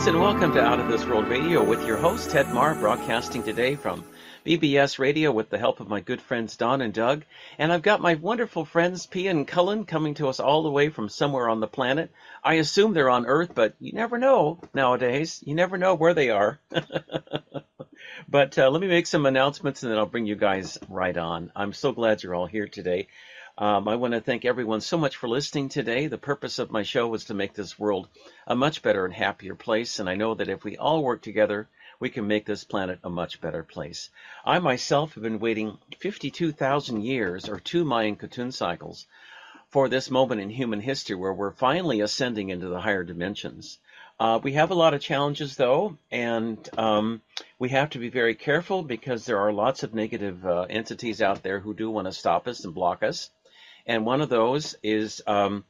friends, and welcome to Out of This World Radio with your host, Ted Mahr, broadcasting today from BBS Radio with the help of my good friends Don and Doug. And I've got my wonderful friends Pia and Cullen coming to us all the way from somewhere on the planet. I assume they're on Earth, but you never know nowadays. You never know where they are. but uh, let me make some announcements and then I'll bring you guys right on. I'm so glad you're all here today. Um, I want to thank everyone so much for listening today. The purpose of my show was to make this world a much better and happier place, and I know that if we all work together, we can make this planet a much better place. I myself have been waiting 52,000 years, or two Mayan Katun cycles, for this moment in human history where we're finally ascending into the higher dimensions. Uh, we have a lot of challenges, though, and um, we have to be very careful because there are lots of negative uh, entities out there who do want to stop us and block us and one of those is um,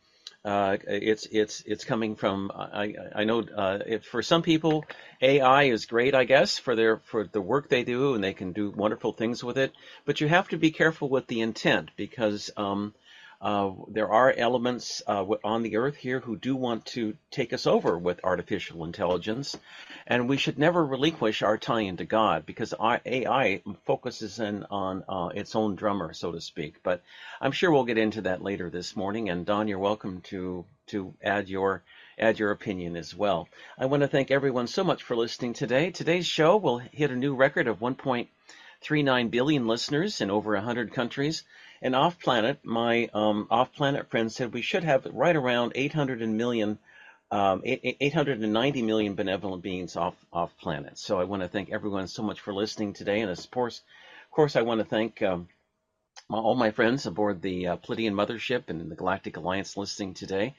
uh, it's it's it's coming from I I know uh, for some people AI is great I guess for their for the work they do and they can do wonderful things with it. But you have to be careful with the intent because um, uh, there are elements uh, on the earth here who do want to take us over with artificial intelligence, and we should never relinquish our tie into God because AI focuses in on uh, its own drummer, so to speak. But I'm sure we'll get into that later this morning. And Don, you're welcome to to add your add your opinion as well. I want to thank everyone so much for listening today. Today's show will hit a new record of 1.39 billion listeners in over 100 countries. And off planet, my um, off planet friend said we should have right around 800 million, um, 890 million benevolent beings off off planet. So I want to thank everyone so much for listening today, and of course, of course, I want to thank um, all my friends aboard the uh, Pleiadian Mothership and the Galactic Alliance listening today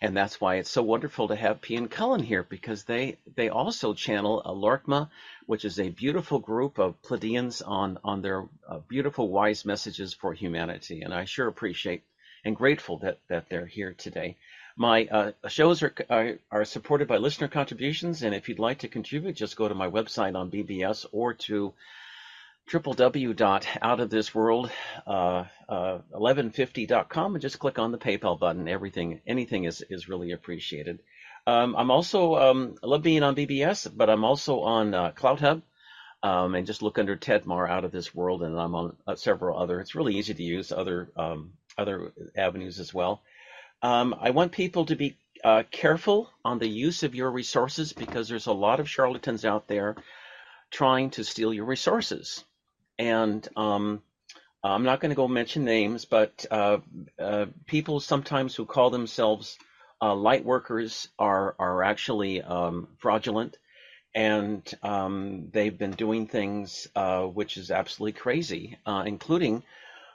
and that's why it's so wonderful to have Pia and Cullen here because they they also channel a Laarkmaa, which is a beautiful group of Pleiadians on on their uh, beautiful wise messages for humanity, and I sure appreciate and grateful that that they're here today. My uh, shows are, are, are supported by listener contributions, and if you'd like to contribute, just go to my website on BBS or to www.outofthisworld1150.com uh, uh, and just click on the PayPal button. Everything, anything is, is really appreciated. Um, I'm also, um, I love being on BBS, but I'm also on uh, CloutHub. Um, and just look under Ted Mahr out of this world, and I'm on uh, several other. It's really easy to use other um, other avenues as well. Um, I want people to be uh, careful on the use of your resources because there's a lot of charlatans out there trying to steal your resources and um, I'm not going to go mention names, but uh, uh, people sometimes who call themselves uh, light workers are are actually um, fraudulent, and um, they've been doing things uh, which is absolutely crazy, uh, including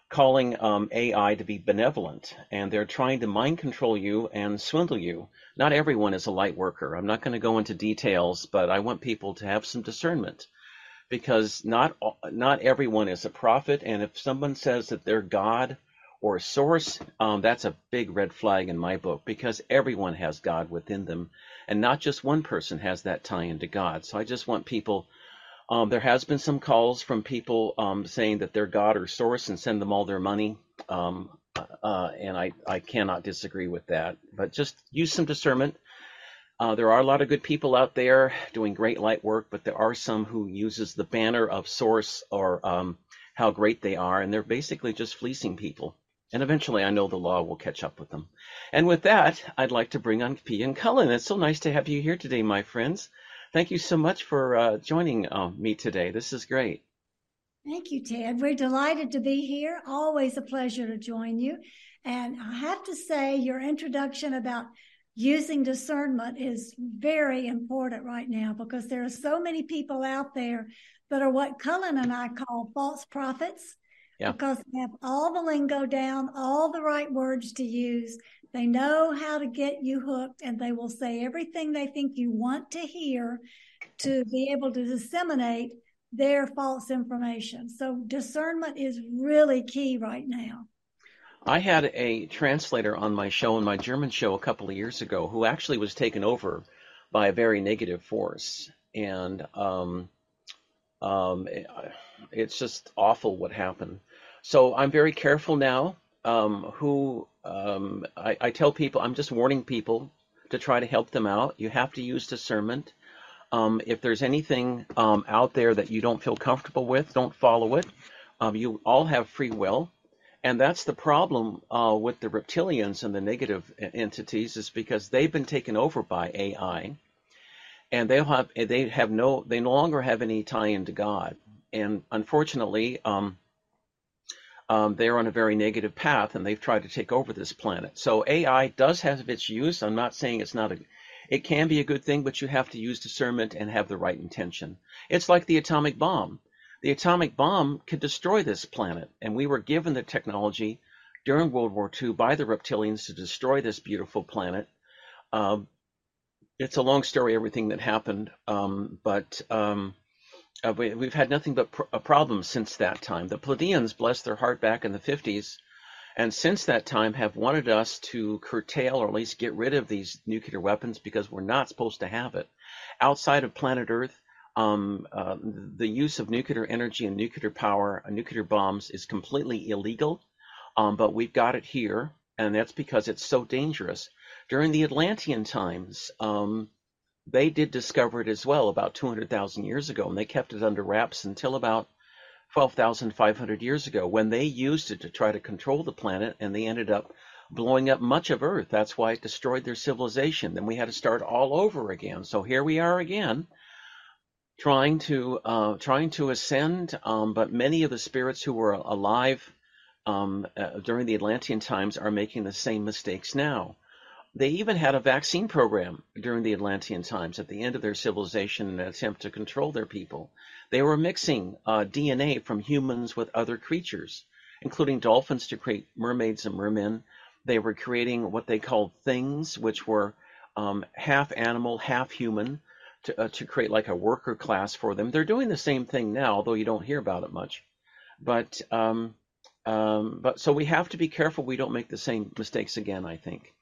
calling um, AI to be benevolent, and they're trying to mind control you and swindle you. Not everyone is a light worker. I'm not going to go into details, but I want people to have some discernment because not not everyone is a prophet, and if someone says that they're God or source, um, that's a big red flag in my book because everyone has God within them, and not just one person has that tie into God. So I just want people. Um, there has been some calls from people um, saying that they're God or source and send them all their money, um, uh, and I I cannot disagree with that. But just use some discernment. Uh, there are a lot of good people out there doing great light work, but there are some who uses the banner of source or um, how great they are, and they're basically just fleecing people. And eventually, I know the law will catch up with them. And with that, I'd like to bring on Pia and Cullen. It's so nice to have you here today, my friends. Thank you so much for uh, joining uh, me today. This is great. Thank you, Ted. We're delighted to be here. Always a pleasure to join you. And I have to say, your introduction about using discernment is very important right now because there are so many people out there that are what Cullen and I call false prophets yeah. because they have all the lingo down, all the right words to use. They know how to get you hooked and they will say everything they think you want to hear to be able to disseminate their false information. So discernment is really key right now. I had a translator on my show, on my German show, a couple of years ago, who actually was taken over by a very negative force, and um, um, it, it's just awful what happened. So I'm very careful now. Um, who um, I, I, tell people, I'm just warning people to try to help them out. You have to use discernment. Um, if there's anything um, out there that you don't feel comfortable with, don't follow it. You all have free will. And that's the problem uh, with the reptilians and the negative entities is because they've been taken over by AI, and they have they have no they no longer have any tie into God, and unfortunately, um, um, they're on a very negative path, and they've tried to take over this planet. So AI does have its use. I'm not saying it's not a it can be a good thing, but you have to use discernment and have the right intention. It's like the atomic bomb the atomic bomb could destroy this planet, and we were given the technology during World War II by the reptilians to destroy this beautiful planet. Um, it's a long story, everything that happened, um, but um, uh, we, have had nothing but pr- problems since that time. The Pleiadians, bless their heart, back in the 50s, and since that time have wanted us to curtail or at least get rid of these nuclear weapons because we're not supposed to have it. Outside of planet Earth, um, uh, the use of nuclear energy and nuclear power, uh, nuclear bombs, is completely illegal. Um, but we've got it here, and that's because it's so dangerous. During the Atlantean times, um, they did discover it as well about 200,000 years ago, and they kept it under wraps until about 12,500 years ago when they used it to try to control the planet, and they ended up blowing up much of Earth. That's why it destroyed their civilization. Then we had to start all over again. So here we are again trying to uh, trying to ascend, um, but many of the spirits who were alive um, uh, during the Atlantean times are making the same mistakes now. They even had a vaccine program during the Atlantean times at the end of their civilization in an attempt to control their people. They were mixing uh, DNA from humans with other creatures, including dolphins to create mermaids and mermen. They were creating what they called things, which were um, half animal, half human to, uh, to create like a worker class for them. They're doing the same thing now, although you don't hear about it much. But um, um, but so we have to be careful we don't make the same mistakes again. I think,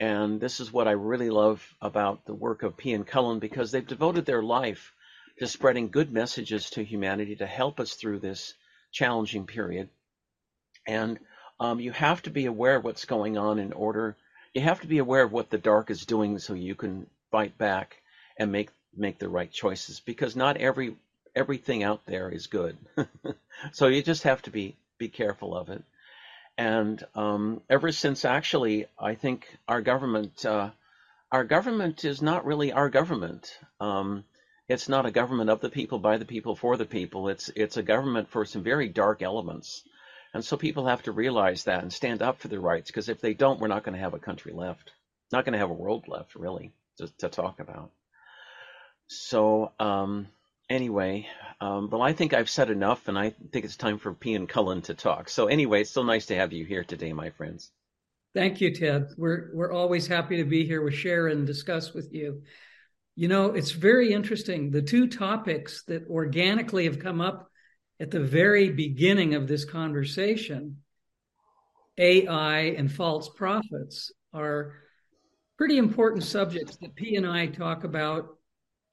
and this is what I really love about the work of Pia and Cullen because they've devoted their life to spreading good messages to humanity to help us through this challenging period. And um, you have to be aware of what's going on in order. You have to be aware of what the dark is doing so you can fight back and make make the right choices because not every everything out there is good. so you just have to be be careful of it. And um, ever since actually, I think our government uh, our government is not really our government. Um, it's not a government of the people, by the people, for the people. It's it's a government for some very dark elements. And so people have to realize that and stand up for their rights because if they don't, we're not going to have a country left. Not going to have a world left, really, to, to talk about. So um, anyway, um, well, I think I've said enough, and I think it's time for Pia and Cullen to talk. So anyway, it's so nice to have you here today, my friends. Thank you, Ted. We're we're always happy to be here with Sharon and discuss with you. You know, it's very interesting. The two topics that organically have come up at the very beginning of this conversation, AI and false prophets, are pretty important subjects that Pia and I talk about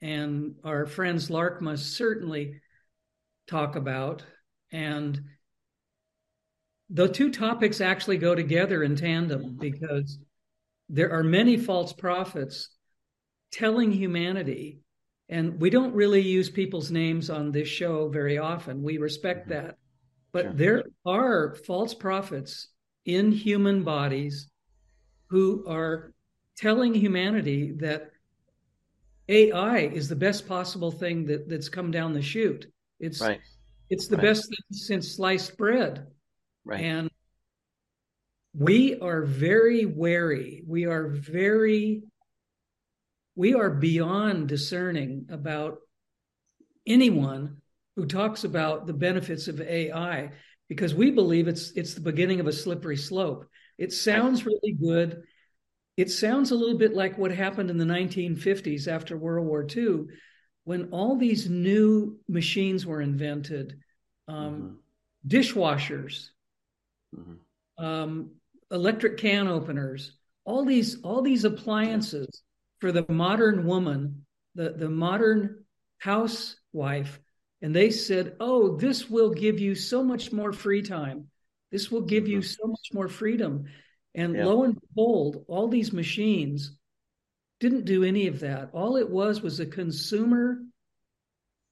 and our friends Laarkmaa certainly talk about. And the two topics actually go together in tandem because there are many false prophets telling humanity, and we don't really use people's names on this show very often. We respect mm-hmm. that. But sure. there are false prophets in human bodies who are telling humanity that AI is the best possible thing that, that's come down the chute. It's right. it's the right. best thing since sliced bread. Right. And we are very wary. We are very we are beyond discerning about anyone who talks about the benefits of AI because we believe it's it's the beginning of a slippery slope. It sounds really good it sounds a little bit like what happened in the 1950s after World War II, when all these new machines were invented um, mm-hmm. dishwashers, mm-hmm. um, electric can openers, all these all these appliances for the modern woman, the, the modern housewife. And they said, Oh, this will give you so much more free time. This will give mm-hmm. you so much more freedom. And yeah. lo and behold, all these machines didn't do any of that. All it was was a consumer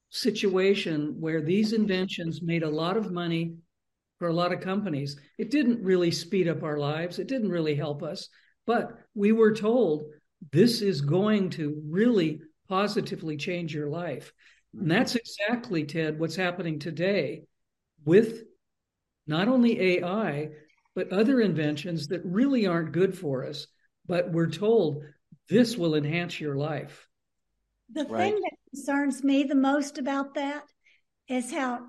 situation where these inventions made a lot of money for a lot of companies. It didn't really speed up our lives, it didn't really help us, but we were told this is going to really positively change your life. And mm-hmm. that's exactly, Ted, what's happening today with not only AI, but other inventions that really aren't good for us. But we're told this will enhance your life. The right. thing that concerns me the most about that is how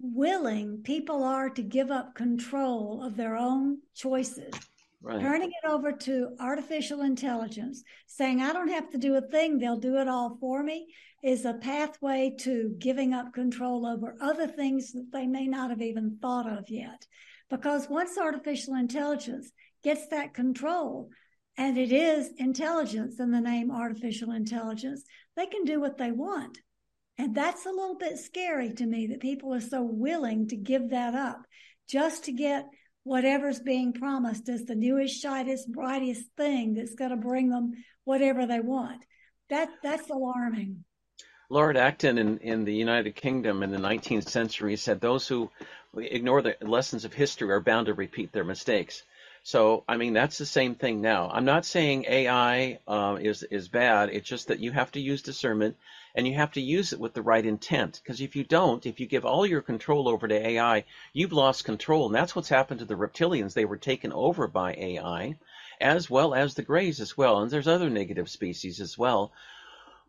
willing people are to give up control of their own choices. Right. Turning it over to artificial intelligence, saying, I don't have to do a thing, they'll do it all for me, is a pathway to giving up control over other things that they may not have even thought of yet. Because once artificial intelligence gets that control, and it is intelligence in the name artificial intelligence, they can do what they want. And that's a little bit scary to me that people are so willing to give that up just to get whatever's being promised as the newest, shiniest, brightest thing that's going to bring them whatever they want. That that's alarming. Lord Acton in, in the United Kingdom in the 19th century said those who ignore the lessons of history are bound to repeat their mistakes. So, I mean, that's the same thing now. I'm not saying AI uh, is is bad. It's just that you have to use discernment and you have to use it with the right intent. Because if you don't, if you give all your control over to AI, you've lost control. And that's what's happened to the reptilians. They were taken over by AI, as well as the Greys as well. And there's other negative species as well,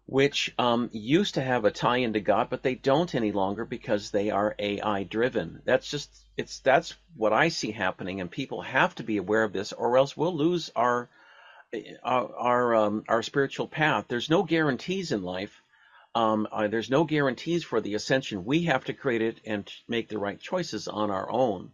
which um, used to have a tie into God, but they don't any longer because they are AI driven. That's just it's that's what I see happening, and people have to be aware of this, or else we'll lose our our our, um, our spiritual path. There's no guarantees in life. Um, uh, there's no guarantees for the ascension. We have to create it and make the right choices on our own.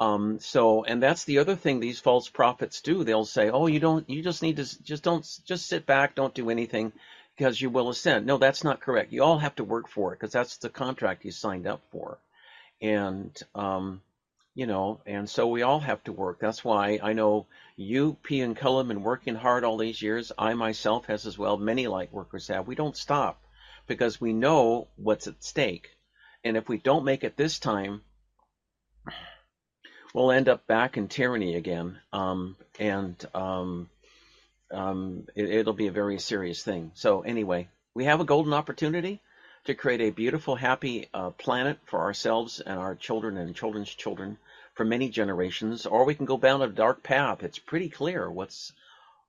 Um, so, and that's the other thing these false prophets do. They'll say, "Oh, you don't, you just need to, just don't, just sit back, don't do anything, because you will ascend." No, that's not correct. You all have to work for it because that's the contract you signed up for, and um, you know, and so we all have to work. That's why I know you, P. and Cullen, been working hard all these years. I myself has as well. Many light workers have. We don't stop because we know what's at stake. And if we don't make it this time, we'll end up back in tyranny again. Um, and um, um, it, will be a very serious thing. So, anyway, we have a golden opportunity to create a beautiful, happy uh, planet for ourselves and our children and children's children for many generations, or we can go down a dark path. It's pretty clear what's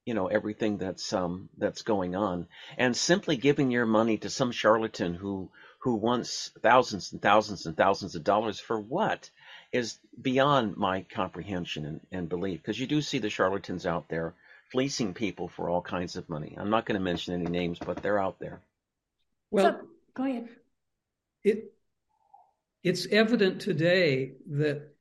you know everything that's um, that's going on, and simply giving your money to some charlatan who who wants thousands and thousands and thousands of dollars for what is beyond my comprehension and, and belief. Because you do see the charlatans out there fleecing people for all kinds of money. I'm not going to mention any names, but they're out there. Well, so, go ahead. It it's evident today that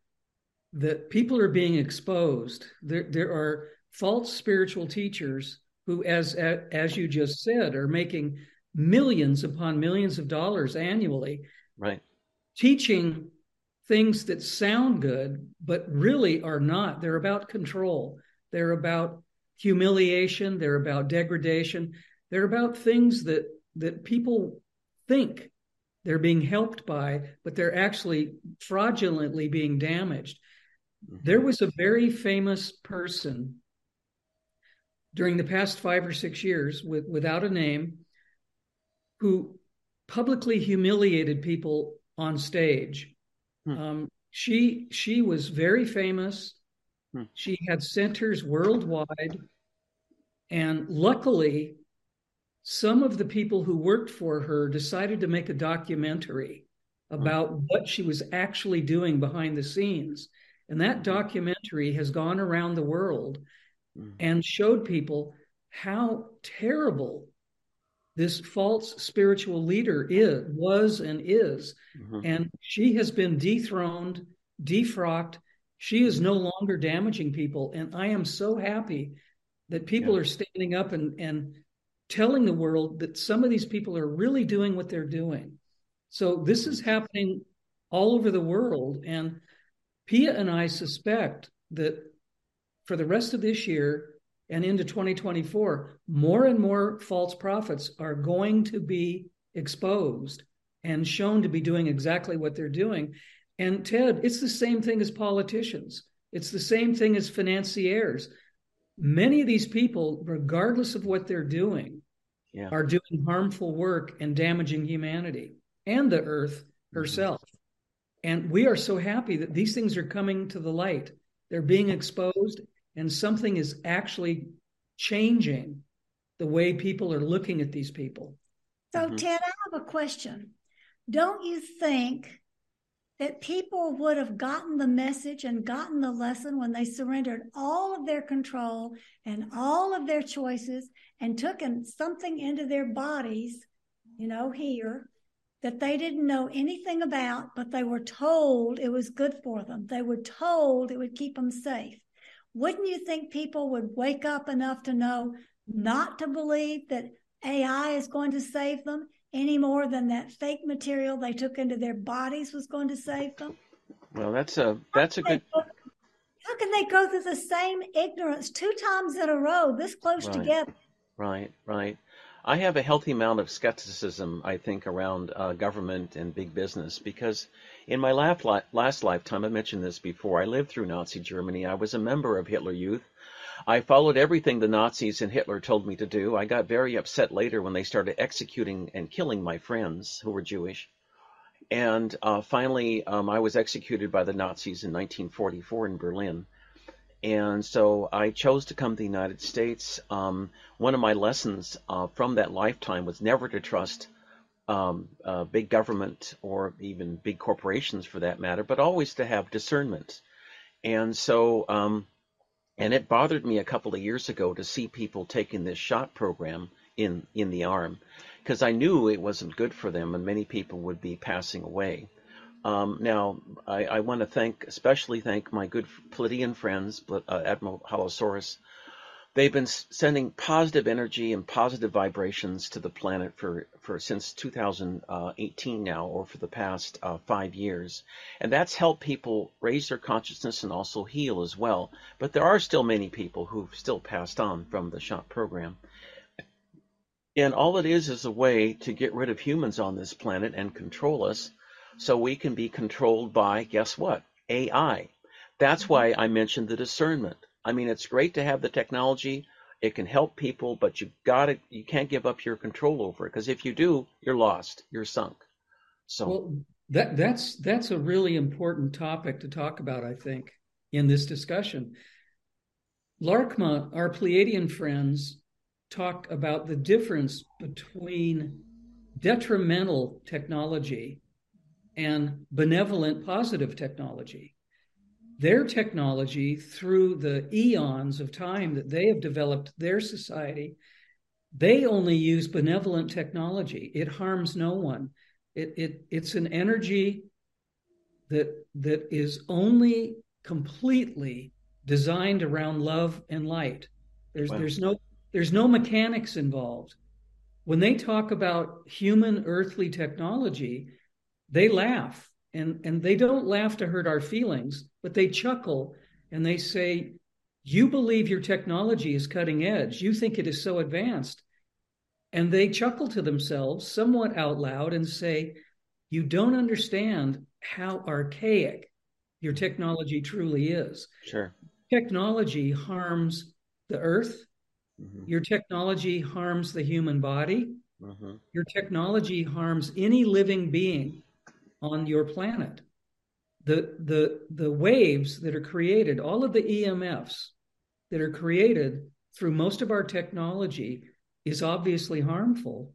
that people are being exposed. There there are false spiritual teachers who, as as you just said, are making millions upon millions of dollars annually, right? Teaching things that sound good, but really are not. They're about control. They're about humiliation. They're about degradation. They're about things that that people think they're being helped by, but they're actually fraudulently being damaged. Mm-hmm. There was a very famous person during the past five or six years with, without a name who publicly humiliated people on stage. Hmm. Um, she she was very famous. Hmm. She had centers worldwide, and luckily, some of the people who worked for her decided to make a documentary hmm. about hmm. what she was actually doing behind the scenes. And that hmm. documentary has gone around the world mm-hmm. and showed people how terrible this false spiritual leader is was and is mm-hmm. and she has been dethroned defrocked she is no longer damaging people and i am so happy that people yeah. are standing up and and telling the world that some of these people are really doing what they're doing so this is happening all over the world and pia and i suspect that for the rest of this year and into 2024, more and more false prophets are going to be exposed and shown to be doing exactly what they're doing. And Ted, it's the same thing as politicians. It's the same thing as financiers. Many of these people, regardless of what they're doing, yeah. are doing harmful work and damaging humanity and the earth mm-hmm. herself. Mm-hmm. And we are so happy that these things are coming to the light. They're being exposed, and something is actually changing the way people are looking at these people. So, mm-hmm. Ted, I have a question. Don't you think that people would have gotten the message and gotten the lesson when they surrendered all of their control and all of their choices and took something into their bodies, you know, here that they didn't know anything about, but they were told it was good for them. They were told it would keep them safe. Wouldn't you think people would wake up enough to know not to believe that AI is going to save them any more than that fake material they took into their bodies was going to save them? Well, that's a that's a good. Go, how can they go through the same ignorance two times in a row, this close right. together? Right, right. I have a healthy amount of skepticism, I think, around uh, government and big business because in my last, last lifetime, I mentioned this before, I lived through Nazi Germany. I was a member of Hitler Youth. I followed everything the Nazis and Hitler told me to do. I got very upset later when they started executing and killing my friends who were Jewish. And uh, finally, um, I was executed by the Nazis in 1944 in Berlin. And so I chose to come to the United States. Um, one of my lessons uh, from that lifetime was never to trust um, uh, big government or even big corporations for that matter, but always to have discernment. And so, um, and it bothered me a couple of years ago to see people taking this shot program in in the arm, because I knew it wasn't good for them, and many people would be passing away. Um, now, I, I want to thank, especially thank my good Pleiadian friends, uh, Admiral Halosaurus. They've been sending positive energy and positive vibrations to the planet for, for since 2018 now, or for the past uh, five years, and that's helped people raise their consciousness and also heal as well. But there are still many people who've still passed on from the shot program. And all it is is a way to get rid of humans on this planet and control us so we can be controlled by, guess what? AI. That's why I mentioned the discernment. I mean, it's great to have the technology. It can help people, but you got to you can't give up your control over it because if you do, you're lost. You're sunk. So well, that that's that's a really important topic to talk about, I think, in this discussion. Laarkmaa, our Pleiadian friends, talk about the difference between detrimental technology and benevolent positive technology. Their technology, through the eons of time that they have developed their society, they only use benevolent technology. It harms no one. It, it, it's an energy that, that is only completely designed around love and light. There's, wow. there's, no, there's no mechanics involved. When they talk about human earthly technology, they laugh and and they don't laugh to hurt our feelings but they chuckle and they say you believe your technology is cutting edge. You think it is so advanced. And they chuckle to themselves somewhat out loud and say you don't understand how archaic your technology truly is. Sure. Technology harms the earth. Mm-hmm. your technology harms the human body. Mm-hmm. your technology harms any living being on your planet. The, the, the waves that are created, all of the EMFs that are created through most of our technology is obviously harmful.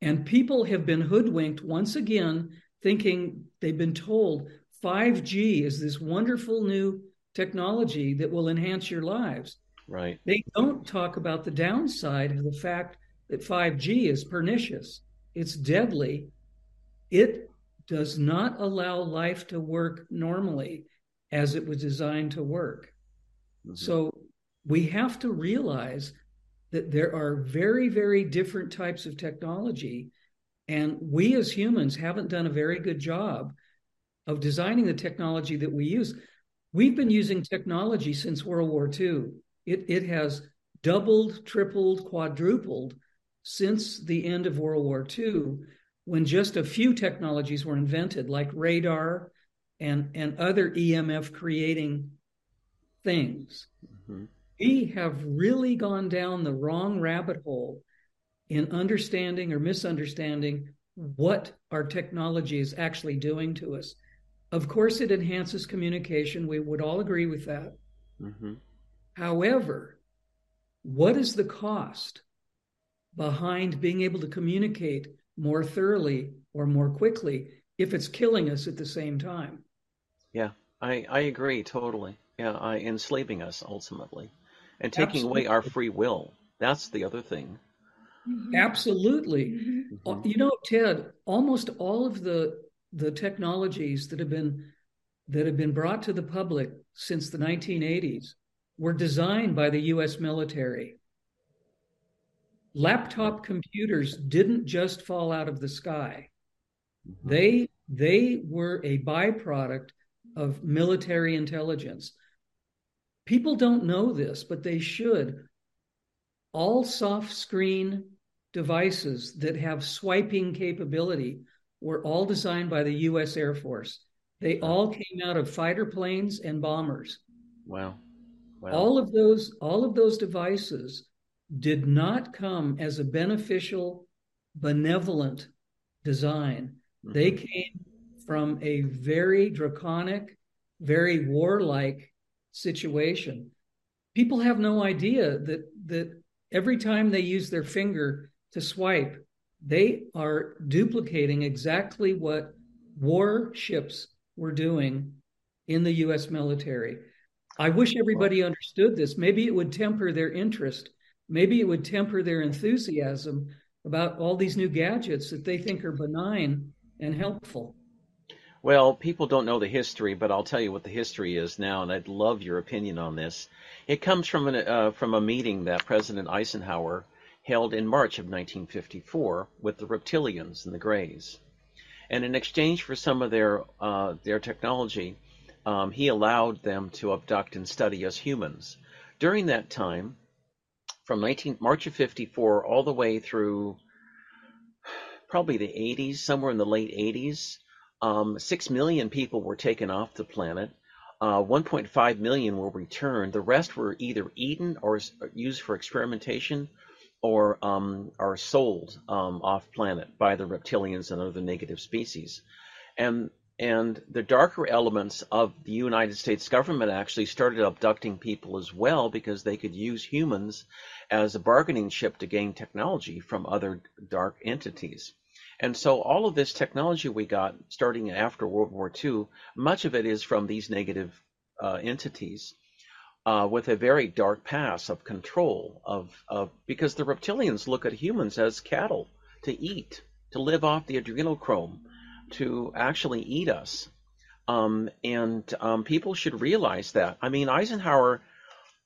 And people have been hoodwinked once again, thinking they've been told 5G is this wonderful new technology that will enhance your lives. Right. They don't talk about the downside of the fact that 5G is pernicious, it's deadly. It does not allow life to work normally as it was designed to work. Mm-hmm. So we have to realize that there are very, very different types of technology. And we as humans haven't done a very good job of designing the technology that we use. We've been using technology since World War II. It, it has doubled, tripled, quadrupled since the end of World War II, when just a few technologies were invented, like radar and, and other EMF creating things. Mm-hmm. We have really gone down the wrong rabbit hole in understanding or misunderstanding what our technology is actually doing to us. Of course, it enhances communication. We would all agree with that. Mm-hmm. However, what is the cost behind being able to communicate more thoroughly or more quickly if it's killing us at the same time? Yeah, I, I agree totally. Yeah, I, enslaving us ultimately and taking Absolutely. away our free will. That's the other thing. Mm-hmm. Absolutely. Mm-hmm. Uh, you know, Ted, almost all of the the technologies that have been that have been brought to the public since the 1980s were designed by the US military. Laptop computers didn't just fall out of the sky. Mm-hmm. They they were a byproduct of military intelligence. People don't know this, but they should. All soft screen devices that have swiping capability were all designed by the US Air Force. They all came out of fighter planes and bombers. Wow. wow. All of those all of those devices did not come as a beneficial benevolent design. Mm-hmm. They came from a very draconic, very warlike situation. People have no idea that that every time they use their finger to swipe, they are duplicating exactly what warships were doing in the US military. I wish everybody understood this. Maybe it would temper their interest. Maybe it would temper their enthusiasm about all these new gadgets that they think are benign and helpful. Well, people don't know the history, but I'll tell you what the history is now, and I'd love your opinion on this. It comes from an, uh, from a meeting that President Eisenhower held in March of 1954 with the reptilians and the Greys, and in exchange for some of their uh, their technology, um, he allowed them to abduct and study us humans. During that time, from 19 March of 54 all the way through probably the 80s, somewhere in the late 80s, um, Six million people were taken off the planet. Uh, 1.5 million were returned. The rest were either eaten or used for experimentation or um, are sold um, off planet by the reptilians and other negative species. And and the darker elements of the United States government actually started abducting people as well because they could use humans as a bargaining chip to gain technology from other dark entities. And so all of this technology we got starting after World War II, much of it is from these negative uh, entities uh, with a very dark past of control of, of because the reptilians look at humans as cattle to eat, to live off the adrenochrome, to actually eat us. Um, and um, people should realize that. I mean, Eisenhower,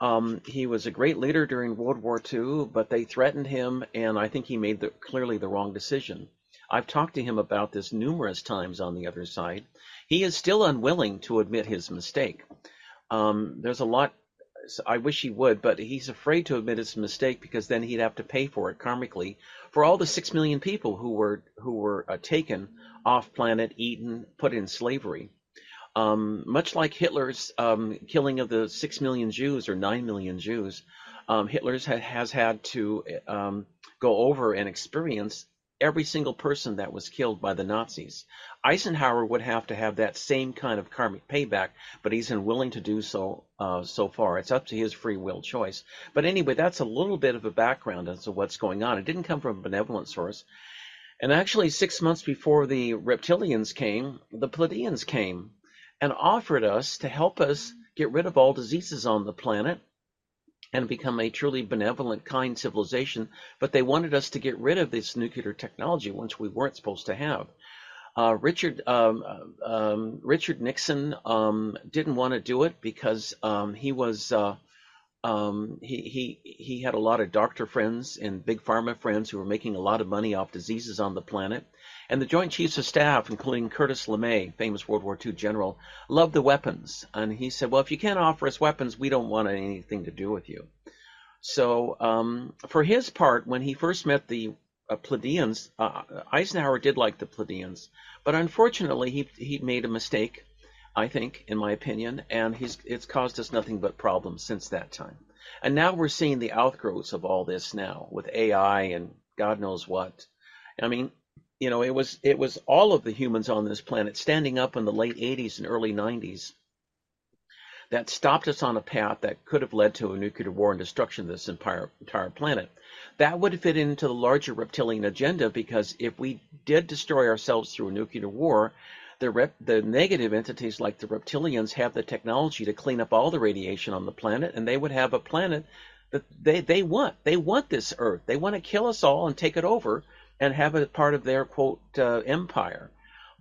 um, he was a great leader during World War II, but they threatened him, and I think he made the, clearly the wrong decision. I've talked to him about this numerous times on the other side. He is still unwilling to admit his mistake. Um, there's a lot. I wish he would, but he's afraid to admit his mistake because then he'd have to pay for it karmically for all the six million people who were who were uh, taken off planet, eaten, put in slavery. Um, much like Hitler's um, killing of the six million Jews or nine million Jews, um, Hitler ha- has had to um, go over and experience every single person that was killed by the Nazis. Eisenhower would have to have that same kind of karmic payback, but he's unwilling to do so uh, so far. It's up to his free will choice. But anyway, that's a little bit of a background as to what's going on. It didn't come from a benevolent source. And actually, six months before the reptilians came, the Pleiadians came and offered us to help us get rid of all diseases on the planet and become a truly benevolent, kind civilization. But they wanted us to get rid of this nuclear technology, which we weren't supposed to have. Uh, Richard um, um, Richard Nixon um, didn't want to do it because um, he was uh, Um, he he he had a lot of doctor friends and big pharma friends who were making a lot of money off diseases on the planet. And the Joint Chiefs of Staff, including Curtis LeMay, famous World War II general, loved the weapons. And he said, "Well, if you can't offer us weapons, we don't want anything to do with you." So, um, for his part, when he first met the uh, Pleiadians, uh, Eisenhower did like the Pleiadians, but unfortunately, he he made a mistake, I think, in my opinion, and it's caused us nothing but problems since that time. And now we're seeing the outgrowths of all this now with AI and God knows what. I mean, you know, it was it was all of the humans on this planet standing up in the late 80s and early 90s that stopped us on a path that could have led to a nuclear war and destruction of this entire, entire planet. That would fit into the larger reptilian agenda because if we did destroy ourselves through a nuclear war, the, rep, the negative entities like the reptilians have the technology to clean up all the radiation on the planet, and they would have a planet that they, they want. They want this Earth. They want to kill us all and take it over and have it part of their quote uh, empire.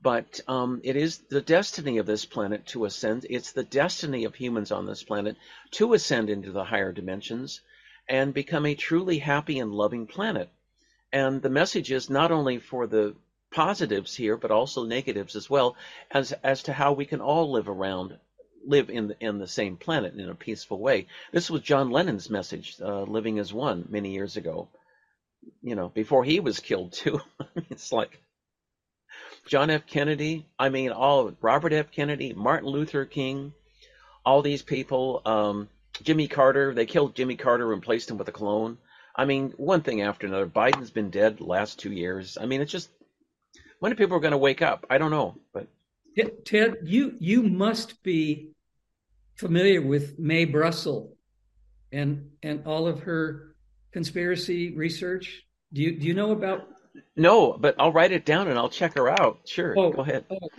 But um, it is the destiny of this planet to ascend. It's the destiny of humans on this planet to ascend into the higher dimensions and become a truly happy and loving planet. And the message is not only for the positives here, but also negatives as well, as as to how we can all live around, live in the, in the same planet in a peaceful way. This was John Lennon's message, uh, "Living as One," many years ago. You know, before he was killed too. it's like John F. Kennedy. I mean, all Robert F. Kennedy, Martin Luther King, all these people. Um, Jimmy Carter. They killed Jimmy Carter and replaced him with a clone. I mean, one thing after another. Biden's been dead the last two years. I mean, it's just when are people going to wake up? I don't know, but Ted, you you must be familiar with Mae Brussell and and all of her conspiracy research. Do you do you know about no, but I'll write it down and I'll check her out. Sure, oh, go ahead. Oh,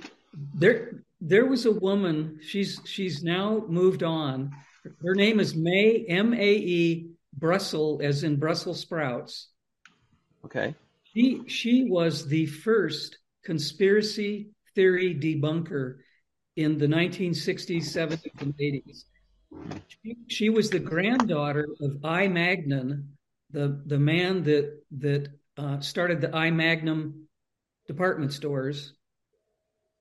there, there was a woman. She's she's now moved on. Her name is May M A E Brussell, as in Brussels sprouts. Okay. She was the first conspiracy theory debunker in the 1960s, 70s, and 80s. She, she was the granddaughter of I. Magnin, the the man that that uh, started the I Magnin department stores,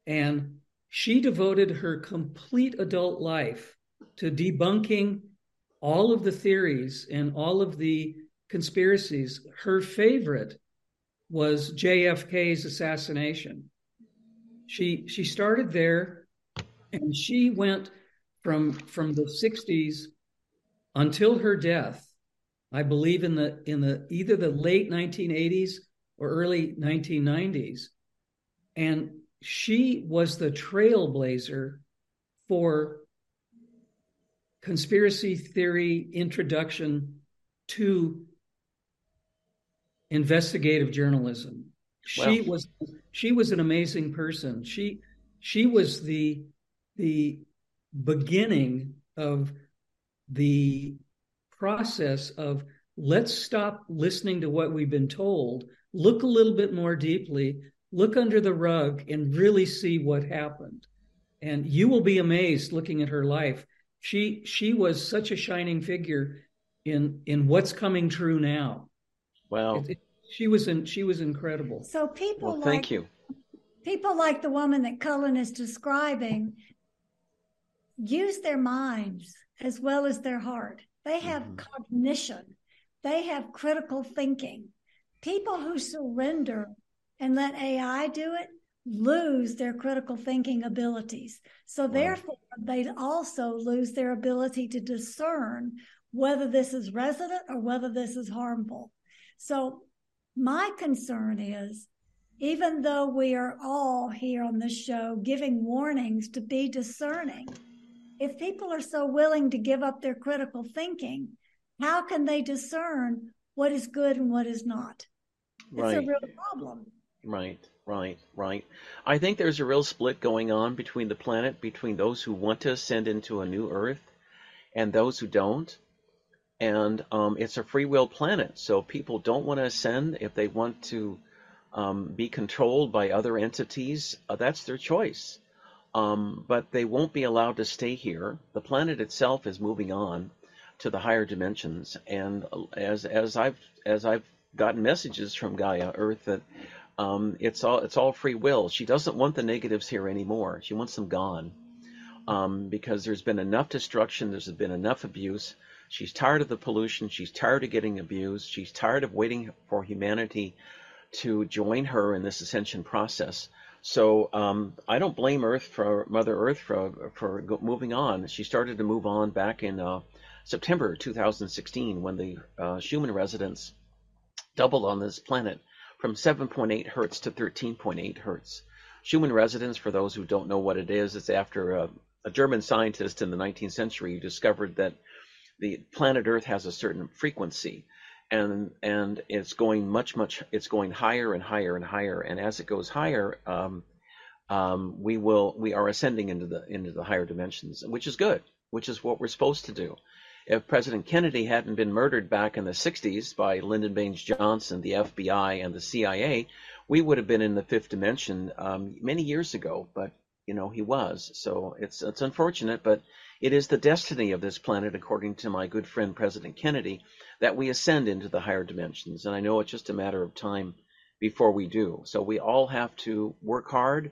and she devoted her complete adult life to debunking all of the theories and all of the conspiracies. Her favorite was JFK's assassination. She she started there, and she went from from the 60s until her death I believe in the in the either the late 1980s or early 1990s. And she was the trailblazer for conspiracy theory introduction to investigative journalism. She was she was an amazing person. She she was the the beginning of the process of let's stop listening to what we've been told, look a little bit more deeply, look under the rug, and really see what happened. And you will be amazed looking at her life. She she was such a shining figure in in what's coming true now. Wow. It, it, she was in she was incredible. So people well, like, thank you. People like the woman that Cullen is describing use their minds as well as their heart. They have mm-hmm. cognition. They have critical thinking. People who surrender and let AI do it lose their critical thinking abilities. So therefore, they also lose their ability to discern whether this is resident or whether this is harmful. So my concern is even though we are all here on this show giving warnings to be discerning, if people are so willing to give up their critical thinking, how can they discern what is good and what is not? It's a real problem. Right, right, right. I think there's a real split going on between the planet, between those who want to ascend into a new Earth and those who don't. And um, it's a free will planet, so people don't want to ascend if they want to um, be controlled by other entities. Uh, that's their choice. Um, but they won't be allowed to stay here. The planet itself is moving on. to the higher dimensions. And as as I've as I've gotten messages from Gaia Earth that um, it's all it's all free will. She doesn't want the negatives here anymore. She wants them gone um, because there's been enough destruction. There's been enough abuse. She's tired of the pollution. She's tired of getting abused. She's tired of waiting for humanity to join her in this ascension process. So um, I don't blame Earth for Mother Earth for for moving on. She started to move on back in uh, September 2016 when the uh, Schumann resonance doubled on this planet from 7.8 hertz to 13.8 hertz. Schumann resonance, for those who don't know what it is, it's after a, a German scientist in the 19th century discovered that the planet Earth has a certain frequency and and it's going much much it's going higher and higher and higher. And as it goes higher um, um, we will we are ascending into the into the higher dimensions which is good which is what we're supposed to do. If president kennedy hadn't been murdered back in the 60s by lyndon baines johnson the fbi and the cia we would have been in the fifth dimension um, many years ago but you know he was. So it's it's unfortunate but it is the destiny of this planet according to my good friend president kennedy that we ascend into the higher dimensions. And I know it's just a matter of time before we do. So we all have to work hard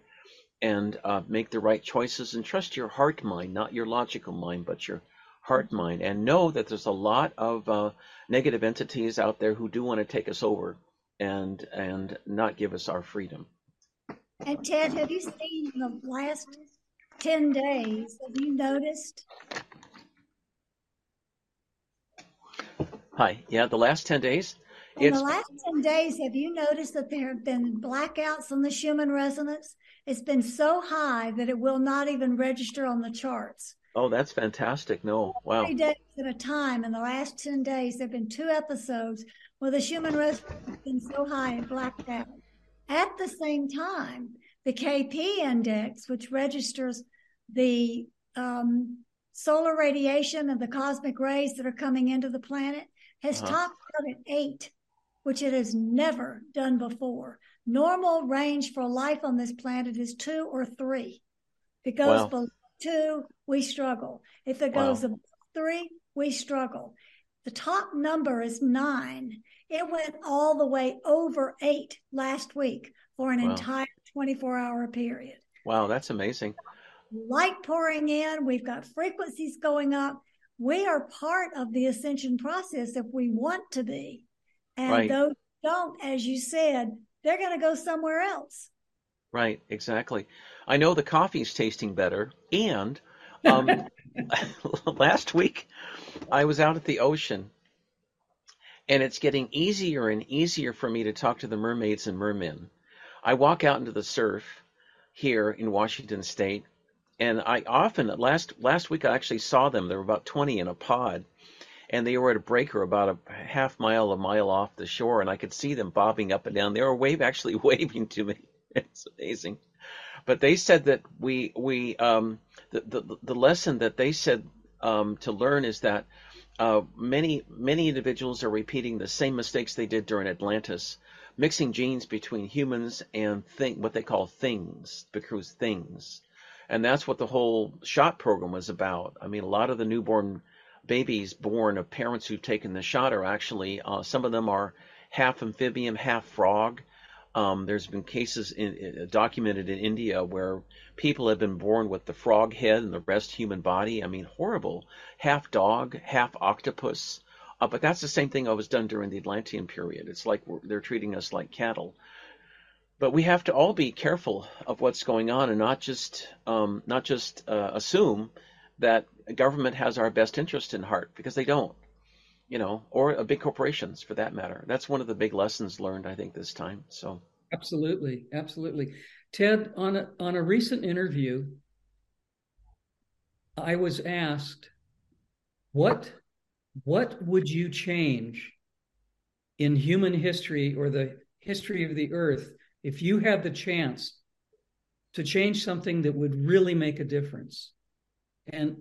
and uh, make the right choices and trust your heart mind, not your logical mind, but your heart mind. And know that there's a lot of uh, negative entities out there who do want to take us over and and not give us our freedom. And Ted, have you seen the last 10 days? Have you noticed Hi. Yeah, the last 10 days. In the last 10 days, have you noticed that there have been blackouts on the Schumann resonance? It's been so high that it will not even register on the charts. Oh, that's fantastic. No, wow. Three days at a time. In the last 10 days, there have been two episodes where the Schumann resonance has been so high it blacked out. At the same time, the KP index, which registers the um, solar radiation and the cosmic rays that are coming into the planet, has uh-huh. topped out at eight, which it has never done before. Normal range for life on this planet is two or three. If it goes wow. below two, we struggle. If it goes wow. above three, we struggle. The top number is nine. It went all the way over eight last week for an wow. entire 24 hour period. Wow, that's amazing. Light pouring in, we've got frequencies going up we are part of the ascension process if we want to be. And right. those don't, as you said, they're going to go somewhere else. Right, exactly. I know the coffee's tasting better. And um, last week, I was out at the ocean, and it's getting easier and easier for me to talk to the mermaids and mermen. I walk out into the surf here in Washington State, and I often last last week I actually saw them. There were about 20 in a pod, and they were at a breaker about a half mile, a mile off the shore, and I could see them bobbing up and down. They were wave actually waving to me. It's amazing. But they said that we we um, the, the the lesson that they said um, to learn is that uh, many many individuals are repeating the same mistakes they did during Atlantis, mixing genes between humans and thing what they call things, because things and that's what the whole shot program was about. I mean, a lot of the newborn babies born of parents who've taken the shot are actually uh, some of them are half amphibian, half frog. Um, there's been cases in, in, documented in India where people have been born with the frog head and the rest human body. I mean, horrible. Half dog, half octopus. Uh, but that's the same thing that was done during the Atlantean period. It's like they're treating us like cattle but we have to all be careful of what's going on and not just um, not just uh, assume that government has our best interest in heart because they don't you know or uh, big corporations for that matter. That's one of the big lessons learned i think this time so. Absolutely absolutely. Ted on a, on a recent interview i was asked what what would you change in human history or the history of the earth if you had the chance to change something that would really make a difference, and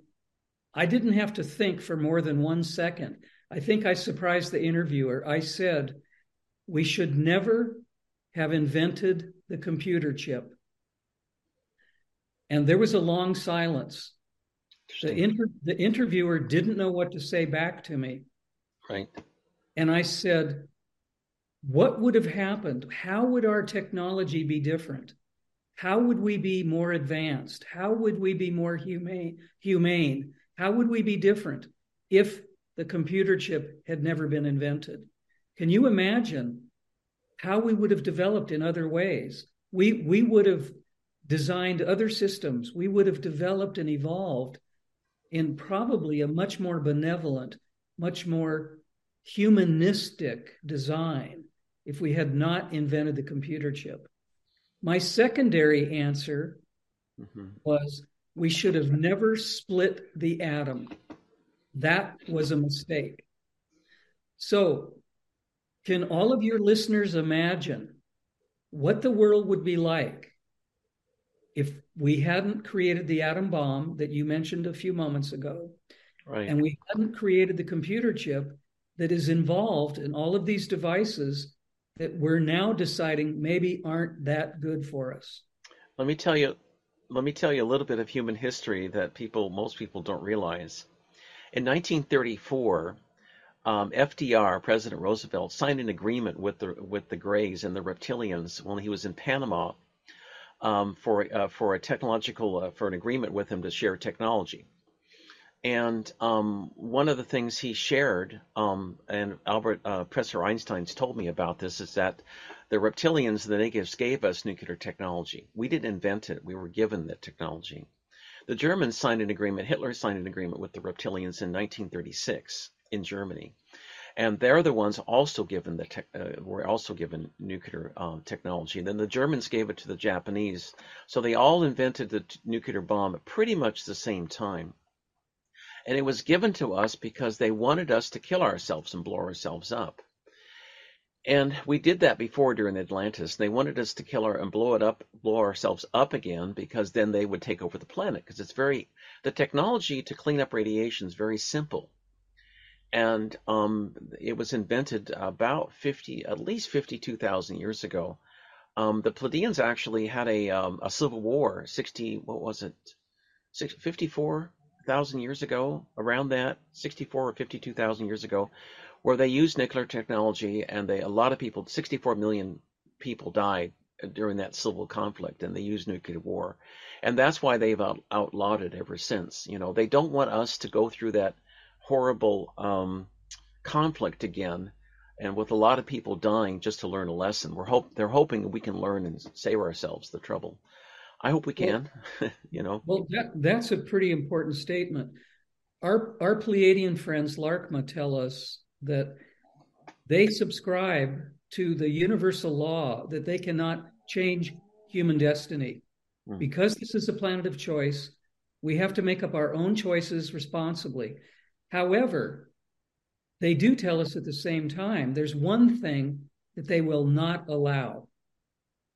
I didn't have to think for more than one second. I think I surprised the interviewer. I said, We should never have invented the computer chip. And there was a long silence. The, inter- the interviewer didn't know what to say back to me. Right. And I said, What would have happened? How would our technology be different? How would we be more advanced? How would we be more humane? humane? How would we be different if the computer chip had never been invented? Can you imagine how we would have developed in other ways? We, we would have designed other systems. We would have developed and evolved in probably a much more benevolent, much more humanistic design if we had not invented the computer chip. My secondary answer mm-hmm. was we should have never split the atom. That was a mistake. So, can all of your listeners imagine what the world would be like if we hadn't created the atom bomb that you mentioned a few moments ago? Right. And we hadn't created the computer chip that is involved in all of these devices that we're now deciding maybe aren't that good for us. Let me tell you let me tell you a little bit of human history that people most people don't realize. In 1934, um, FDR, President Roosevelt, signed an agreement with the with the Greys and the Reptilians when he was in Panama um, for uh, for a technological uh, for an agreement with him to share technology. And um, one of the things he shared, um, and Albert uh, Professor Einstein's told me about this, is that the reptilians, the natives, gave us nuclear technology. We didn't invent it; we were given that technology. The Germans signed an agreement. Hitler signed an agreement with the reptilians in 1936 in Germany, and they're the ones also given the uh, were also given nuclear um, technology. And then the Germans gave it to the Japanese, so they all invented the t- nuclear bomb at pretty much the same time. And it was given to us because they wanted us to kill ourselves and blow ourselves up. And we did that before during Atlantis. They wanted us to kill our and blow it up, blow ourselves up again, because then they would take over the planet. Because it's very the technology to clean up radiation is very simple, and um, it was invented about fifty, at least fifty-two thousand years ago. Um, the Pleiadians actually had a um, a civil war, sixty, what was it, 54 thousand years ago, around that, 64 or 52,000 years ago, where they used nuclear technology, and they a lot of people, 64 million people died during that civil conflict, and they used nuclear war, and that's why they've out, outlawed it ever since. You know, they don't want us to go through that horrible um, conflict again, and with a lot of people dying just to learn a lesson. We're hope they're hoping we can learn and save ourselves the trouble. I hope we can. Well, you know. Well, that, that's a pretty important statement. Our our Pleiadian friends, Laarkmaa, tell us that they subscribe to the universal law that they cannot change human destiny. Mm. Because this is a planet of choice, we have to make up our own choices responsibly. However, they do tell us at the same time there's one thing that they will not allow.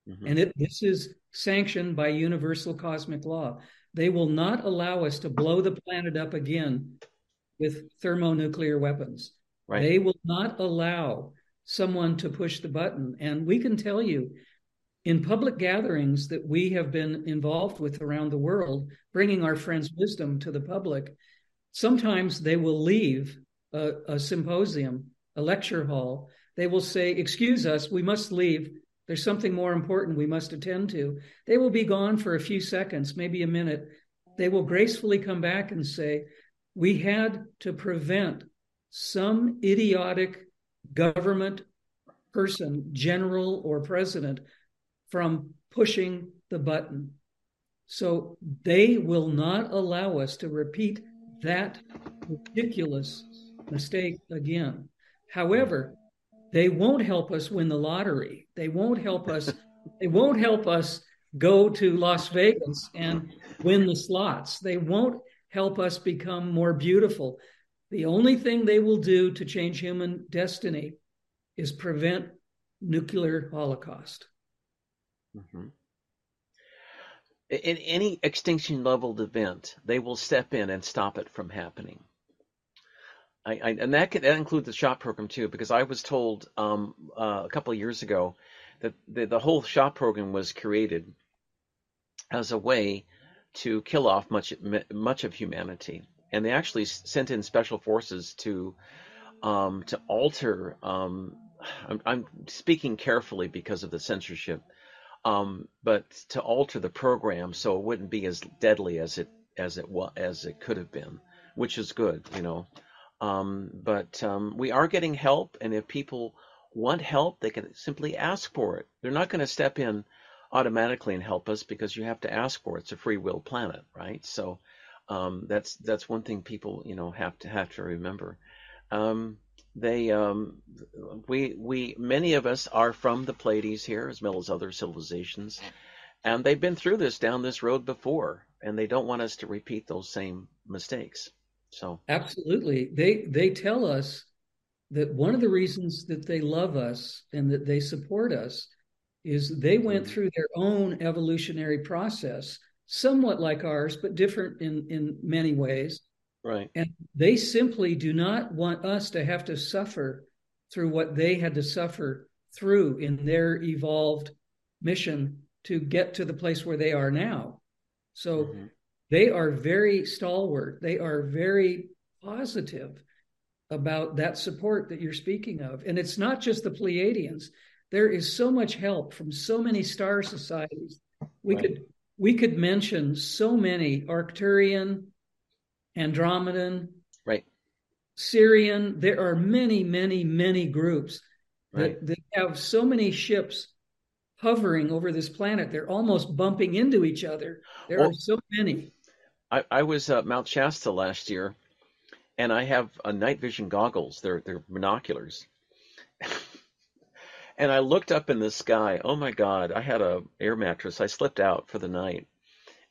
Mm-hmm. And it, this is sanctioned by universal cosmic law. They will not allow us to blow the planet up again with thermonuclear weapons. Right. They will not allow someone to push the button. And we can tell you in public gatherings that we have been involved with around the world, bringing our friends' wisdom to the public, sometimes they will leave a, a symposium, a lecture hall. They will say, Excuse us, we must leave there's something more important we must attend to. They will be gone for a few seconds, maybe a minute. They will gracefully come back and say, We had to prevent some idiotic government person, general or president, from pushing the button. So they will not allow us to repeat that ridiculous mistake again. However, they won't help us win the lottery. They won't help us. they won't help us go to Las Vegas and win the slots. They won't help us become more beautiful. The only thing they will do to change human destiny is prevent nuclear holocaust. Mm-hmm. In any extinction leveled event, they will step in and stop it from happening. I, I, and that, could, that includes the shop program too, because I was told um, uh, a couple of years ago that the, the whole shop program was created as a way to kill off much much of humanity, and they actually sent in special forces to um, to alter. Um, I'm, I'm, speaking carefully because of the censorship, um, but to alter the program so it wouldn't be as deadly as it as it as it could have been, which is good, you know. Um, but um, we are getting help, and if people want help, they can simply ask for it. They're not going to step in automatically and help us because you have to ask for it. It's a free will planet, right? So um, that's that's one thing people you know have to have to remember. Um, they um, we we many of us are from the Pleiades here as well as other civilizations, and they've been through this down this road before, and they don't want us to repeat those same mistakes. So absolutely, they they tell us that one of the reasons that they love us and that they support us is they went mm-hmm. through their own evolutionary process, somewhat like ours, but different in, in many ways. Right. And they simply do not want us to have to suffer through what they had to suffer through in their evolved mission to get to the place where they are now. So mm-hmm. They are very stalwart. They are very positive about that support that you're speaking of. And it's not just the Pleiadians there is so much help from so many star societies. We right. could we could mention so many Arcturian, Andromedan, right, Sirian. There are many, many, many groups right. that, that have so many ships hovering over this planet. They're almost bumping into each other. There well, are so many. I, I was at Mount Shasta last year, and I have a night vision goggles. They're they're binoculars. And I looked up in the sky. Oh my God! I had a air mattress. I slipped out for the night,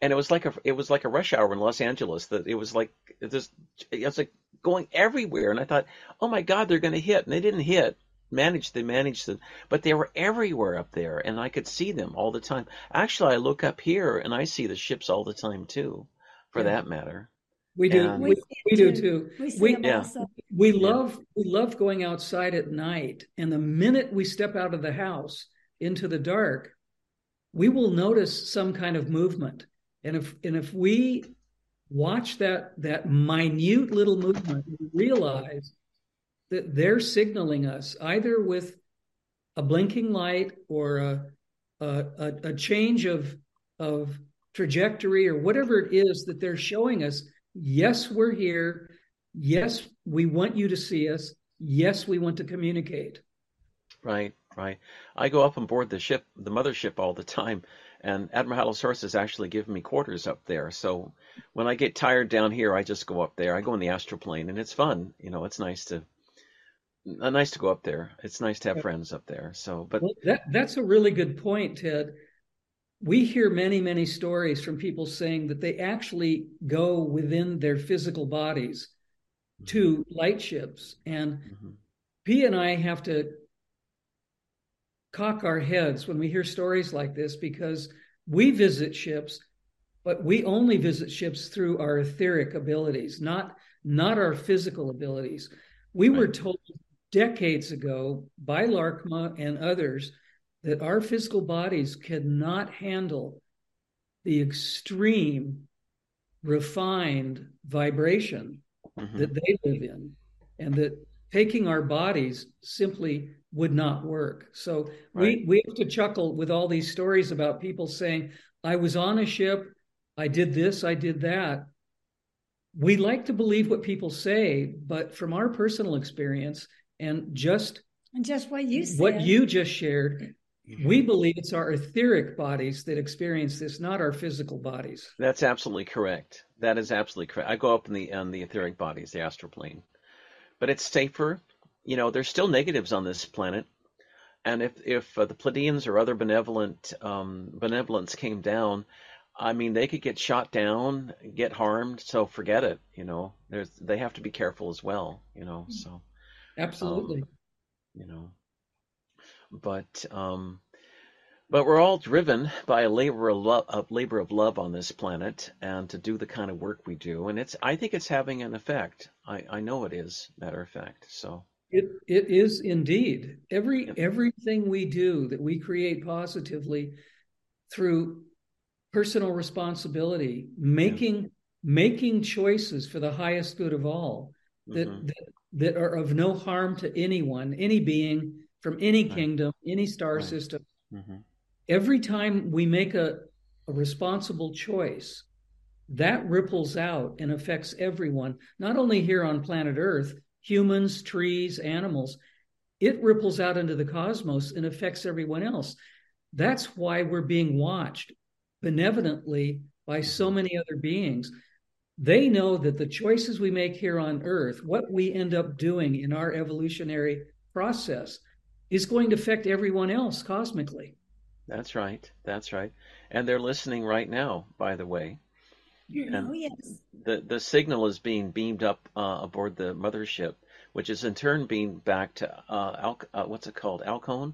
and it was like a it was like a rush hour in Los Angeles. That it was like this. It was like going everywhere, and I thought, oh my God, they're going to hit, and they didn't hit. Managed they managed them, but they were everywhere up there, and I could see them all the time. Actually, I look up here and I see the ships all the time too, for yeah. that matter. We do. And, we, we do too. We, we yeah. we love we love going outside at night, and the minute we step out of the house into the dark, we will notice some kind of movement. And if and if we watch that that minute little movement, we realize that they're signaling us either with a blinking light or a a, a change of of trajectory or whatever it is that they're showing us Yes, we're here. Yes, we want you to see us. Yes, we want to communicate. Right, right. I go up on board the ship, the mothership, all the time, and Admiral Halosaurus has actually given me quarters up there. So when I get tired down here, I just go up there. I go in the astral plane, and it's fun. You know, it's nice to uh, nice to go up there. It's nice to have friends up there. So, but well, that that's a really good point, Ted we hear many, many stories from people saying that they actually go within their physical bodies mm-hmm. to light ships. And mm-hmm. P and I have to cock our heads when we hear stories like this because we visit ships, but we only visit ships through our etheric abilities, not not our physical abilities. We right. were told decades ago by Laarkmaa and others that our physical bodies cannot handle the extreme refined vibration mm-hmm. that they live in and that taking our bodies simply would not work so right. we we have to chuckle with all these stories about people saying i was on a ship i did this i did that we like to believe what people say but from our personal experience and just and just what you said. what you just shared we believe it's our etheric bodies that experience this, not our physical bodies. That's absolutely correct. That is absolutely correct. I go up in the on the etheric bodies, the astral plane, but it's safer. You know, there's still negatives on this planet, and if if uh, the Pleiadians or other benevolent um, benevolence came down, I mean, they could get shot down, get harmed. So forget it. You know, there's they have to be careful as well. You know, so absolutely. Um, you know but um, but we're all driven by a labor of love, a labor of love on this planet, and to do the kind of work we do, and it's I think it's having an effect. I, I know it is. Matter of fact, so it it is indeed every everything we do that we create positively through personal responsibility, making yeah. making choices for the highest good of all that, mm-hmm. that that are of no harm to anyone, any being from any right. kingdom, any star right. system. Mm-hmm. Every time we make a, a responsible choice, that ripples out and affects everyone, not only here on planet Earth, humans, trees, animals, it ripples out into the cosmos and affects everyone else. That's why we're being watched benevolently by so many other beings. They know that the choices we make here on Earth, what we end up doing in our evolutionary process, is going to affect everyone else cosmically. That's right. That's right. And they're listening right now, by the way. And oh, yes. The, the signal is being beamed up uh, aboard the mothership, which is in turn being back to, uh, Al- uh, what's it called? Alcone?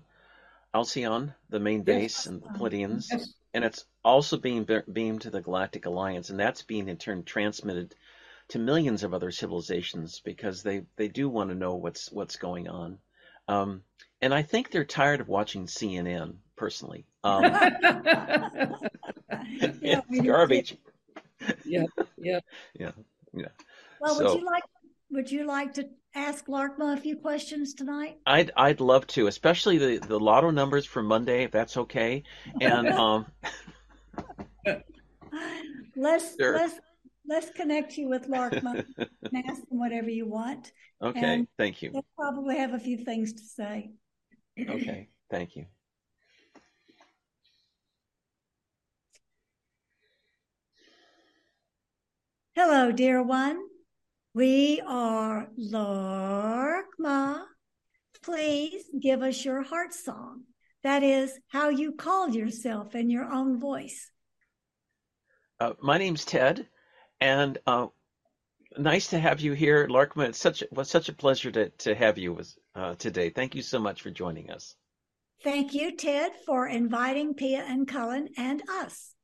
Alcyon, the main base, yes. and the Pleiadians. Yes. And it's also being be- beamed to the Galactic Alliance, and that's being in turn transmitted to millions of other civilizations because they, they do want to know what's what's going on. Um, and I think they're tired of watching CNN. Personally, um, yeah, it's garbage. Yeah, yeah, yeah, yeah. Well, so, would you like would you like to ask Laarkmaa a few questions tonight? I'd I'd love to, especially the the lotto numbers for Monday, if that's okay. And um, let's sure. let's let's connect you with Laarkmaa and ask them whatever you want. Okay, and thank you. They'll probably have a few things to say. Okay, thank you. Hello, dear one. We are Laarkmaa. Please give us your heart song. That is how you call yourself in your own voice. Uh, my name's Ted, and uh, nice to have you here, Laarkmaa. It's such was such a pleasure to to have you uh, today. Thank you so much for joining us. Thank you, Ted, for inviting Pia and Cullen and us.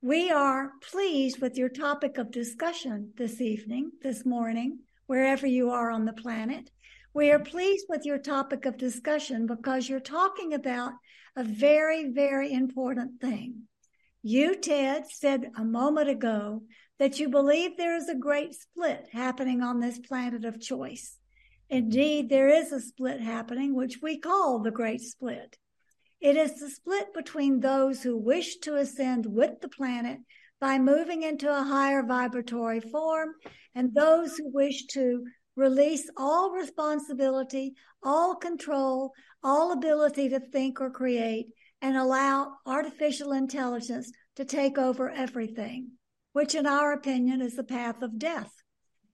We are pleased with your topic of discussion this evening, this morning, wherever you are on the planet. We are pleased with your topic of discussion because you're talking about a very, very important thing. You, Ted, said a moment ago that you believe there is a great split happening on this planet of choice. Indeed, there is a split happening, which we call the Great Split. It is the split between those who wish to ascend with the planet by moving into a higher vibratory form and those who wish to release all responsibility, all control, all ability to think or create, and allow artificial intelligence to take over everything, which, in our opinion, is the path of death.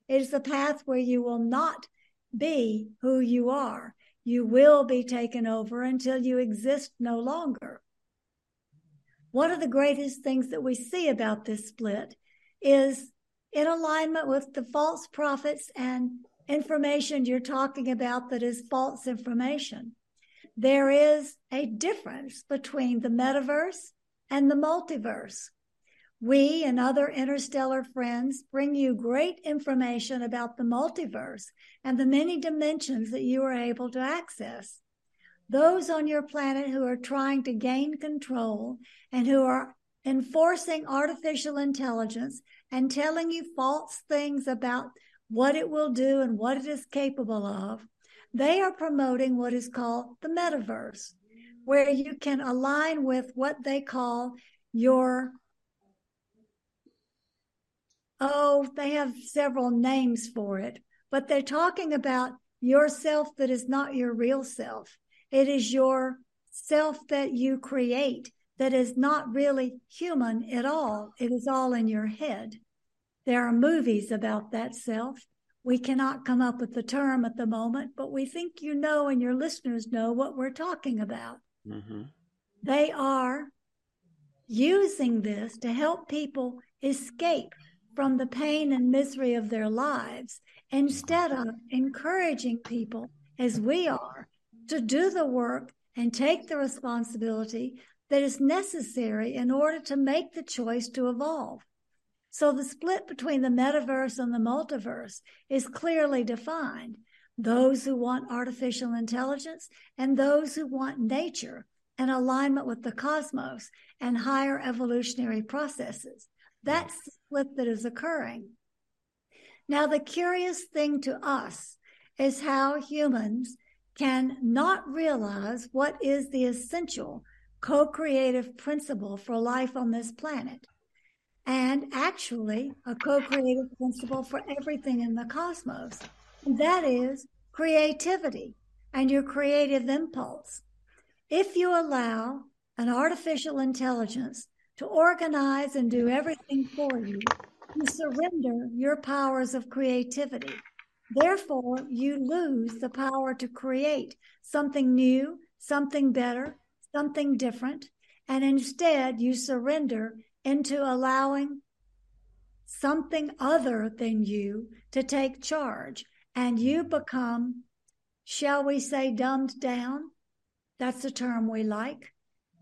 It is the path where you will not be who you are you will be taken over until you exist no longer. One of the greatest things that we see about this split is in alignment with the false prophets and information you're talking about that is false information. There is a difference between the metaverse and the multiverse. We and other interstellar friends bring you great information about the multiverse and the many dimensions that you are able to access. Those on your planet who are trying to gain control and who are enforcing artificial intelligence and telling you false things about what it will do and what it is capable of, they are promoting what is called the metaverse, where you can align with what they call your oh, they have several names for it, but they're talking about yourself that is not your real self. It is your self that you create that is not really human at all. It is all in your head. There are movies about that self. We cannot come up with the term at the moment, but we think you know and your listeners know what we're talking about. Mm-hmm. They are using this to help people escape from the pain and misery of their lives instead of encouraging people, as we are, to do the work and take the responsibility that is necessary in order to make the choice to evolve. So the split between the metaverse and the multiverse is clearly defined. Those who want artificial intelligence and those who want nature and alignment with the cosmos and higher evolutionary processes. That's the split that is occurring. Now, the curious thing to us is how humans can not realize what is the essential co creative principle for life on this planet, and actually a co creative principle for everything in the cosmos. And that is creativity and your creative impulse. If you allow an artificial intelligence to organize and do everything for you, you surrender your powers of creativity. Therefore, you lose the power to create something new, something better, something different, and instead you surrender into allowing something other than you to take charge, and you become, shall we say, dumbed down? That's the term we like.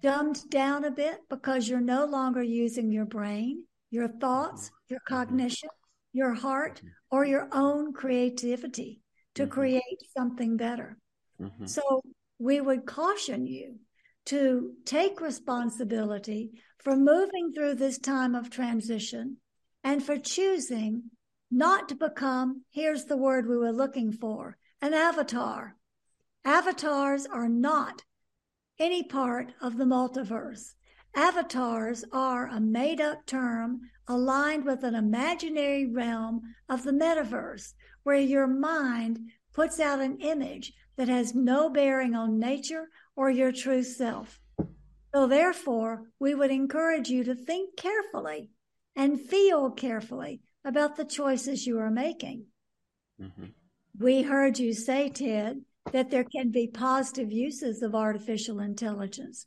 Dumbed down a bit because you're no longer using your brain, your thoughts, your cognition, your heart, or your own creativity to mm-hmm. create something better. Mm-hmm. So we would caution you to take responsibility for moving through this time of transition and for choosing not to become, here's the word we were looking for, an avatar. Avatars are not any part of the multiverse. Avatars are a made up term aligned with an imaginary realm of the metaverse where your mind puts out an image that has no bearing on nature or your true self. So, therefore, we would encourage you to think carefully and feel carefully about the choices you are making. Mm-hmm. We heard you say, Ted, that there can be positive uses of artificial intelligence.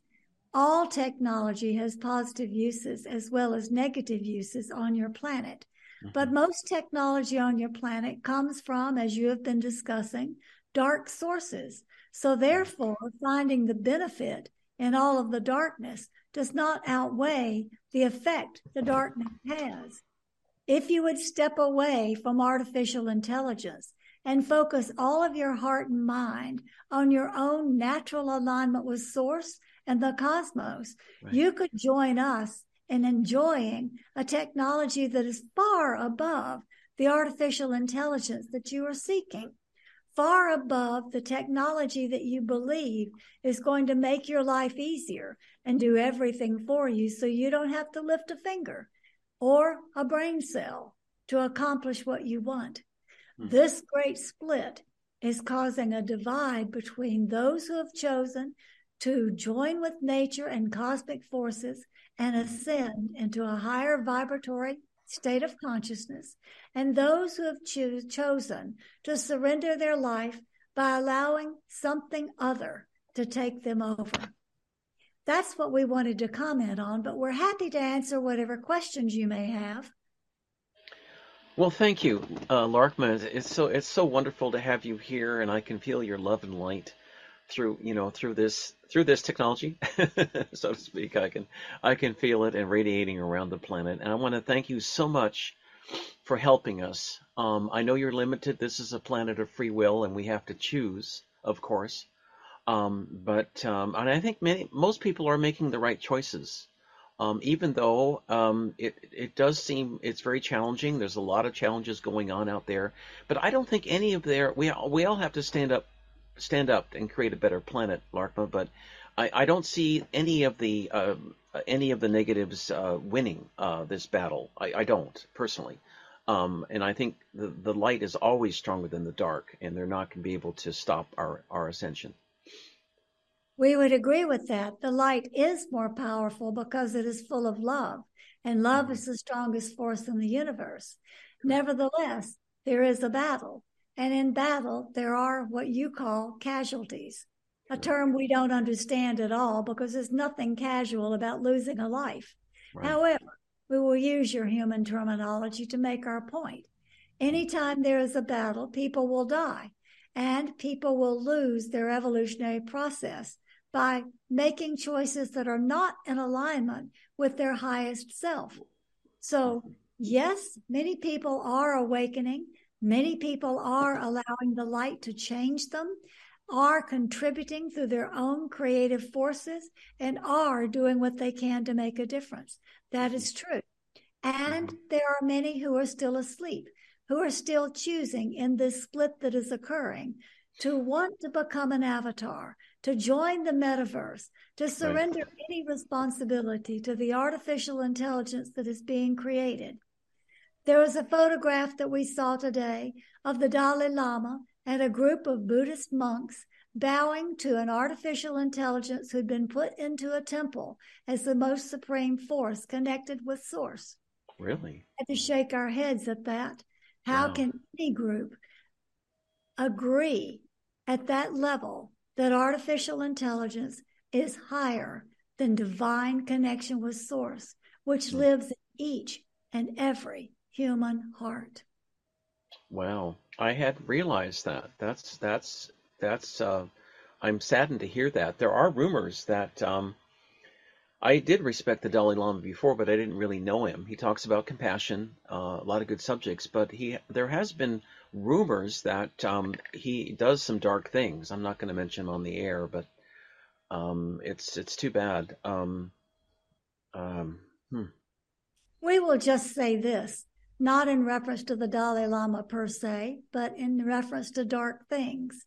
All technology has positive uses as well as negative uses on your planet. Mm-hmm. But most technology on your planet comes from, as you have been discussing, dark sources. So therefore, finding the benefit in all of the darkness does not outweigh the effect the darkness has. If you would step away from artificial intelligence and focus all of your heart and mind on your own natural alignment with source and the cosmos, right. you could join us in enjoying a technology that is far above the artificial intelligence that you are seeking far above the technology that you believe is going to make your life easier and do everything for you so you don't have to lift a finger or a brain cell to accomplish what you want. Mm-hmm. This great split is causing a divide between those who have chosen to join with nature and cosmic forces and ascend into a higher vibratory state of consciousness, and those who have choose, chosen to surrender their life by allowing something other to take them over. That's what we wanted to comment on, but we're happy to answer whatever questions you may have. Well, thank you, uh, Laarkmaa. It's so it's so wonderful to have you here, and I can feel your love and light through you know through this through this technology, so to speak. I can I can feel it and radiating around the planet, and I want to thank you so much for helping us. Um, I know you're limited. This is a planet of free will, and we have to choose, of course. Um, but um, and I think many most people are making the right choices. Um, even though um, it it does seem it's very challenging. There's a lot of challenges going on out there, but I don't think any of their we all, we all have to stand up stand up and create a better planet, Laarkmaa. But I, I don't see any of the uh, any of the negatives uh, winning uh, this battle. I, I don't personally. Um, and I think the, the light is always stronger than the dark, and they're not going to be able to stop our, our ascension. We would agree with that. The light is more powerful because it is full of love, and love mm-hmm. is the strongest force in the universe. Nevertheless, there is a battle, and in battle, there are what you call casualties, a term we don't understand at all because there's nothing casual about losing a life. Right. However, we will use your human terminology to make our point. Anytime there is a battle, people will die and people will lose their evolutionary process by making choices that are not in alignment with their highest self. So, yes, many people are awakening Many people are allowing the light to change them. are contributing through their own creative forces and are doing what they can to make a difference. That is true. And mm-hmm. there are many who are still asleep, who are still choosing in this split that is occurring to want to become an avatar, to join the metaverse, to surrender right. any responsibility to the artificial intelligence that is being created. There was a photograph that we saw today of the Dalai Lama and a group of Buddhist monks bowing to an artificial intelligence who'd been put into a temple as the most supreme force connected with source. Really? Had to shake our heads at that. How wow. can any group agree at that level that artificial intelligence is higher than divine connection with source, which mm. lives in each and every human heart? Wow. I hadn't realized that. That's that's that's. Uh, I'm saddened to hear that. There are rumors that um, I did respect the Dalai Lama before, but I didn't really know him. He talks about compassion, uh, a lot of good subjects, but he there has been rumors that um, he does some dark things. I'm not going to mention him on the air, but um, it's it's too bad. Um, um, hmm. We will just say this not in reference to the Dalai Lama per se, but in reference to dark things.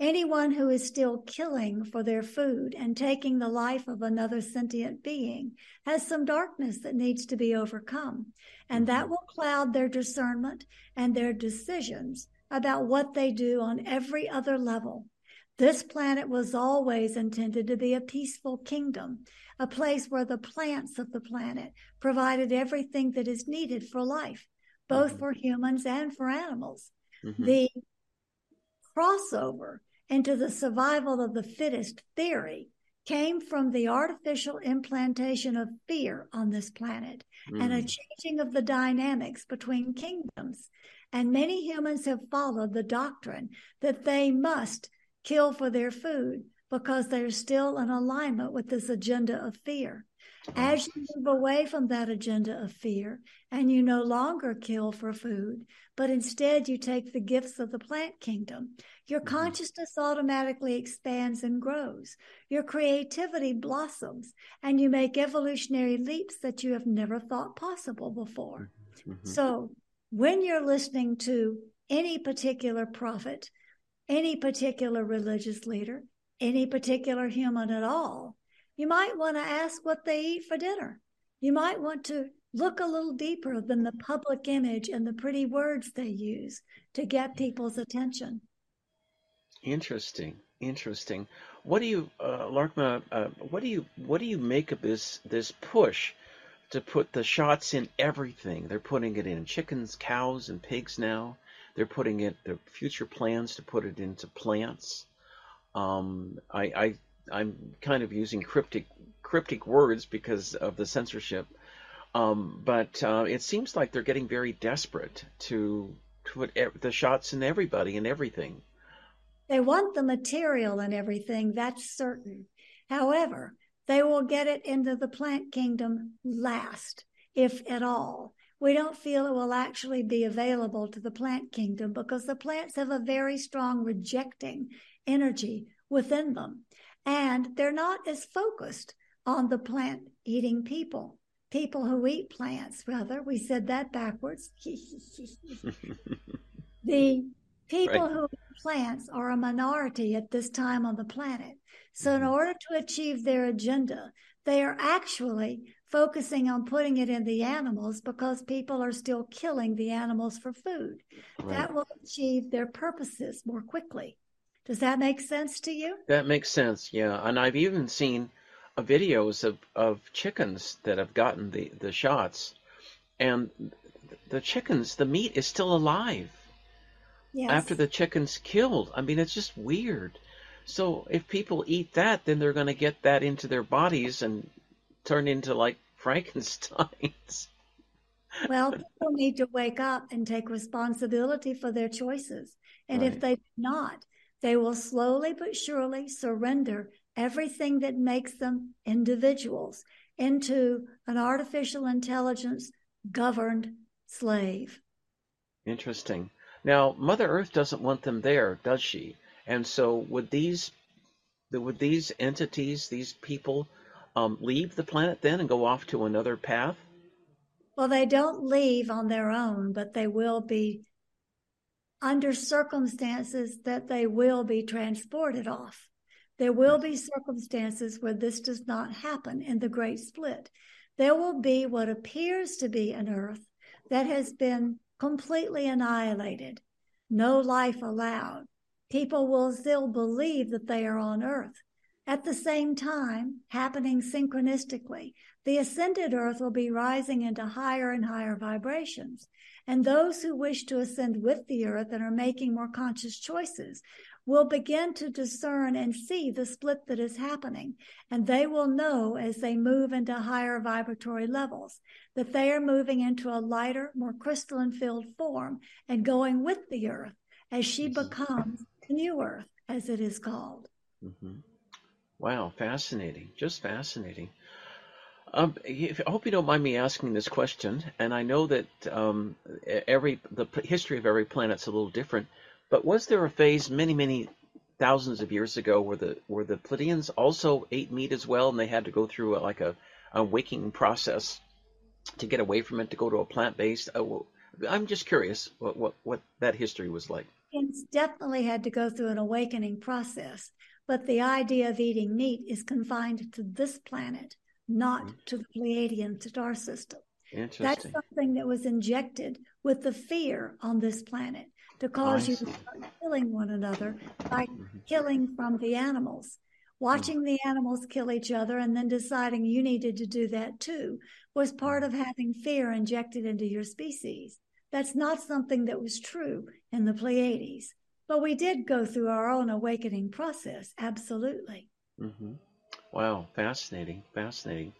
Anyone who is still killing for their food and taking the life of another sentient being has some darkness that needs to be overcome. And that mm-hmm. will cloud their discernment and their decisions about what they do on every other level. This planet was always intended to be a peaceful kingdom a place where the plants of the planet provided everything that is needed for life, both mm-hmm. for humans and for animals. Mm-hmm. The crossover into the survival of the fittest theory came from the artificial implantation of fear on this planet mm. and a mm. changing of the dynamics between kingdoms. And many humans have followed the doctrine that they must kill for their food because they're still in alignment with this agenda of fear. As you move away from that agenda of fear and you no longer kill for food, but instead you take the gifts of the plant kingdom, your mm-hmm. consciousness automatically expands and grows. Your creativity blossoms and you make evolutionary leaps that you have never thought possible before. Mm-hmm. mm-hmm. So when you're listening to any particular prophet, any particular religious leader, any particular human at all, you might want to ask what they eat for dinner. You might want to look a little deeper than the public image and the pretty words they use to get people's attention. Interesting, interesting. What do you, uh, Laarkmaa? Uh, what do you what do you make of this this push to put the shots in everything? They're putting it in chickens, cows, and pigs now. They're putting it. Their future plans to put it into plants. Um, I, I I'm kind of using cryptic cryptic words because of the censorship, um, but uh, it seems like they're getting very desperate to to put the shots in everybody and everything. They want the material and everything, that's certain. However, they will get it into the plant kingdom last, if at all. We don't feel it will actually be available to the plant kingdom because the plants have a very strong rejecting energy within them. And they're not as focused on the plant eating people, people who eat plants, rather. We said that backwards. the people right. who eat plants are a minority at this time on the planet. So, mm-hmm. in order to achieve their agenda, they are actually focusing on putting it in the animals because people are still killing the animals for food. Right. That will achieve their purposes more quickly. Does that make sense to you? That makes sense, yeah. And I've even seen uh, videos of, of chickens that have gotten the, the shots, and the chickens, the meat is still alive yes. after the chicken's killed. I mean, it's just weird. So if people eat that, then they're going to get that into their bodies and turn into like Frankenstein's. well, people need to wake up and take responsibility for their choices. And right. if they do not, they will slowly but surely surrender everything that makes them individuals into an artificial intelligence governed slave. Interesting. Now, Mother Earth doesn't want them there, does she? And so, would these would these entities, these people, um, leave the planet then and go off to another path? Well, they don't leave on their own, but they will be under circumstances that they will be transported off. There will be circumstances where this does not happen in the great split. There will be what appears to be an earth that has been completely annihilated, no life allowed. People will still believe that they are on earth. At the same time, happening synchronistically, the ascended earth will be rising into higher and higher vibrations. And those who wish to ascend with the earth and are making more conscious choices will begin to discern and see the split that is happening. And they will know as they move into higher vibratory levels that they are moving into a lighter, more crystalline filled form and going with the earth as she becomes the new earth, as it is called. Mm-hmm. Wow, fascinating. Just fascinating. Um, I hope you don't mind me asking this question, and I know that um, every the history of every planet's a little different. But was there a phase many, many thousands of years ago where the where the Pleiadians also ate meat as well, and they had to go through a, like a, a waking process to get away from it to go to a plant based? Uh, I'm just curious what, what what that history was like. It's definitely had to go through an awakening process but the idea of eating meat is confined to this planet, not mm-hmm. to the Pleiadian star system. That's something that was injected with the fear on this planet to cause you to start killing one another by mm-hmm. killing from the animals. Watching mm-hmm. the animals kill each other and then deciding you needed to do that too was part mm-hmm. of having fear injected into your species. That's not something that was true in the Pleiades. But we did go through our own awakening process, absolutely. Mm-hmm. Wow, fascinating, fascinating.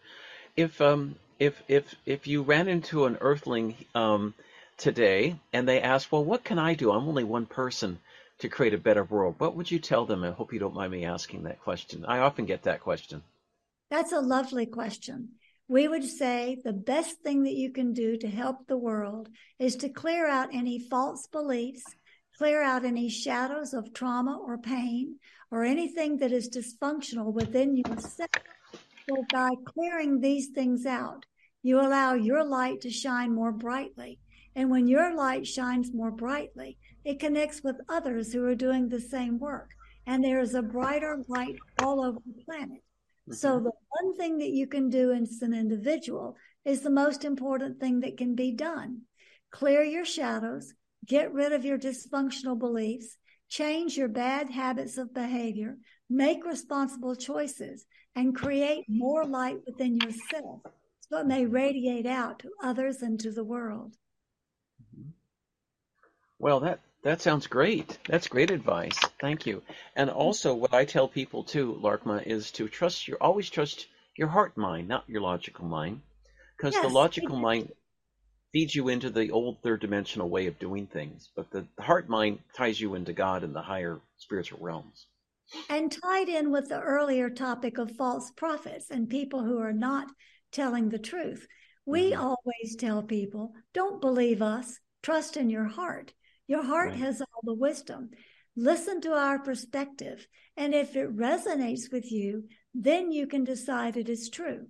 If um, if if if you ran into an Earthling um, today and they asked, "Well, what can I do? I'm only one person to create a better world." What would you tell them? I hope you don't mind me asking that question. I often get that question. That's a lovely question. We would say the best thing that you can do to help the world is to clear out any false beliefs clear out any shadows of trauma or pain or anything that is dysfunctional within yourself. So by clearing these things out, you allow your light to shine more brightly. And when your light shines more brightly, it connects with others who are doing the same work. And there is a brighter light all over the planet. Mm-hmm. So the one thing that you can do as an individual is the most important thing that can be done. Clear your shadows, Get rid of your dysfunctional beliefs, change your bad habits of behavior, make responsible choices, and create more light within yourself so it may radiate out to others and to the world. Mm-hmm. Well, that that sounds great. That's great advice. Thank you. And also, what I tell people too, Laarkmaa, is to trust your always trust your heart mind, not your logical mind, because yes, the logical mind feeds you into the old third dimensional way of doing things, but the heart mind ties you into God and the higher spiritual realms. And tied in with the earlier topic of false prophets and people who are not telling the truth. We mm-hmm. always tell people, don't believe us, trust in your heart. Your heart right. has all the wisdom. Listen to our perspective. And if it resonates with you, then you can decide it is true.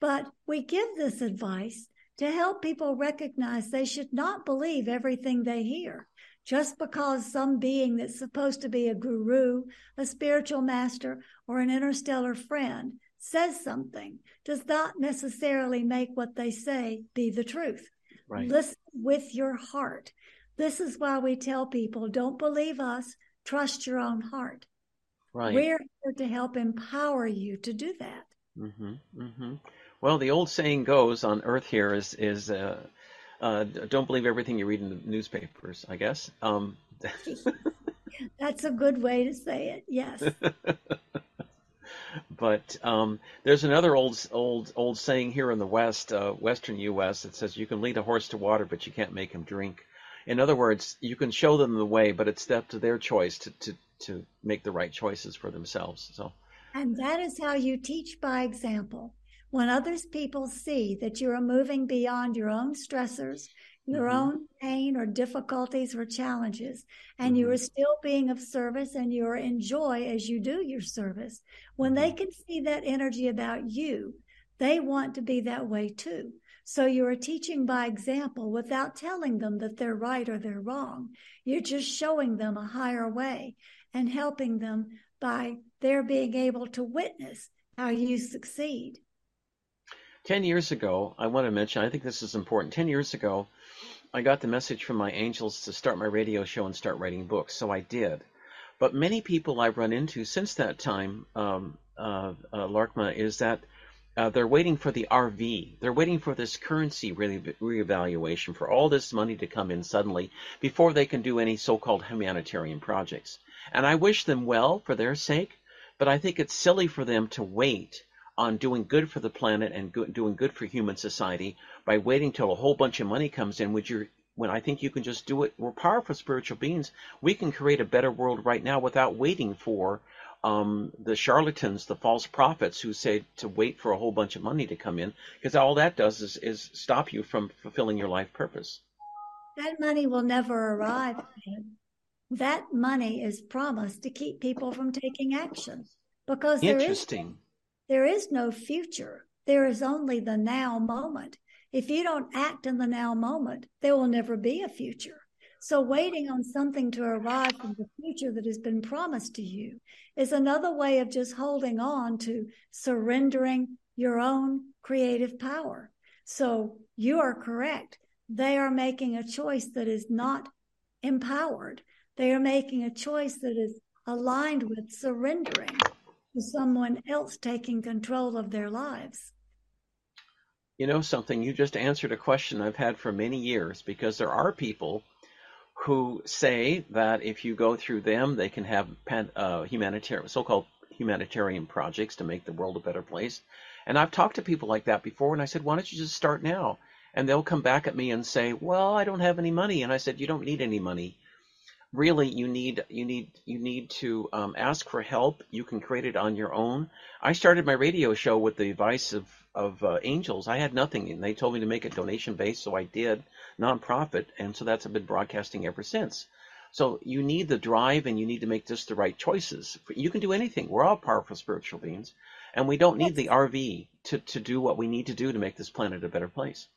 But we give this advice to help people recognize they should not believe everything they hear. Just because some being that's supposed to be a guru, a spiritual master, or an interstellar friend says something does not necessarily make what they say be the truth. Right. Listen with your heart. This is why we tell people don't believe us, trust your own heart. Right. We're here to help empower you to do that. Mm-hmm, mm-hmm. Well, the old saying goes on Earth here is is uh, uh, don't believe everything you read in the newspapers. I guess. Um, That's a good way to say it. Yes. but um, there's another old old old saying here in the West, uh, Western U.S. that says you can lead a horse to water, but you can't make him drink. In other words, you can show them the way, but it's up to their choice to to to make the right choices for themselves. So. And that is how you teach by example. When others people see that you are moving beyond your own stressors, your mm-hmm. own pain or difficulties or challenges, and mm-hmm. you are still being of service and you are in joy as you do your service. When they mm-hmm. can see that energy about you, they want to be that way too. So you are teaching by example without telling them that they're right or they're wrong. You're just showing them a higher way and helping them by their being able to witness how you succeed. 10 years ago, I want to mention, I think this is important. 10 years ago, I got the message from my angels to start my radio show and start writing books. So I did. But many people I've run into since that time, um, uh, uh, Laarkmaa, is that uh, they're waiting for the RV. They're waiting for this currency re- reevaluation, for all this money to come in suddenly before they can do any so called humanitarian projects. And I wish them well for their sake, but I think it's silly for them to wait on doing good for the planet and go- doing good for human society by waiting till a whole bunch of money comes in, which you're when I think you can just do it. We're powerful spiritual beings. We can create a better world right now without waiting for um, the charlatans, the false prophets who say to wait for a whole bunch of money to come in, because all that does is, is stop you from fulfilling your life purpose. That money will never arrive. That money is promised to keep people from taking action because there Interesting. Is, there is no future. There is only the now moment. If you don't act in the now moment, there will never be a future. So waiting on something to arrive from the future that has been promised to you is another way of just holding on to surrendering your own creative power. So you are correct. They are making a choice that is not empowered. They are making a choice that is aligned with surrendering to someone else taking control of their lives. You know something, you just answered a question I've had for many years because there are people who say that if you go through them, they can have uh, humanitarian, so-called humanitarian projects to make the world a better place. And I've talked to people like that before, and I said, why don't you just start now? And they'll come back at me and say, well, I don't have any money. And I said, you don't need any money. Really, you need you need you need to um, ask for help. You can create it on your own. I started my radio show with the advice of of uh, angels. I had nothing, and they told me to make it donation based, so I did nonprofit, and so that's been broadcasting ever since. So you need the drive, and you need to make just the right choices. You can do anything. We're all powerful spiritual beings, and we don't need the RV to to do what we need to do to make this planet a better place.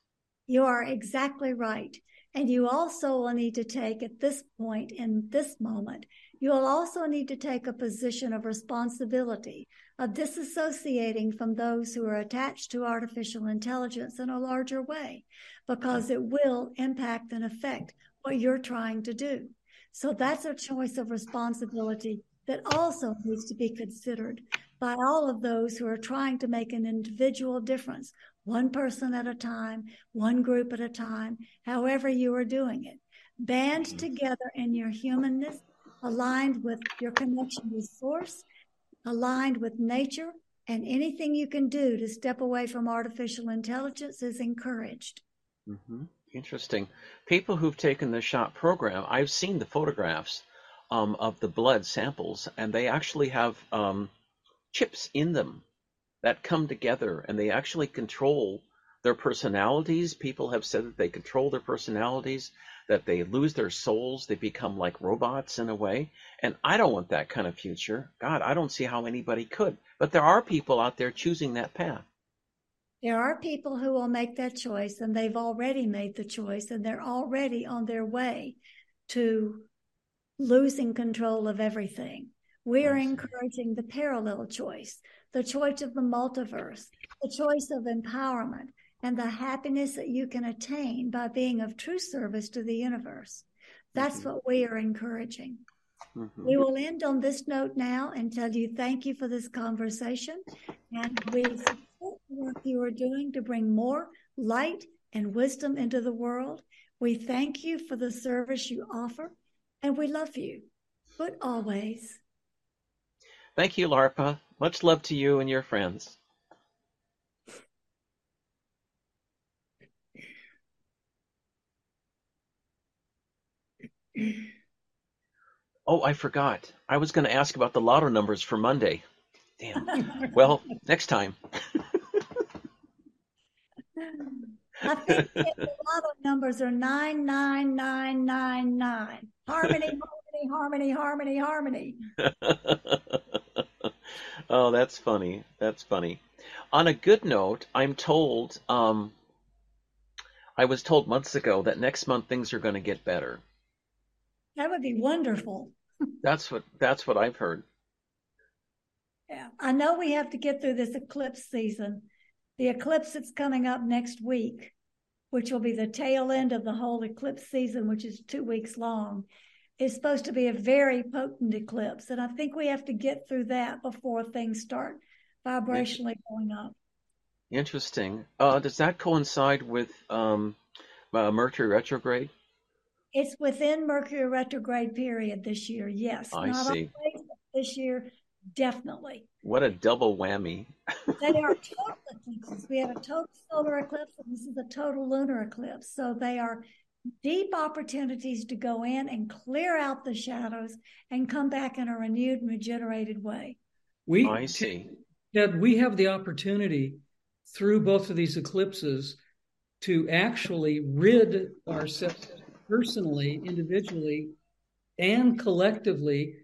You are exactly right. And you also will need to take at this point in this moment, you will also need to take a position of responsibility, of disassociating from those who are attached to artificial intelligence in a larger way, because it will impact and affect what you're trying to do. So that's a choice of responsibility that also needs to be considered by all of those who are trying to make an individual difference, one person at a time, one group at a time, however you are doing it. Band mm-hmm. together in your humanness, aligned with your connection with source, aligned with nature, and anything you can do to step away from artificial intelligence is encouraged. Mm-hmm. Interesting. People who've taken the SHOT program, I've seen the photographs um, of the blood samples, and they actually have um, chips in them that come together, and they actually control their personalities. People have said that they control their personalities that they lose their souls, they become like robots in a way. And I don't want that kind of future. God, I don't see how anybody could. But there are people out there choosing that path. There are people who will make that choice, and they've already made the choice, and they're already on their way to losing control of everything. We are encouraging the parallel choice, the choice of the multiverse, the choice of empowerment, and the happiness that you can attain by being of true service to the universe. That's mm-hmm. what we are encouraging. Mm-hmm. We will end on this note now and tell you thank you for this conversation. And we support the work you are doing to bring more light and wisdom into the world. We thank you for the service you offer, and we love you, but always. Thank you, Laarkmaa. Much love to you and your friends. Oh, I forgot. I was going to ask about the lotto numbers for Monday. Damn. well, next time. I think the lot of numbers are nine nine nine nine nine. Harmony, harmony, harmony, harmony, harmony. oh, that's funny. That's funny. On a good note, I'm told. Um, I was told months ago that next month things are going to get better. That would be wonderful. that's what that's what I've heard. Yeah, I know we have to get through this eclipse season. The eclipse that's coming up next week, which will be the tail end of the whole eclipse season, which is two weeks long, is supposed to be a very potent eclipse. And I think we have to get through that before things start vibrationally going up. Interesting. Uh, does that coincide with um, uh, Mercury retrograde? It's within Mercury retrograde period this year. Yes, I not see. Always, this year, definitely. What a double whammy! they are total eclipses. We have a total solar eclipse, and this is a total lunar eclipse. So they are deep opportunities to go in and clear out the shadows and come back in a renewed and regenerated way. We, oh, I see. Ted, we have the opportunity through both of these eclipses to actually rid ourselves personally, individually, and collectively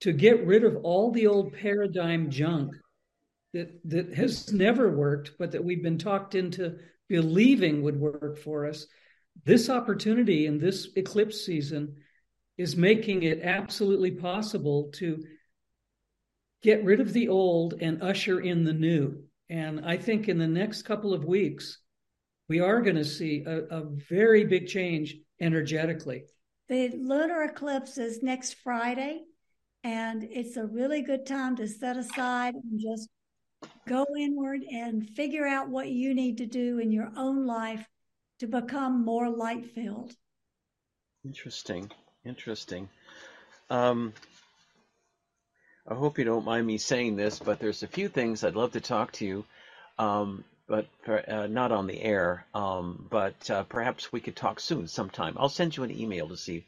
to get rid of all the old paradigm junk that that has never worked, but that we've been talked into believing would work for us. This opportunity in this eclipse season is making it absolutely possible to get rid of the old and usher in the new. And I think in the next couple of weeks, we are going to see a, a very big change energetically. The lunar eclipse is next Friday, and it's a really good time to set aside and just go inward and figure out what you need to do in your own life to become more light filled. Interesting. Interesting. Um, I hope you don't mind me saying this, but there's a few things I'd love to talk to you, um, but uh, not on the air. Um, but uh, perhaps we could talk soon, sometime. I'll send you an email to see.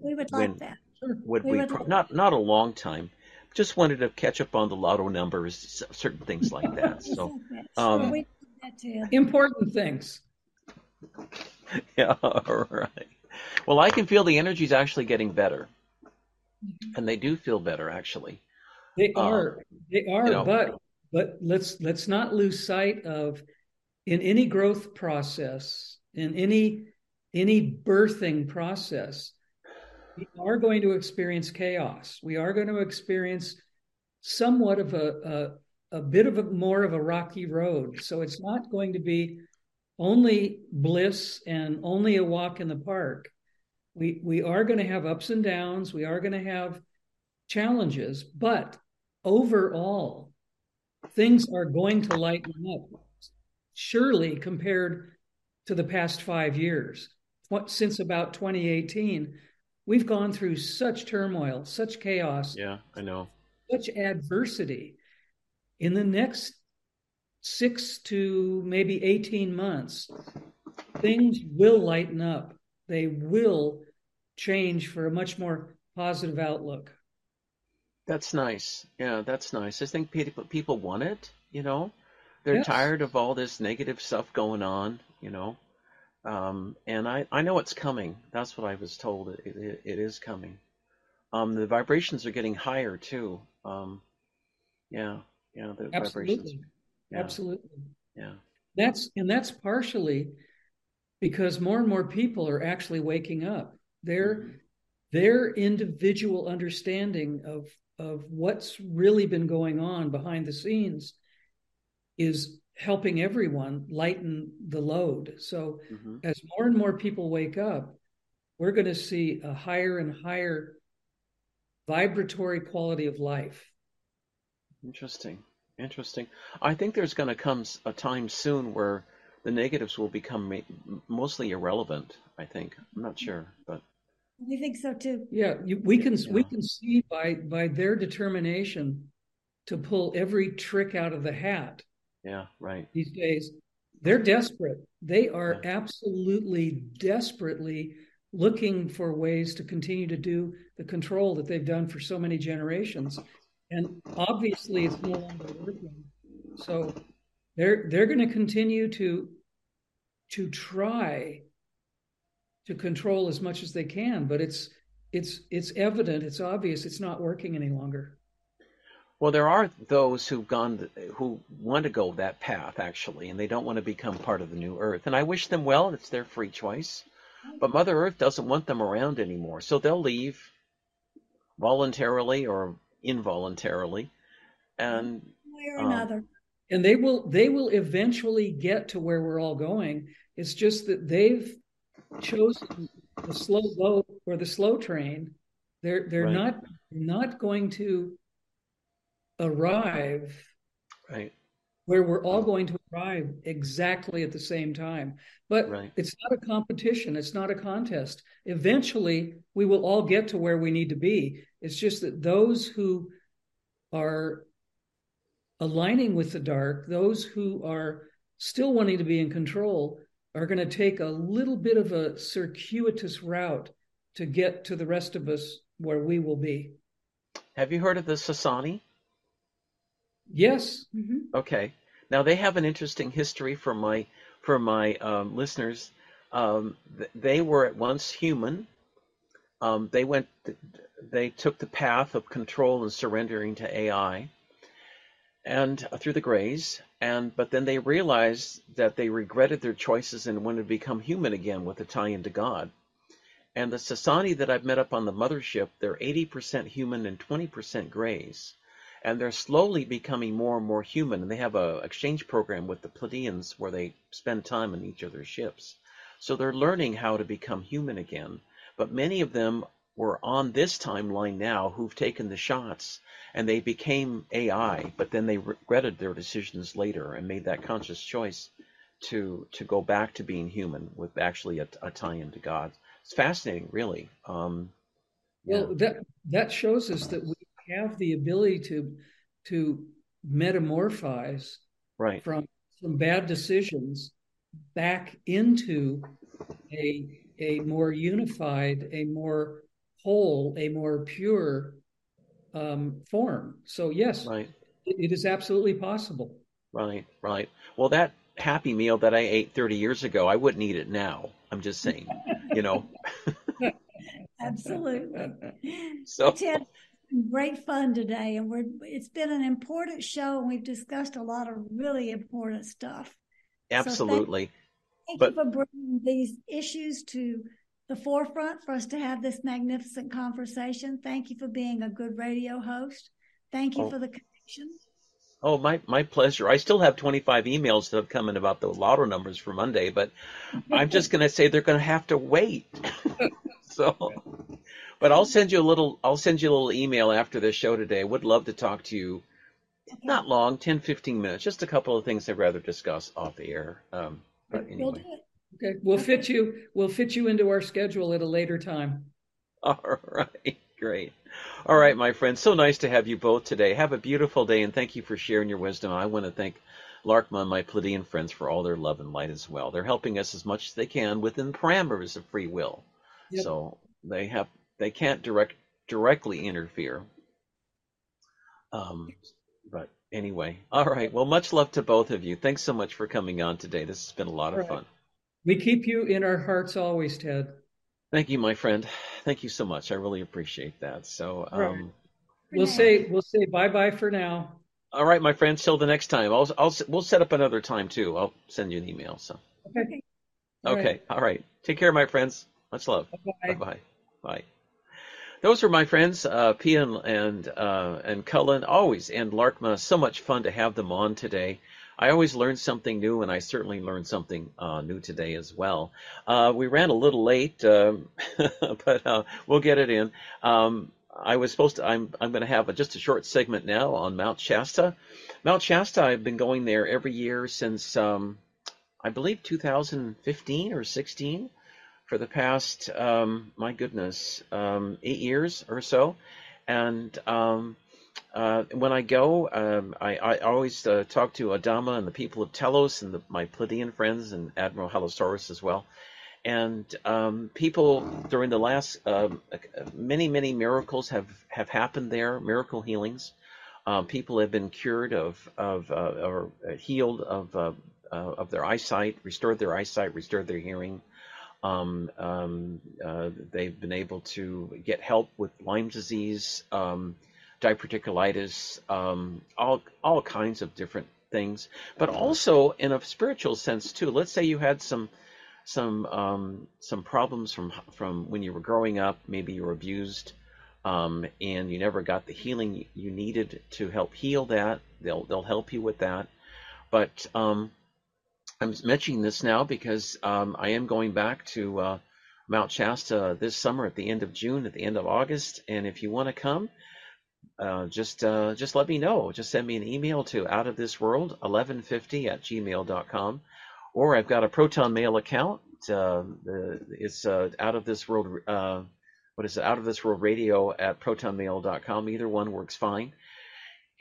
We would like that. Would we? we would not not a long time. Just wanted to catch up on the lotto numbers, certain things like that. So, um, important things. Yeah. All right. Well, I can feel the energy is actually getting better. Mm-hmm. and they do feel better actually. They um, are, um, they are, you know, but but let's let's not lose sight of in any growth process, in any any birthing process, we are going to experience chaos. We are going to experience somewhat of a, a, a bit of a more of a rocky road. So it's not going to be only bliss and only a walk in the park. We we are going to have ups and downs we are going to have challenges but overall things are going to lighten up surely compared to the past 5 years. What, since about 2018 we've gone through such turmoil such chaos yeah i know. such adversity. In the next 6 to maybe 18 months things will lighten up they will change for a much more positive outlook. That's nice. Yeah, that's nice. I think people people want it. You know, they're yes. tired of all this negative stuff going on. You know, um, and I I know it's coming. That's what I was told. It it, it is coming. Um, the vibrations are getting higher too. Um, yeah, yeah, the Absolutely. vibrations. Yeah. Absolutely. Yeah. That's and that's partially because more and more people are actually waking up. Their mm-hmm. their individual understanding of of what's really been going on behind the scenes is helping everyone lighten the load. So mm-hmm. as more and more people wake up, we're going to see a higher and higher vibratory quality of life. Interesting. Interesting. I think there's going to come a time soon where the negatives will become mostly irrelevant. I think. I'm not sure, but we think so too. Yeah, we can yeah. we can see by by their determination to pull every trick out of the hat. Yeah, right. These days, they're desperate. They are yeah. absolutely desperately looking for ways to continue to do the control that they've done for so many generations, and obviously, it's no longer working. So they're they're going to continue to to try to control as much as they can, but it's it's it's evident, it's obvious, it's not working any longer. Well, there are those who've gone who want to go that path actually, and they don't want to become part of the new Earth. And I wish them well; it's their free choice. But Mother Earth doesn't want them around anymore, so they'll leave voluntarily or involuntarily, and way or um, another. And they will they will eventually get to where we're all going. It's just that they've chosen the slow boat or the slow train. They're they're right. not not going to arrive right where we're all going to arrive exactly at the same time. But right. it's not a competition, it's not a contest. Eventually, we will all get to where we need to be. It's just that those who are aligning with the dark, those who are still wanting to be in control, are going to take a little bit of a circuitous route to get to the rest of us where we will be. Have you heard of the Sasani? Yes. Mm-hmm. Okay. Now they have an interesting history for my for my um, listeners. Um, they were at once human. Um, they went. They took the path of control and surrendering to AI, and uh, through the grays. And but then they realized that they regretted their choices and wanted to become human again with a tie into God. And the Sasani that I've met up on the mothership, they're 80% human and 20% grays and they're slowly becoming more and more human. And they have a exchange program with the Pleiadians where they spend time on each other's ships. So they're learning how to become human again. But many of them were on this timeline now who've taken the shots and they became AI, but then they regretted their decisions later and made that conscious choice to to go back to being human with actually a, a tie into God. It's fascinating, really. Um, yeah. Well, that that shows us that we have the ability to to metamorphose right. from some bad decisions back into a a more unified, a more whole, a more pure um, form. So yes, right. it, it is absolutely possible. Right, right. Well, that happy meal that I ate 30 years ago, I wouldn't eat it now. I'm just saying, you know. Absolutely. So Ted, great fun today, and we're it's been an important show, and we've discussed a lot of really important stuff. Absolutely. So thank, thank but, you for bringing these issues to the forefront for us to have this magnificent conversation. Thank you for being a good radio host. Thank you oh. for the connection. Oh, my, my pleasure. I still have 25 emails that have come in about the lotto numbers for Monday, but I'm just going to say they're going to have to wait. so, but I'll send you a little. I'll send you a little email after this show today. Would love to talk to you. Not long, 10, 15 minutes. Just a couple of things I'd rather discuss off the air. Um, but anyway. Okay, we'll fit you. We'll fit you into our schedule at a later time. All right, great. All right, my friends. So nice to have you both today. Have a beautiful day, and thank you for sharing your wisdom. I want to thank Laarkmaa and my Pleiadian friends for all their love and light as well. They're helping us as much as they can within the parameters of free will. Yep. So they have they can't direct directly interfere. Um, but anyway, all right. Well, much love to both of you. Thanks so much for coming on today. This has been a lot all of right. fun. We keep you in our hearts always, Ted. Thank you, my friend. Thank you so much. I really appreciate that. So, um, right. we'll say we'll say bye bye for now. All right, my friends. Till the next time. I'll I'll we'll set up another time too. I'll send you an email. So. Okay. Okay. Right. All right. Take care, my friends. Much love. Bye bye. Bye. Those were my friends, uh, Pia and and, uh, and Cullen, always, and Laarkmaa. So much fun to have them on today. I always learn something new, and I certainly learned something uh, new today as well. Uh, we ran a little late, um, but uh, we'll get it in. Um, I was supposed to. I'm I'm going to have a, just a short segment now on Mount Shasta. Mount Shasta. I've been going there every year since um, I believe 2015 or 16 for the past, um, my goodness, um, eight years or so. And um, uh, when I go, um, I, I, always uh, talk to Adama and the people of Telos and the, my Pleiadian friends and Admiral Halosaurus as well. And um, people during the last um, many many miracles have have happened there, miracle healings. People have been cured of of uh, or healed of uh, uh, of their eyesight, restored their eyesight, restored their hearing. Um, um, uh, they've been able to get help with Lyme disease, um, diverticulitis, um, all all kinds of different things, but also in a spiritual sense too. Let's say you had some some um, some problems from from when you were growing up. Maybe you were abused, um, and you never got the healing you needed to help heal that. They'll they'll help you with that. But um, I'm mentioning this now because um, I am going back to uh, Mount Shasta this summer at the end of June, at the end of August, and if you want to come, uh, just uh, just let me know. Just send me an email to outofthisworld1150 at gmail.com, or I've got a Proton Mail account. Uh, it's uh, out of this world. Uh, what is it? Out of this world radio at protonmail.com. Either one works fine.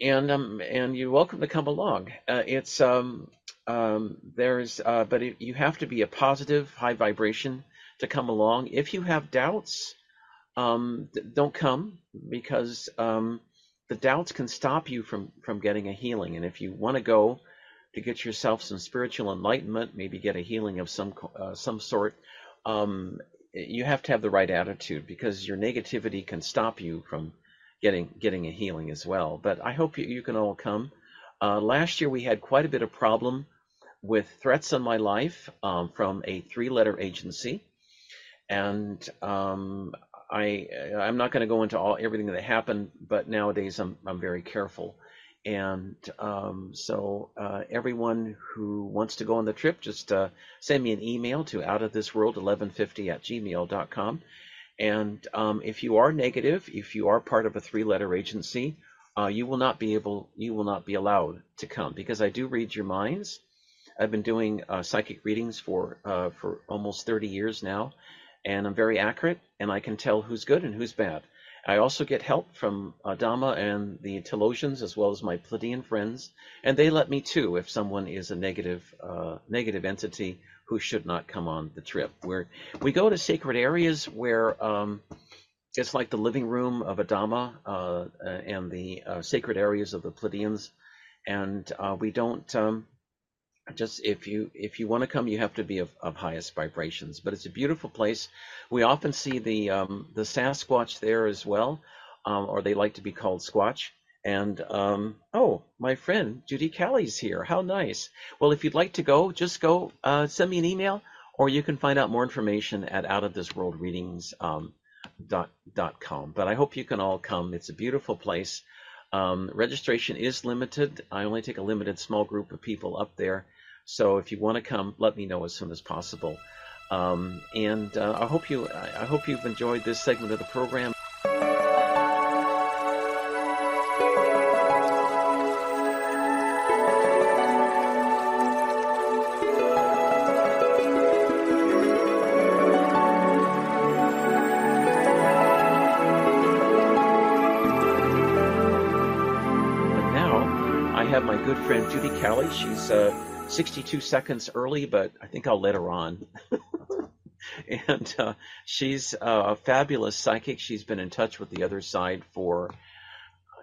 And um and you're welcome to come along. Uh, it's um um there's but it, you have to be a positive, high vibration to come along. If you have doubts, um, don't come because um, the doubts can stop you from from getting a healing. And if you want to go to get yourself some spiritual enlightenment, maybe get a healing of some uh, some sort, um, you have to have the right attitude because your negativity can stop you from getting getting a healing as well. But I hope you, you can all come. Uh, last year we had quite a bit of problem with threats on my life um, from a three-letter agency, and um, I I'm not going to go into all everything that happened, but nowadays I'm I'm very careful, and um, so uh, everyone who wants to go on the trip, just uh, send me an email to outofthisworld1150 at gmail.com. And um, if you are negative, if you are part of a three-letter agency, uh, you will not be able, you will not be allowed to come because I do read your minds. I've been doing uh, psychic readings for uh, for almost 30 years now, and I'm very accurate, and I can tell who's good and who's bad. I also get help from Adama and the Telosians, as well as my Pleiadian friends, and they let me too if someone is a negative uh, negative entity who should not come on the trip. Where we go to sacred areas where um, it's like the living room of Adama uh, and the uh, sacred areas of the Pleiadians, and uh, we don't. Um, just if you if you want to come, you have to be of, of highest vibrations. But it's a beautiful place. We often see the um, the Sasquatch there as well, um, or they like to be called Squatch. And um, oh, my friend Judy Cali's here. How nice. Well, if you'd like to go, just go uh, send me an email, or you can find out more information at Out of This World Readings um, dot dot com. But I hope you can all come. It's a beautiful place. Um, registration is limited. I only take a limited small group of people up there. So if you want to come, let me know as soon as possible. Um, and uh, I hope you I hope you've enjoyed this segment of the program. Good friend Judy Cali. She's uh, 62 seconds early, but I think I'll let her on. and uh, she's a fabulous psychic. She's been in touch with the other side for,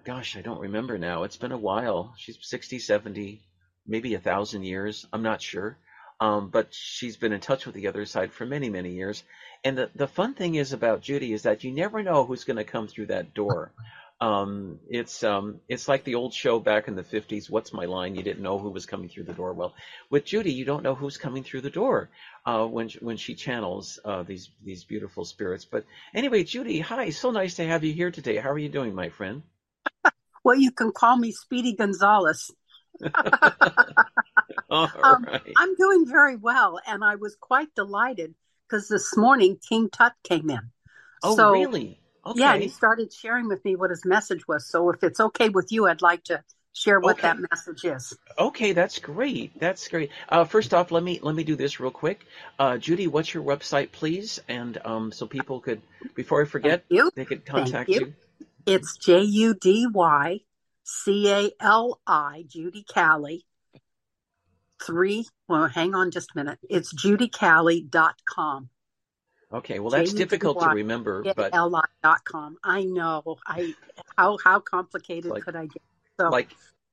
gosh, I don't remember now. It's been a while. She's 60, 70, maybe a thousand years. I'm not sure. Um, but she's been in touch with the other side for many, many years. And the, the fun thing is about Judy is that you never know who's going to come through that door. Um, it's um, it's like the old show back in the 50s. What's my line? You didn't know who was coming through the door. Well, with Judy, you don't know who's coming through the door uh, when when she channels uh, these these beautiful spirits. But anyway, Judy, hi. So nice to have you here today. How are you doing, my friend? well, you can call me Speedy Gonzales. All Um, right. I'm doing very well, and I was quite delighted because this morning King Tut came in. Oh, so, really? Okay. Yeah, he started sharing with me what his message was. So if it's okay with you, I'd like to share what Okay. that message is. Okay, that's great. That's great. Uh, first off, let me let me do this real quick. Uh, Judy, what's your website, please? And um, so people could, before I forget, they could contact you. you. It's J U D Y C A L I, Judy Cali. Three, well, hang on just a minute. It's judycali.com. Okay, well that's difficult to remember, but com. I know. I how how complicated Like- could I get? So like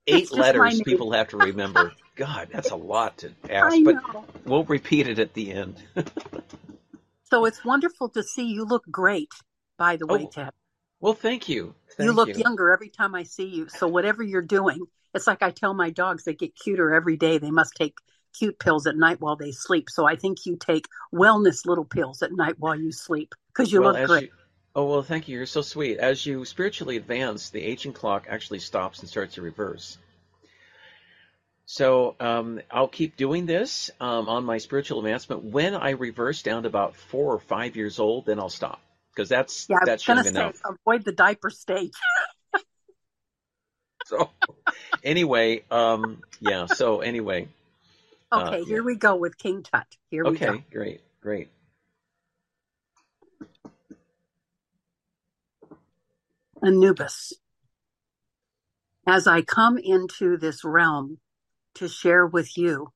eight letters people have to remember. God, that's a lot to ask, but we'll repeat it at the end. so it's wonderful to see you look great, by the oh, way, oh, Ted. Well, thank you. Thank you look you. younger every time I see you. So whatever you're doing, it's like I tell my dogs they get cuter every day. They must take cute pills at night while they sleep. So I think you take wellness little pills at night while you sleep because you well, look great. You, oh well, thank you. You're so sweet. As you spiritually advance, the aging clock actually stops and starts to reverse. So um, I'll keep doing this um, on my spiritual advancement. When I reverse down to about four or five years old, then I'll stop because that's yeah, that's young say, enough. Avoid the diaper stage. so anyway, um, yeah. So anyway. Okay, uh, here yeah. we go with King Tut. Here okay, we go. Okay, great, great. Anubis. As I come into this realm to share with you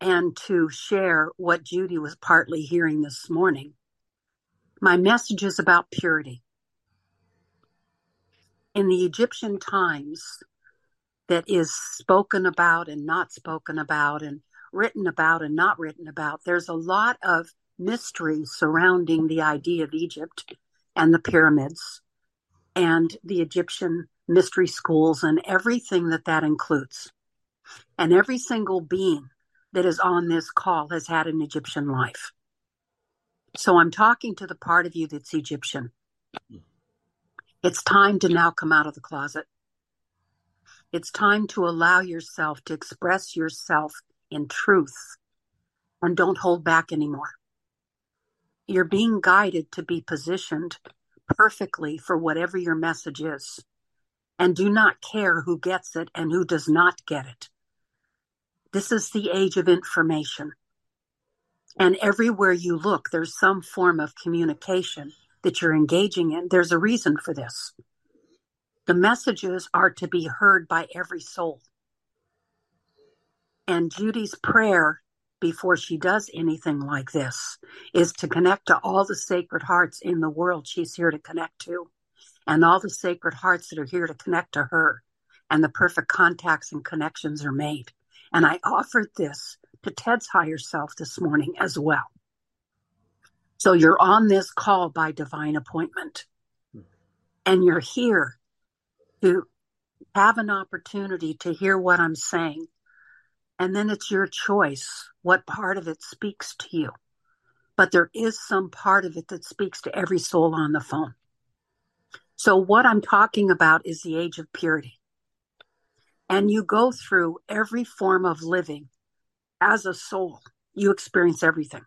and to share what Judy was partly hearing this morning, my message is about purity. In the Egyptian times, that is spoken about and not spoken about and written about and not written about. There's a lot of mystery surrounding the idea of Egypt and the pyramids and the Egyptian mystery schools and everything that that includes. And every single being that is on this call has had an Egyptian life. So I'm talking to the part of you that's Egyptian. Hmm. It's time to now come out of the closet. It's time to allow yourself to express yourself in truth and don't hold back anymore. You're being guided to be positioned perfectly for whatever your message is. And do not care who gets it and who does not get it. This is the age of information. And everywhere you look, there's some form of communication that you're engaging in. There's a reason for this. The messages are to be heard by every soul. And Judy's prayer before she does anything like this is to connect to all the sacred hearts in the world she's here to connect to, and all the sacred hearts that are here to connect to her, and the perfect contacts and connections are made. And I offered this to Ted's higher self this morning as well. So you're on this call by divine appointment, hmm. and you're here to have an opportunity to hear what I'm saying. And then it's your choice what part of it speaks to you. But there is some part of it that speaks to every soul on the phone. So, what I'm talking about is the age of purity. And you go through every form of living as a soul, you experience everything.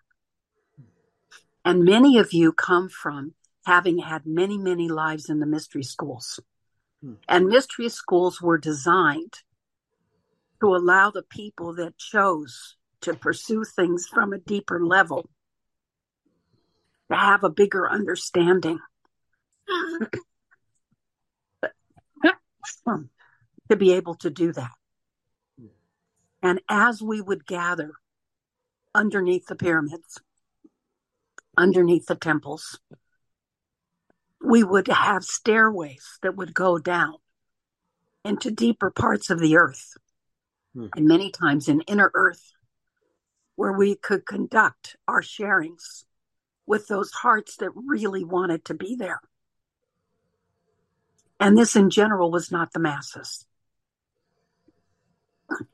And many of you come from having had many, many lives in the mystery schools. Hmm. And mystery schools were designed to allow the people that chose to pursue things from a deeper level to have a bigger understanding. to be able to do that. Hmm. And as we would gather underneath the pyramids, underneath the temples, we would have stairways that would go down into deeper parts of the earth hmm. and many times in inner earth where we could conduct our sharings with those hearts that really wanted to be there. And this in general was not the masses.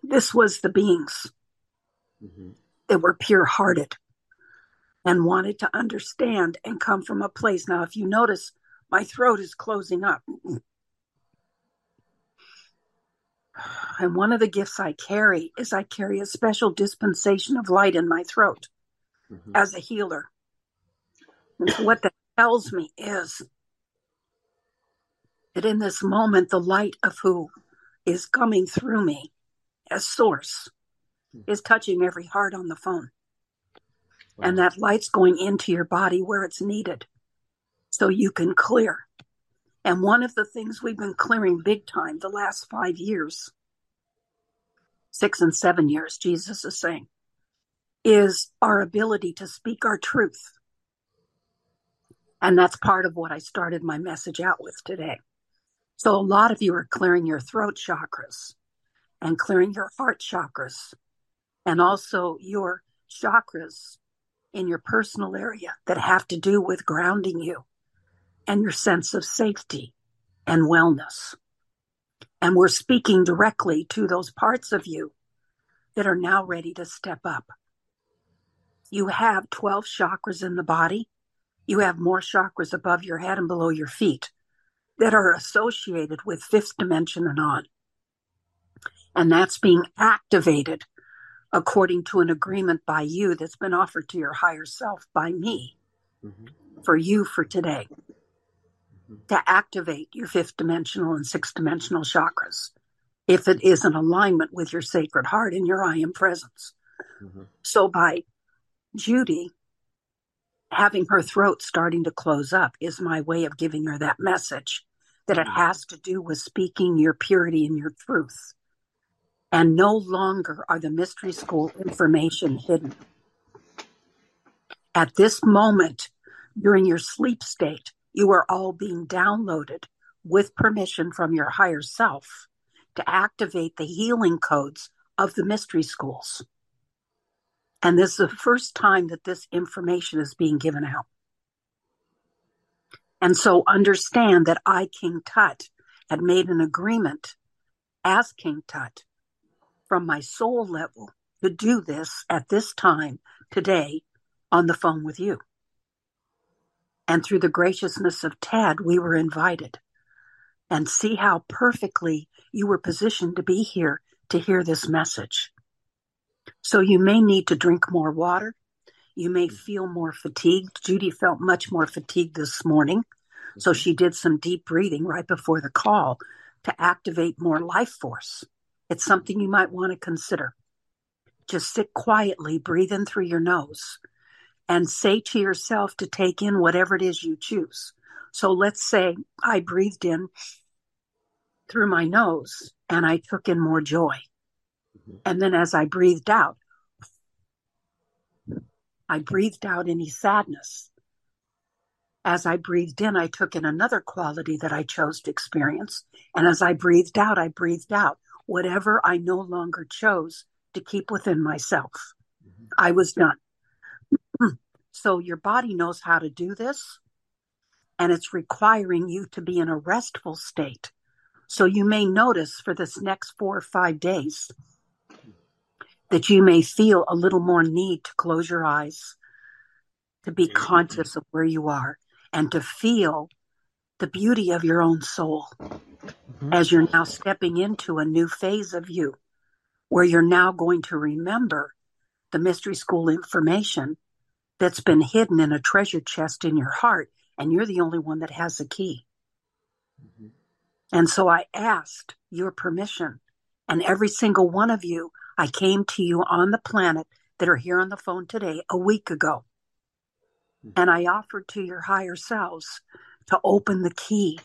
This was the beings mm-hmm. that were pure hearted and wanted to understand and come from a place. Now, if you notice, my throat is closing up. And one of the gifts I carry is I carry a special dispensation of light in my throat mm-hmm. as a healer. And what that tells me is that in this moment, the light of who is coming through me as source hmm. is touching every heart on the phone. Wow. And that light's going into your body where it's needed so you can clear. And one of the things we've been clearing big time the last five years, six and seven years, Jesus is saying, is our ability to speak our truth. And that's part of what I started my message out with today. So a lot of you are clearing your throat chakras and clearing your heart chakras and also your chakras in your personal area that have to do with grounding you and your sense of safety and wellness. And we're speaking directly to those parts of you that are now ready to step up. You have 12 chakras in the body. You have more chakras above your head and below your feet that are associated with fifth dimension and on. And that's being activated according to an agreement by you that's been offered to your higher self by me mm-hmm. for you for today. To activate your fifth dimensional and sixth dimensional chakras if it is in alignment with your sacred heart and your I am presence. Mm-hmm. So by Judy having her throat starting to close up is my way of giving her that message that it mm-hmm. has to do with speaking your purity and your truth and no longer are the mystery school information hidden. At this moment, during your sleep state, you are all being downloaded with permission from your higher self to activate the healing codes of the mystery schools. And this is the first time that this information is being given out. And so understand that I, King Tut, had made an agreement as King Tut from my soul level to do this at this time today on the phone with you. And through the graciousness of Ted, we were invited. And see how perfectly you were positioned to be here to hear this message. So you may need to drink more water. You may feel more fatigued. Judy felt much more fatigued this morning. So mm-hmm. she did some deep breathing right before the call to activate more life force. It's something you might want to consider. Just sit quietly, breathe in through your nose, and say to yourself to take in whatever it is you choose. So let's say I breathed in through my nose and I took in more joy. Mm-hmm. And then as I breathed out, I breathed out any sadness. As I breathed in, I took in another quality that I chose to experience. And as I breathed out, I breathed out whatever I no longer chose to keep within myself. Mm-hmm. I was done. So your body knows how to do this, and it's requiring you to be in a restful state. So you may notice for this next four or five days that you may feel a little more need to close your eyes, to be conscious of where you are, and to feel the beauty of your own soul mm-hmm. as you're now stepping into a new phase of you where you're now going to remember the mystery school information that's been hidden in a treasure chest in your heart, and you're the only one that has the key. Mm-hmm. And so I asked your permission, and every single one of you, I came to you on the planet that are here on the phone today a week ago. Mm-hmm. And I offered to your higher selves to open the key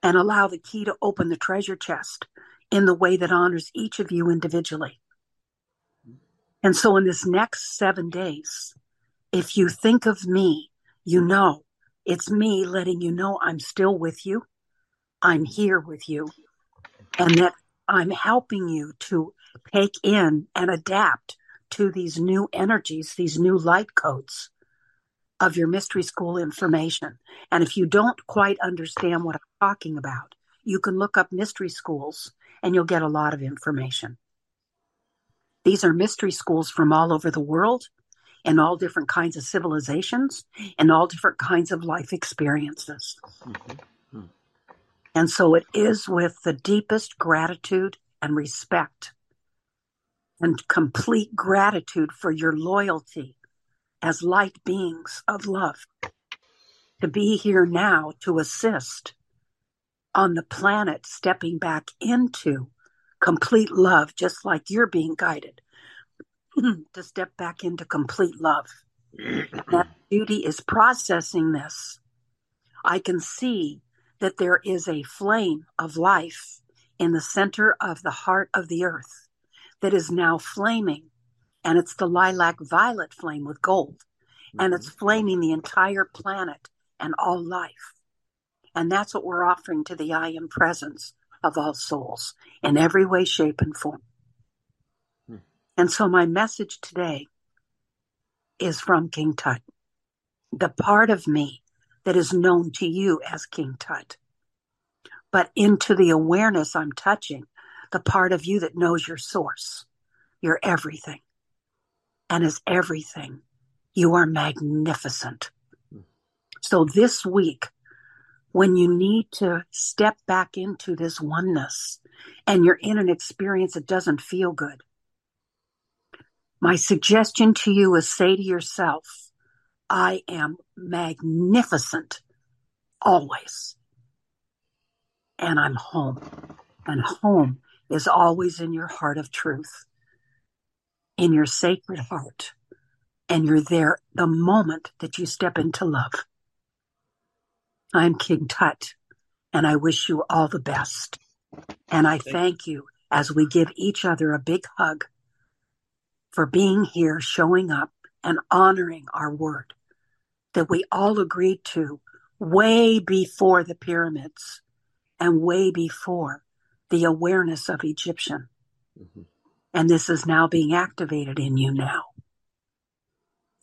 and allow the key to open the treasure chest in the way that honors each of you individually. And so, in this next seven days, if you think of me, you know it's me letting you know I'm still with you, I'm here with you, and that I'm helping you to take in and adapt to these new energies, these new light codes of your mystery school information. And if you don't quite understand what I'm talking about, you can look up mystery schools and you'll get a lot of information. These are mystery schools from all over the world and all different kinds of civilizations and all different kinds of life experiences. Mm-hmm. And so it is with the deepest gratitude and respect and complete gratitude for your loyalty as light beings of love to be here now to assist on the planet stepping back into complete love, just like you're being guided to step back into complete love. that Judy is processing this. I can see that there is a flame of life in the center of the heart of the earth that is now flaming and it's the lilac violet flame with gold, mm-hmm. and it's mm-hmm. flaming the entire planet and all life. And that's what we're offering to the I am presence of all souls in every way, shape, and form. And so my message today is from King Tut, the part of me that is known to you as King Tut. But into the awareness I'm touching, the part of you that knows your source, your everything. And as everything, you are magnificent. So this week, when you need to step back into this oneness and you're in an experience that doesn't feel good, my suggestion to you is say to yourself, I am magnificent always. And I'm home. And home is always in your heart of truth, in your sacred heart. And you're there the moment that you step into love. I'm King Tut, and I wish you all the best. And I thank you as we give each other a big hug for being here, showing up, and honoring our word that we all agreed to way before the pyramids and way before the awareness of Egyptian. Mm-hmm. And this is now being activated in you now.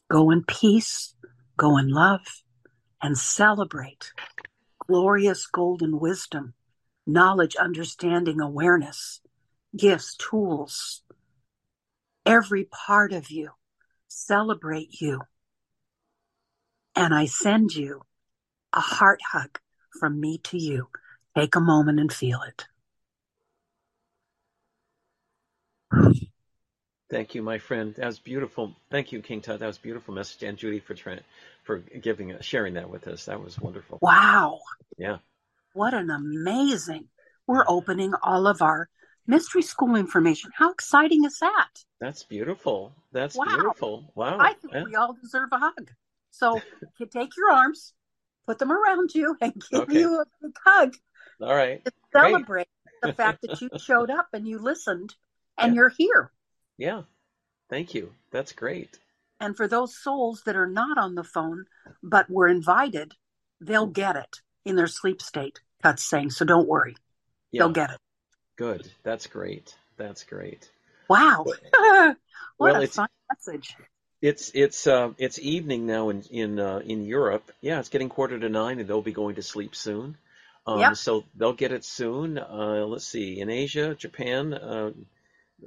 Go in peace, go in love, and celebrate glorious golden wisdom, knowledge, understanding, awareness, gifts, tools, every part of you. Celebrate you. And I send you a heart hug from me to you. Take a moment and feel it. Thank you, my friend. That was beautiful. Thank you, King Tut. That was beautiful message, and Judy for Trent for giving sharing that with us. That was wonderful. Wow. Yeah. What an amazing. We're opening all of our mystery school information. How exciting is that? That's beautiful. That's wow. beautiful. Wow. I think yeah. we all deserve a hug. So you take your arms, put them around you, and give okay. you a big hug. All right. To celebrate the fact that you showed up and you listened and yeah. you're here. Yeah. Thank you. That's great. And for those souls that are not on the phone but were invited, they'll mm. get it in their sleep state. That's saying. So don't worry. Yeah. They'll get it. Good. That's great. That's great. Wow. what well, a fun message. It's it's uh, it's evening now in in uh, in Europe. Yeah, it's getting quarter to nine, and they'll be going to sleep soon. Um, yep. So they'll get it soon. Uh, let's see, in Asia, Japan, uh,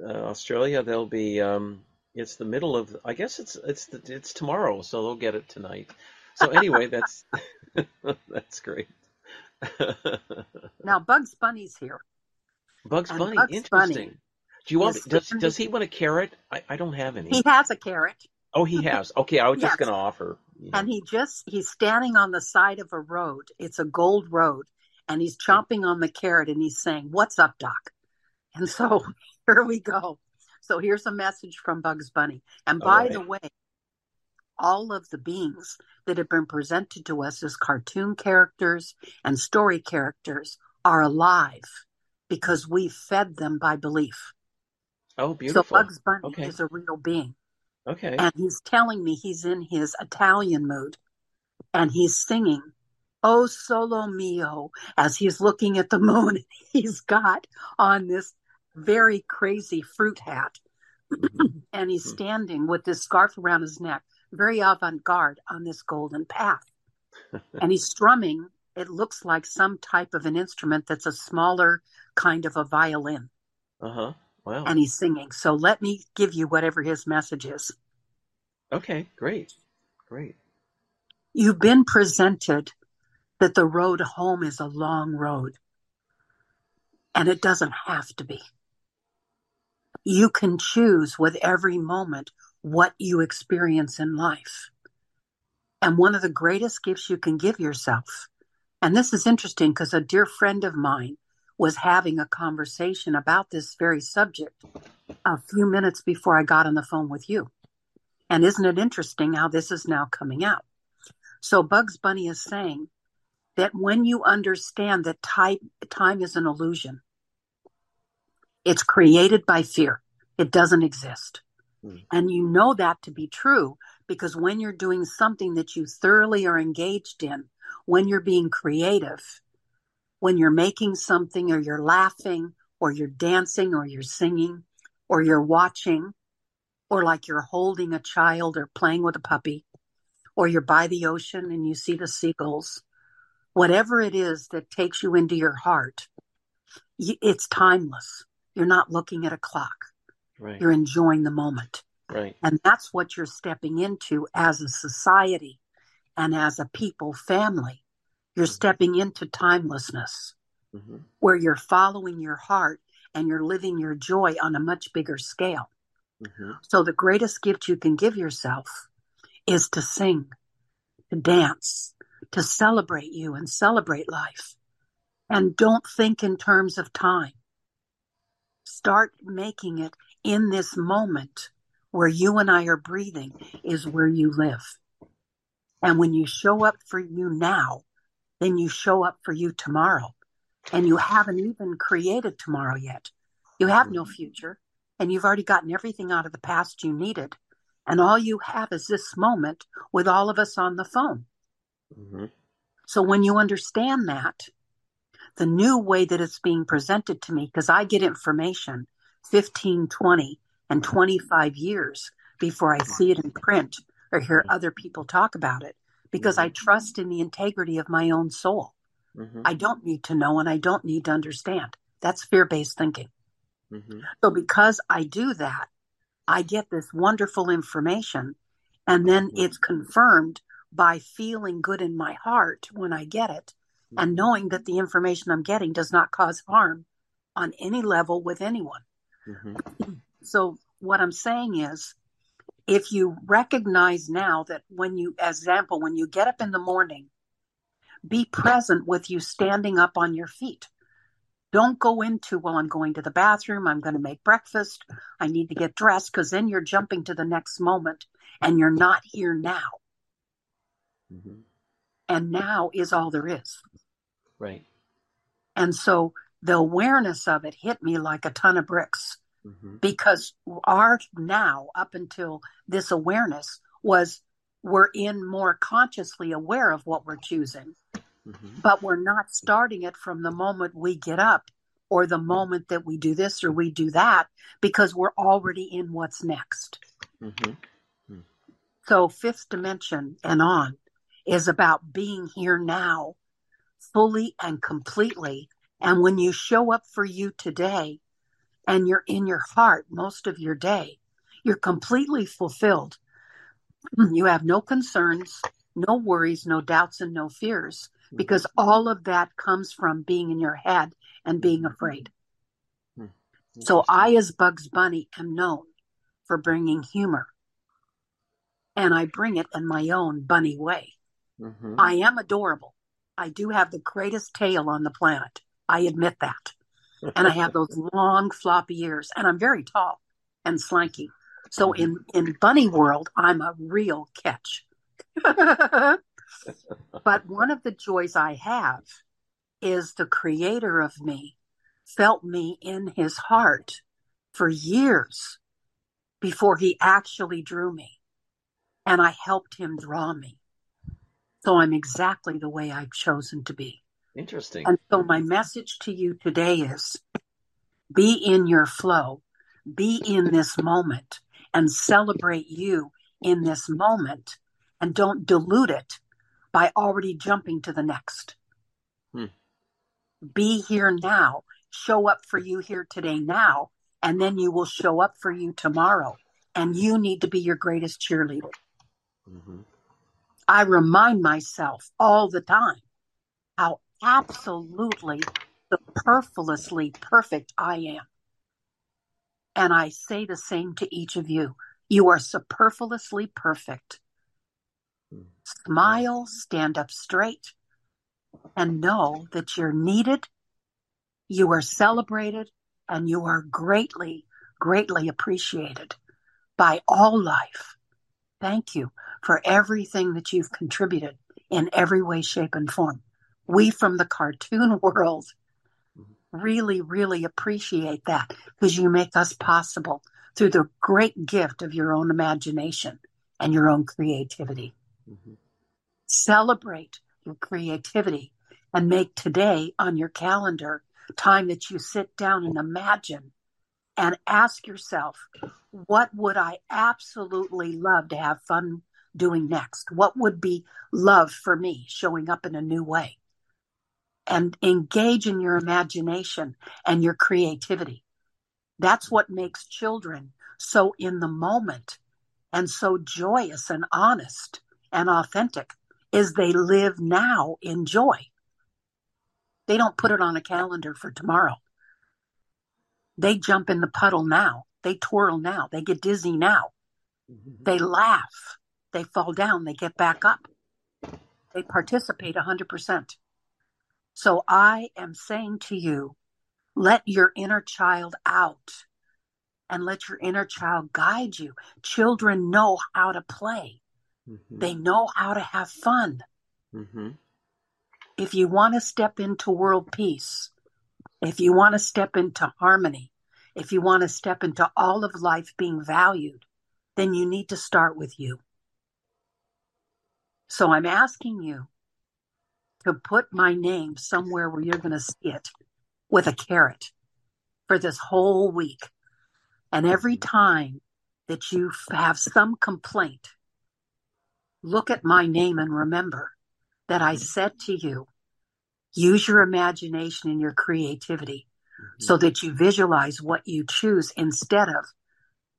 uh, Australia, they'll be. Um, it's the middle of. I guess it's it's the, it's tomorrow, so they'll get it tonight. So anyway, that's that's great. now Bugs Bunny's here. Bugs and Bunny, Bugs interesting. Bunny Do you want? Does does he want a carrot? I, I don't have any. He has a carrot. Oh, he has. Okay, I was yes. just going to offer. And he just he's standing on the side of a road. It's a gold road, and he's hmm. chomping on the carrot and he's saying, "What's up, Doc?" And so here we go. So here's a message from Bugs Bunny. And by right. the way, all of the beings that have been presented to us as cartoon characters and story characters are alive because we fed them by belief. Oh, beautiful. So Bugs Bunny okay. is a real being. Okay. And he's telling me he's in his Italian mood and he's singing Oh Solo Mio as he's looking at the moon. He's got on this very crazy fruit hat mm-hmm. and he's mm-hmm. standing with this scarf around his neck, very avant garde on this golden path. and he's strumming, it looks like some type of an instrument that's a smaller kind of a violin. Uh huh. Wow. And he's singing. So let me give you whatever his message is. Okay, great. Great. You've been presented that the road home is a long road. And it doesn't have to be. You can choose with every moment what you experience in life. And one of the greatest gifts you can give yourself, and this is interesting because a dear friend of mine was having a conversation about this very subject a few minutes before I got on the phone with you. And isn't it interesting how this is now coming out? So Bugs Bunny is saying that when you understand that time, time is an illusion, it's created by fear. It doesn't exist. Mm. And you know that to be true because when you're doing something that you thoroughly are engaged in, when you're being creative, when you're making something or you're laughing or you're dancing or you're singing or you're watching or like you're holding a child or playing with a puppy or you're by the ocean and you see the seagulls, whatever it is that takes you into your heart, it's timeless. You're not looking at a clock. Right. You're enjoying the moment. Right. And that's what you're stepping into as a society and as a people family. You're mm-hmm. stepping into timelessness mm-hmm. where you're following your heart and you're living your joy on a much bigger scale. Mm-hmm. So the greatest gift you can give yourself is to sing, to dance, to celebrate you and celebrate life. And don't think in terms of time. Start making it in this moment where you and I are breathing is where you live. And when you show up for you now, then you show up for you tomorrow. And you haven't even created tomorrow yet. You have no future and you've already gotten everything out of the past you needed. And all you have is this moment with all of us on the phone. Mm-hmm. So when you understand that, the new way that it's being presented to me, because I get information 15, 20, and 25 years before I see it in print or hear other people talk about it, because I mm-hmm. trust in the integrity of my own soul. Mm-hmm. I don't need to know and I don't need to understand. That's fear based thinking. Mm-hmm. So because I do that, I get this wonderful information and then mm-hmm. it's confirmed by feeling good in my heart when I get it mm-hmm. and knowing that the information I'm getting does not cause harm on any level with anyone. Mm-hmm. So what I'm saying is if you recognize now that when you as example when you get up in the morning be present with you standing up on your feet don't go into, well, I'm going to the bathroom, I'm going to make breakfast, I need to get dressed, because then you're jumping to the next moment and you're not here now. Mm-hmm. And now is all there is. Right. And so the awareness of it hit me like a ton of bricks mm-hmm. because our now, up until this awareness, was we're in more consciously aware of what we're choosing. Mm-hmm. But we're not starting it from the moment we get up or the moment that we do this or we do that because we're already in what's next. Mm-hmm. Mm-hmm. So, fifth dimension and on is about being here now fully and completely. And when you show up for you today and you're in your heart most of your day, you're completely fulfilled. You have no concerns, no worries, no doubts, and no fears because all of that comes from being in your head and being afraid. Hmm. So I, as Bugs Bunny, am known for bringing humor. And I bring it in my own bunny way. Mm-hmm. I am adorable. I do have the greatest tail on the planet. I admit that. And I have those long floppy ears and I'm very tall and slanky. So mm-hmm. in, in bunny world, I'm a real catch. but one of the joys I have is the creator of me felt me in his heart for years before he actually drew me. And I helped him draw me. So I'm exactly the way I've chosen to be. Interesting. And so my message to you today is be in your flow, be in this moment and celebrate you in this moment and don't dilute it by already jumping to the next. Hmm. Be here now. Show up for you here today now, and then you will show up for you tomorrow. And you need to be your greatest cheerleader. Mm-hmm. I remind myself all the time how absolutely superfluously perfect I am. And I say the same to each of you. You are superfluously perfect. Mm-hmm. Smile, stand up straight, and know that you're needed, you are celebrated, and you are greatly, greatly appreciated by all life. Thank you for everything that you've contributed in every way, shape, and form. We from the cartoon world really, really appreciate that because you make us possible through the great gift of your own imagination and your own creativity. Mm-hmm. Celebrate your creativity and make today on your calendar time that you sit down and imagine and ask yourself, what would I absolutely love to have fun doing next? What would be love for me showing up in a new way? And engage in your imagination and your creativity. That's what makes children so in the moment and so joyous and honest and authentic is they live now in joy. They don't put it on a calendar for tomorrow. They jump in the puddle now. They twirl now. They get dizzy now. Mm-hmm. They laugh. They fall down. They get back up. They participate 100%. So I am saying to you, let your inner child out and let your inner child guide you. Children know how to play. Mm-hmm. They know how to have fun. Mm-hmm. If you want to step into world peace, if you want to step into harmony, if you want to step into all of life being valued, then you need to start with you. So I'm asking you to put my name somewhere where you're going to see it with a carrot for this whole week. And every time that you have some complaint, look at my name and remember that I said to you, use your imagination and your creativity mm-hmm. so that you visualize what you choose instead of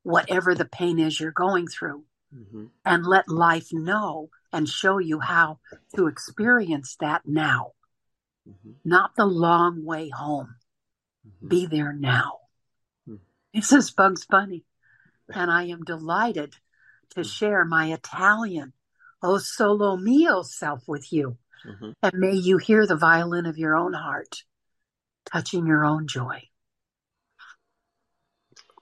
whatever the pain is you're going through mm-hmm. and let life know and show you how to experience that now, mm-hmm. not the long way home. Mm-hmm. Be there now. Mm. This is Bugs Bunny, and I am delighted to mm. share my Italian O Solo Mio self with you. Mm-hmm. And may you hear the violin of your own heart, touching your own joy.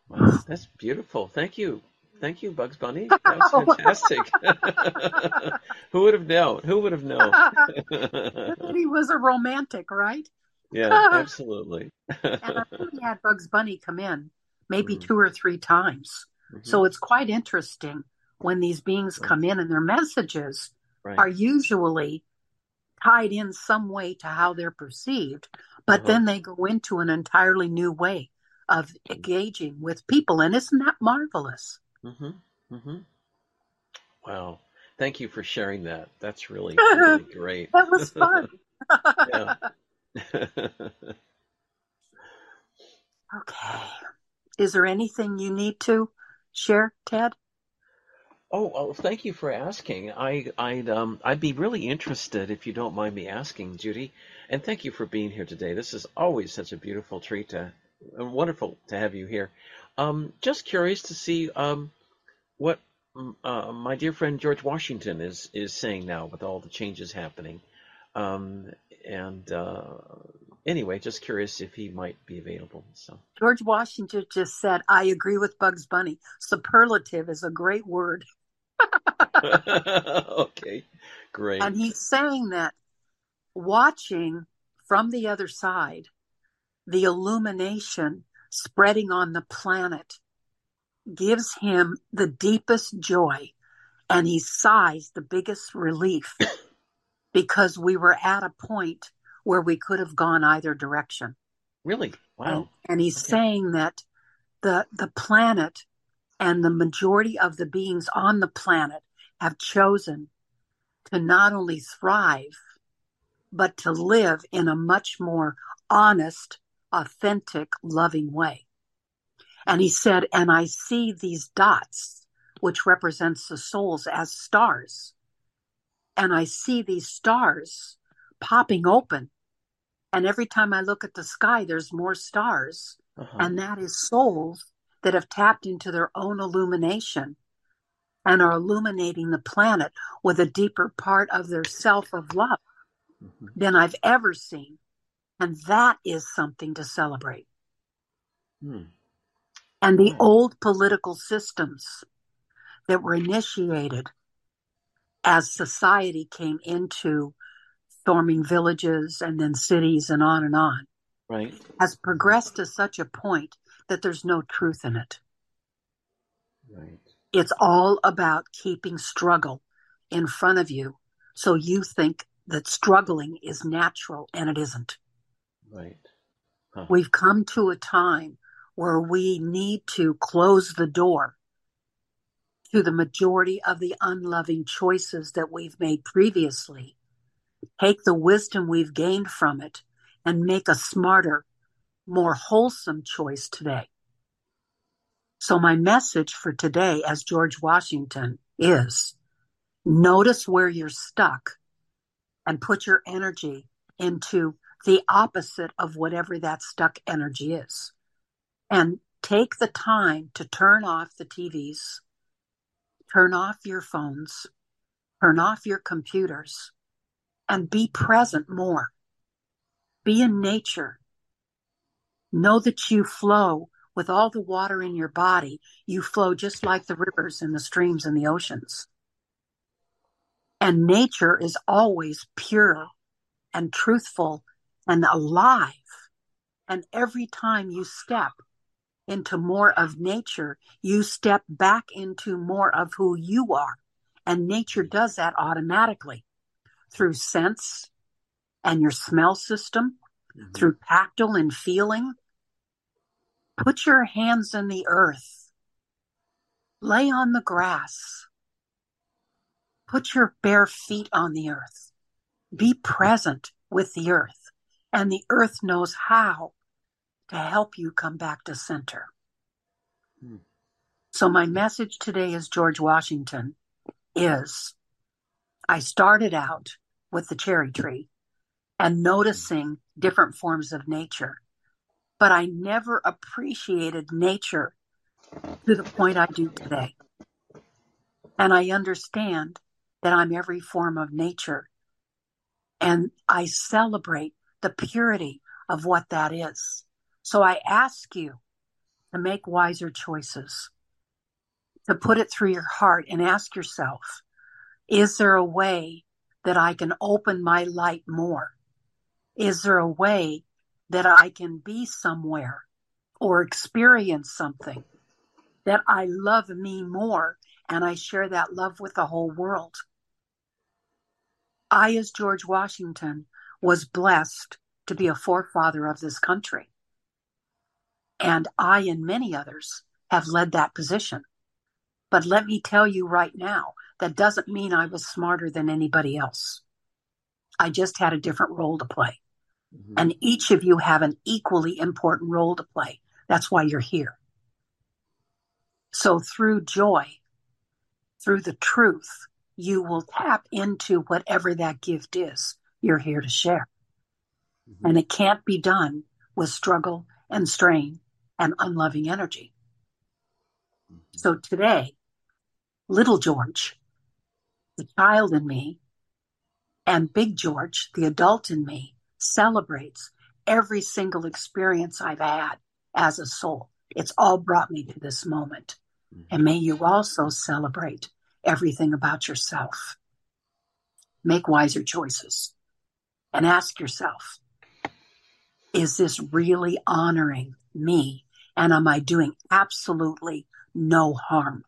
Wow, that's beautiful. Thank you. Thank you, Bugs Bunny. That's fantastic. Who would have known? Who would have known? he was a romantic, right? Yeah, absolutely. and I think he had Bugs Bunny come in maybe mm-hmm. two or three times. Mm-hmm. So it's quite interesting when these beings right. come in and their messages right. are usually tied in some way to how they're perceived, but uh-huh. then they go into an entirely new way of engaging with people. And isn't that marvelous? Mm-hmm. Mm-hmm. Wow. Thank you for sharing that. That's really, really great. that was fun. okay. Is there anything you need to share, Ted? Oh, well, thank you for asking. I, I'd, um, I'd be really interested if you don't mind me asking, Judy. And thank you for being here today. This is always such a beautiful treat to, uh, wonderful to have you here. Um, just curious to see um, what uh, my dear friend George Washington is is saying now with all the changes happening. Um, and uh, anyway, just curious if he might be available. So George Washington just said, "I agree with Bugs Bunny. Superlative is a great word." okay, great. And he's saying that watching from the other side, the illumination spreading on the planet gives him the deepest joy. And he sighs the biggest relief because we were at a point where we could have gone either direction. Really? Wow. And, and he's okay. saying that the the planet and the majority of the beings on the planet have chosen to not only thrive, but to live in a much more honest, authentic, loving way. And he said, and I see these dots, which represents the souls as stars. And I see these stars popping open. And every time I look at the sky, there's more stars. Uh-huh. And that is souls that have tapped into their own illumination and are illuminating the planet with a deeper part of their self of love mm-hmm. than I've ever seen. And that is something to celebrate. Mm. And the mm. old political systems that were initiated as society came into forming villages and then cities and on and on right. has progressed to such a point that there's no truth in it. Right. It's all about keeping struggle in front of you so you think that struggling is natural and it isn't. Right. Huh. We've come to a time where we need to close the door to the majority of the unloving choices that we've made previously, take the wisdom we've gained from it, and make a smarter, more wholesome choice today. So, my message for today, as George Washington, is notice where you're stuck and put your energy into the opposite of whatever that stuck energy is. And take the time to turn off the TVs, turn off your phones, turn off your computers, and be present more. Be in nature. Know that you flow with all the water in your body. You flow just like the rivers and the streams and the oceans. And nature is always pure and truthful and alive. And every time you step into more of nature, you step back into more of who you are. And nature does that automatically through sense and your smell system, mm-hmm. through tactile and feeling. Put your hands in the earth. Lay on the grass. Put your bare feet on the earth. Be present with the earth. And the earth knows how to help you come back to center. Hmm. So my message today is George Washington is I started out with the cherry tree and noticing different forms of nature, but I never appreciated nature to the point I do today. And I understand that I'm every form of nature and I celebrate the purity of what that is. So I ask you to make wiser choices, to put it through your heart and ask yourself, is there a way that I can open my light more? Is there a way that I can be somewhere or experience something that I love me more and I share that love with the whole world? I, as George Washington, was blessed to be a forefather of this country. And I and many others have led that position. But let me tell you right now, that doesn't mean I was smarter than anybody else. I just had a different role to play. Mm-hmm. And each of you have an equally important role to play. That's why you're here. So through joy, through the truth, you will tap into whatever that gift is you're here to share. Mm-hmm. And it can't be done with struggle and strain and unloving energy. Mm-hmm. So today, little George, the child in me, and big George, the adult in me, celebrates every single experience I've had as a soul. It's all brought me to this moment. Mm-hmm. And may you also celebrate everything about yourself. Make wiser choices and ask yourself, is this really honoring me? And am I doing absolutely no harm?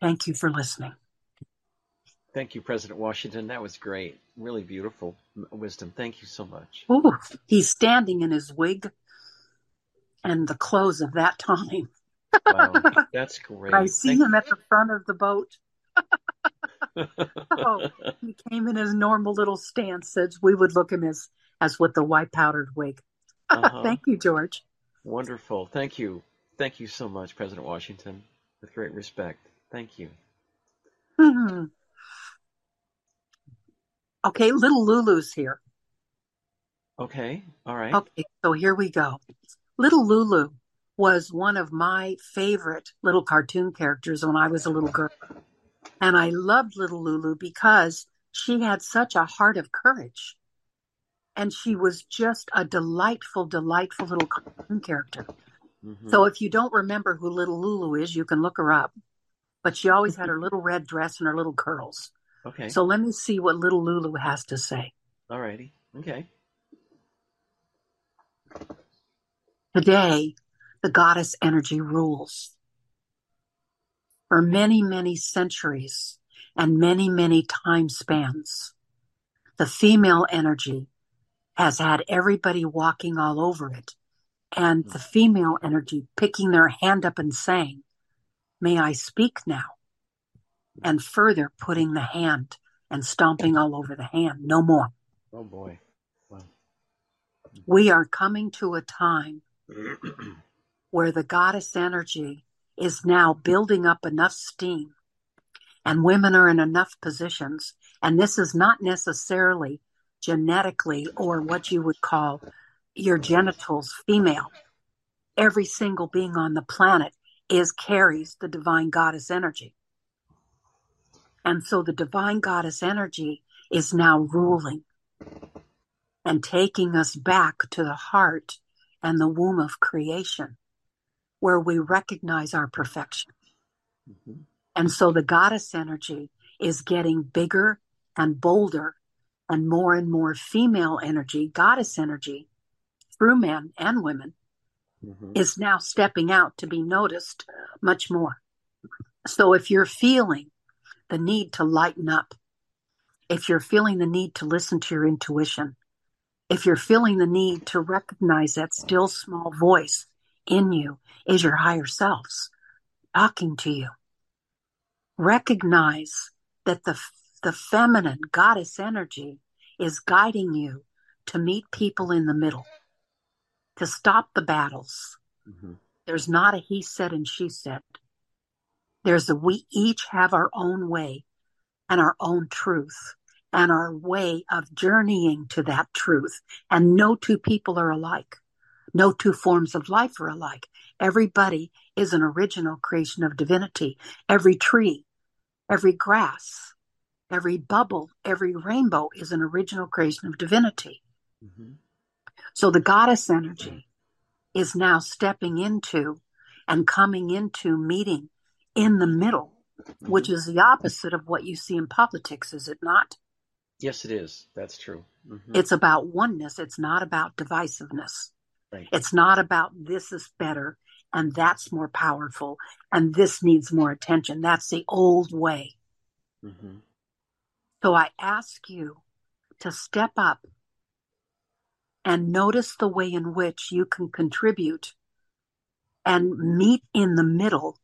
Thank you for listening. Thank you, President Washington. That was great. Really beautiful wisdom. Thank you so much. Ooh, he's standing in his wig and the clothes of that time. wow, that's great. I see Thank him you. at the front of the boat. oh, he came in his normal little stance as we would look him as as with the white powdered wig. Uh-huh. Thank you, George. Wonderful. Thank you. Thank you so much, President Washington. With great respect. Thank you. Mm-hmm. Okay, little Lulu's here. Okay, all right. Okay, so here we go. Little Lulu was one of my favorite little cartoon characters when I was a little girl. And I loved little Lulu because she had such a heart of courage. And she was just a delightful, delightful little cartoon character. Mm-hmm. So if you don't remember who little Lulu is, you can look her up. But she always had her little red dress and her little curls. Okay. So let me see what little Lulu has to say. All righty. Okay. Today, the goddess energy rules. For many, many centuries, and many, many time spans. The female energy has had everybody walking all over it. And the mm. female energy picking their hand up and saying, May I speak now? And further putting the hand and stomping all over the hand. No more. Oh boy. Wow. We are coming to a time where the goddess energy is now building up enough steam and women are in enough positions. And this is not necessarily genetically or what you would call your genitals female. Every single being on the planet is carries the divine goddess energy. And so the divine goddess energy is now ruling and taking us back to the heart and the womb of creation where we recognize our perfection. Mm-hmm. And so the goddess energy is getting bigger and bolder and more and more female energy, goddess energy through men and women mm-hmm. is now stepping out to be noticed much more. So if you're feeling the need to lighten up, if you're feeling the need to listen to your intuition, if you're feeling the need to recognize that still small voice in you is your higher selves talking to you. Recognize that the, the feminine goddess energy is guiding you to meet people in the middle, to stop the battles. Mm-hmm. There's not a he said and she said. There's a we each have our own way and our own truth and our way of journeying to that truth. And no two people are alike. No two forms of life are alike. Everybody is an original creation of divinity. Every tree, every grass, every bubble, every rainbow is an original creation of divinity. Mm-hmm. So the goddess energy is now stepping into and coming into meeting in the middle, mm-hmm. which is the opposite of what you see in politics, is it not? Yes, it is. That's true. Mm-hmm. It's about oneness. It's not about divisiveness. Right. It's not about this is better and that's more powerful and this needs more attention. That's the old way. Mm-hmm. So I ask you to step up and notice the way in which you can contribute and meet in the middle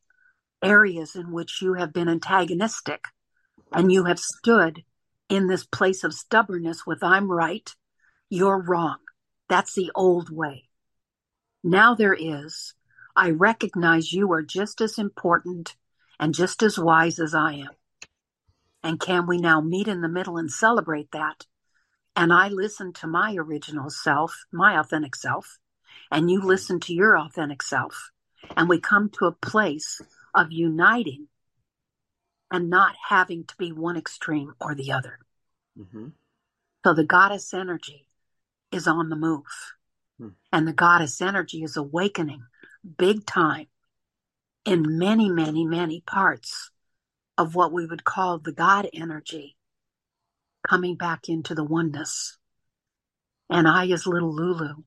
areas in which you have been antagonistic and you have stood in this place of stubbornness with I'm right, you're wrong. That's the old way. Now there is. I recognize you are just as important and just as wise as I am. And can we now meet in the middle and celebrate that? And I listen to my original self, my authentic self, and you listen to your authentic self. And we come to a place of uniting and not having to be one extreme or the other. Mm-hmm. So the goddess energy is on the move. Hmm. And the goddess energy is awakening big time in many, many, many parts of what we would call the God energy coming back into the oneness. And I, as little Lulu,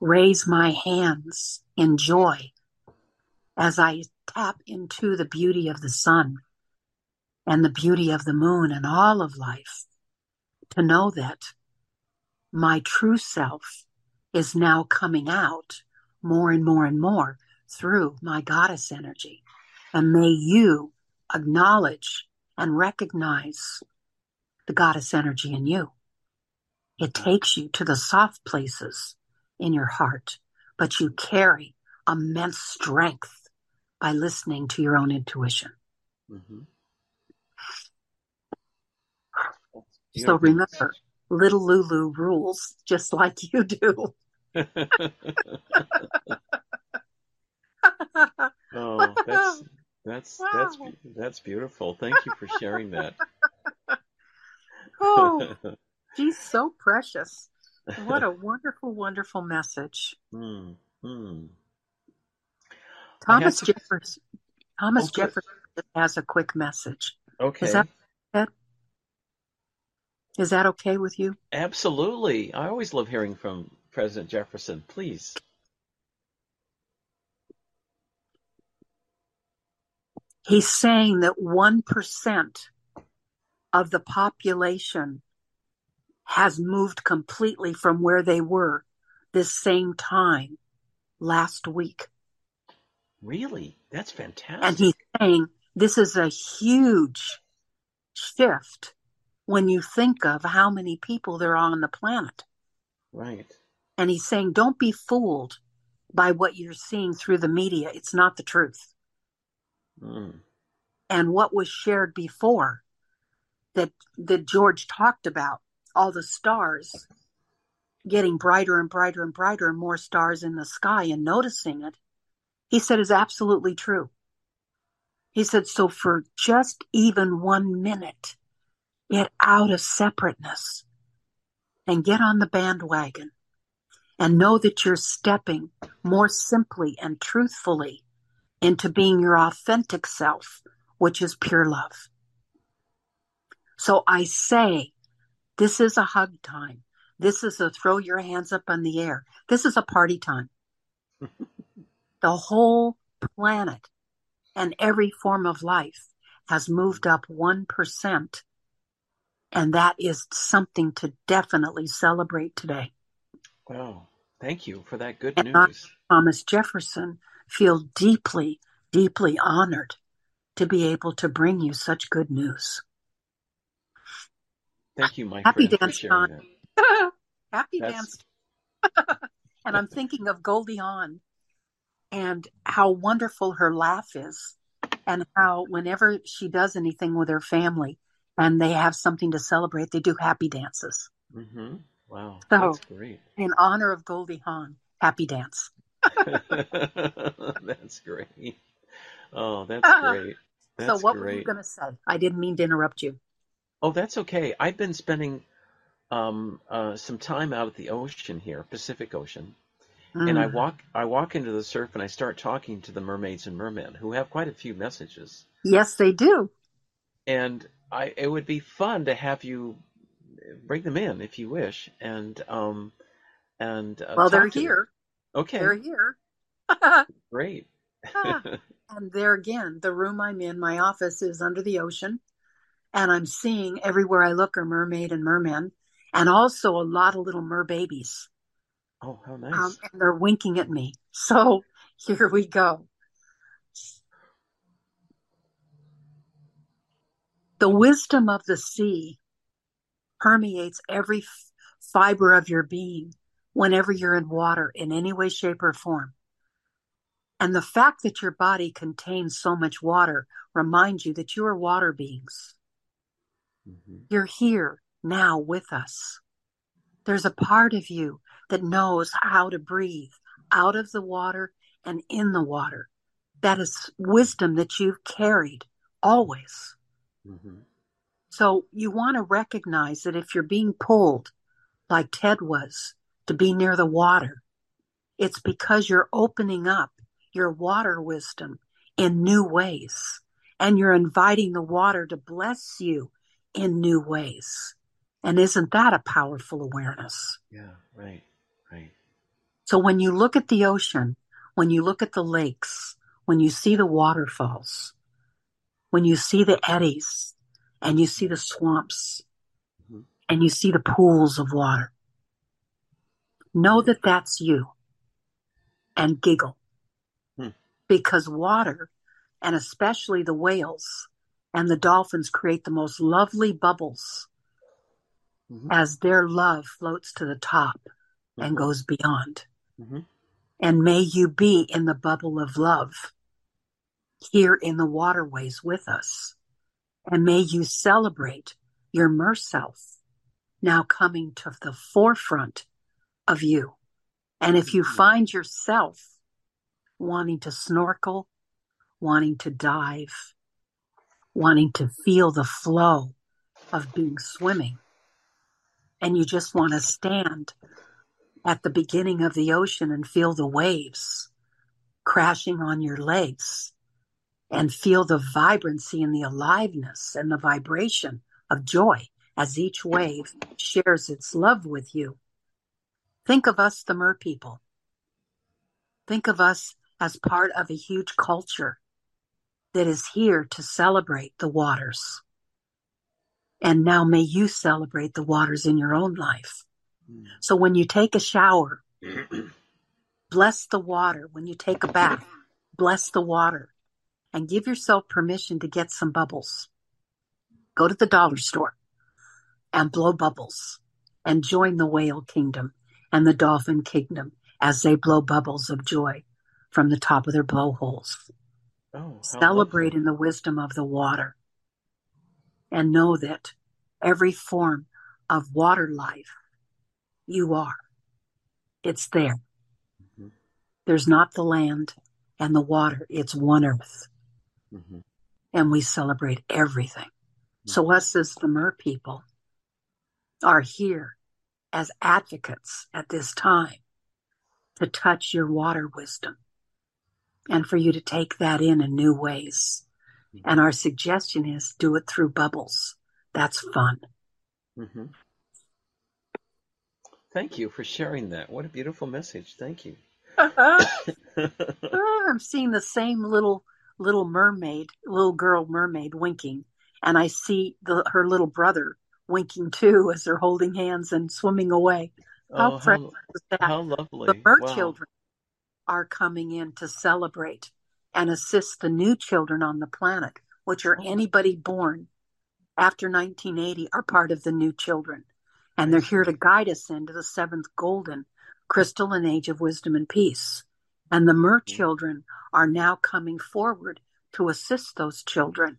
raise my hands in joy as I tap into the beauty of the sun and the beauty of the moon and all of life to know that my true self is now coming out more and more and more through my goddess energy. And may you acknowledge and recognize the goddess energy in you. It takes you to the soft places in your heart, but you carry immense strength by listening to your own intuition. Mm-hmm. So remember, little Lulu rules just like you do. oh, that's that's wow. that's that's beautiful. Thank you for sharing that. oh, she's so precious. What a wonderful, wonderful message. Mm, mm. Thomas to... Jefferson. Thomas Jefferson has a quick message. Okay. Is that, is that okay with you? Absolutely. I always love hearing from President Jefferson, please. He's saying that 1% of the population has moved completely from where they were this same time last week. Really? That's fantastic. And he's saying this is a huge shift when you think of how many people there are on the planet. Right. And he's saying, don't be fooled by what you're seeing through the media. It's not the truth. Mm. And what was shared before that, that George talked about, all the stars getting brighter and brighter and brighter and more stars in the sky and noticing it, he said is absolutely true. He said, so for just even one minute, get out of separateness and get on the bandwagon and know that you're stepping more simply and truthfully into being your authentic self, which is pure love. So I say, this is a hug time. This is a throw your hands up in the air. This is a party time. the whole planet and every form of life has moved up 1%. And that is something to definitely celebrate today. Wow. Thank you for that good and news. I, Thomas Jefferson, feel deeply, deeply honored to be able to bring you such good news. Thank you, my Happy dance time. Happy dance. and I'm thinking of Goldie Hawn and how wonderful her laugh is, and how whenever she does anything with her family and they have something to celebrate, they do happy dances. hmm Wow. So- That's great. In honor of Goldie Hawn, happy dance. that's great. Oh, that's great. That's so, what were you going to say? I didn't mean to interrupt you. Oh, that's okay. I've been spending um, uh, some time out at the ocean here, Pacific Ocean, and I Mm. walk I walk into the surf and I start talking to the mermaids and mermen who have quite a few messages. Yes, they do. And I it would be fun to have you bring them in if you wish, and um and uh, Well, they're to them. here. Okay, They're here. great. and there again, the room I'm in, my office is under the ocean, and I'm seeing everywhere I look are mermaid and mermen, and also a lot of little mer babies. oh, how nice. Um, and they're winking at me. So here we go. The wisdom of the sea permeates every f- fiber of your being whenever you're in water in any way, shape, or form. And the fact that your body contains so much water reminds you that you are water beings. Mhm. You're here now with us. There's a part of you that knows how to breathe out of the water and in the water. That is wisdom that you've carried always. Mhm. So you want to recognize that if you're being pulled, like Ted was, to be near the water, it's because you're opening up your water wisdom in new ways. And you're inviting the water to bless you in new ways. And isn't that a powerful awareness? Yeah, right, right. So when you look at the ocean, when you look at the lakes, when you see the waterfalls, when you see the eddies and you see the swamps Mhm. and you see the pools of water, know that that's you and giggle Hmm. because water and especially the whales and the dolphins create the most lovely bubbles Mhm. as their love floats to the top and Mhm. goes beyond. Mhm. And may you be in the bubble of love here in the waterways with us. And may you celebrate your mer self now coming to the forefront of you. And if you mm-hmm. find yourself wanting to snorkel, wanting to dive, wanting to feel the flow of being swimming, and you just want to stand at the beginning of the ocean and feel the waves crashing on your legs and feel the vibrancy and the aliveness and the vibration of joy as each wave shares its love with you. Think of us, the mer people. Think of us as part of a huge culture that is here to celebrate the waters. And now may you celebrate the waters in your own life. So when you take a shower, bless the water. When you take a bath, bless the water and give yourself permission to get some bubbles. Go to the dollar store and blow bubbles and join the whale kingdom and the dolphin kingdom as they blow bubbles of joy from the top of their blowholes. Oh, Celebrate in the wisdom of the water and know that every form of water life you are. It's there. Mhm. There's not the land and the water. It's one earth Mhm. and we celebrate everything. So us as the Mer people are here as advocates at this time to touch your water wisdom and for you to take that in in new ways. And our suggestion is do it through bubbles. That's fun. Mhm. Thank you for sharing that. What a beautiful message. Thank you. Ah, I'm seeing the same little little mermaid, little girl mermaid winking, and I see the, her little brother winking too as they're holding hands and swimming away. How oh, precious how, is that? how lovely. the mer Wow. children are coming in to celebrate and assist the new children on the planet, which are oh. anybody born after 1980 are part of the new children. And they're here to guide us into the seventh golden crystalline age of wisdom and peace. And the mer children are now coming forward to assist those children.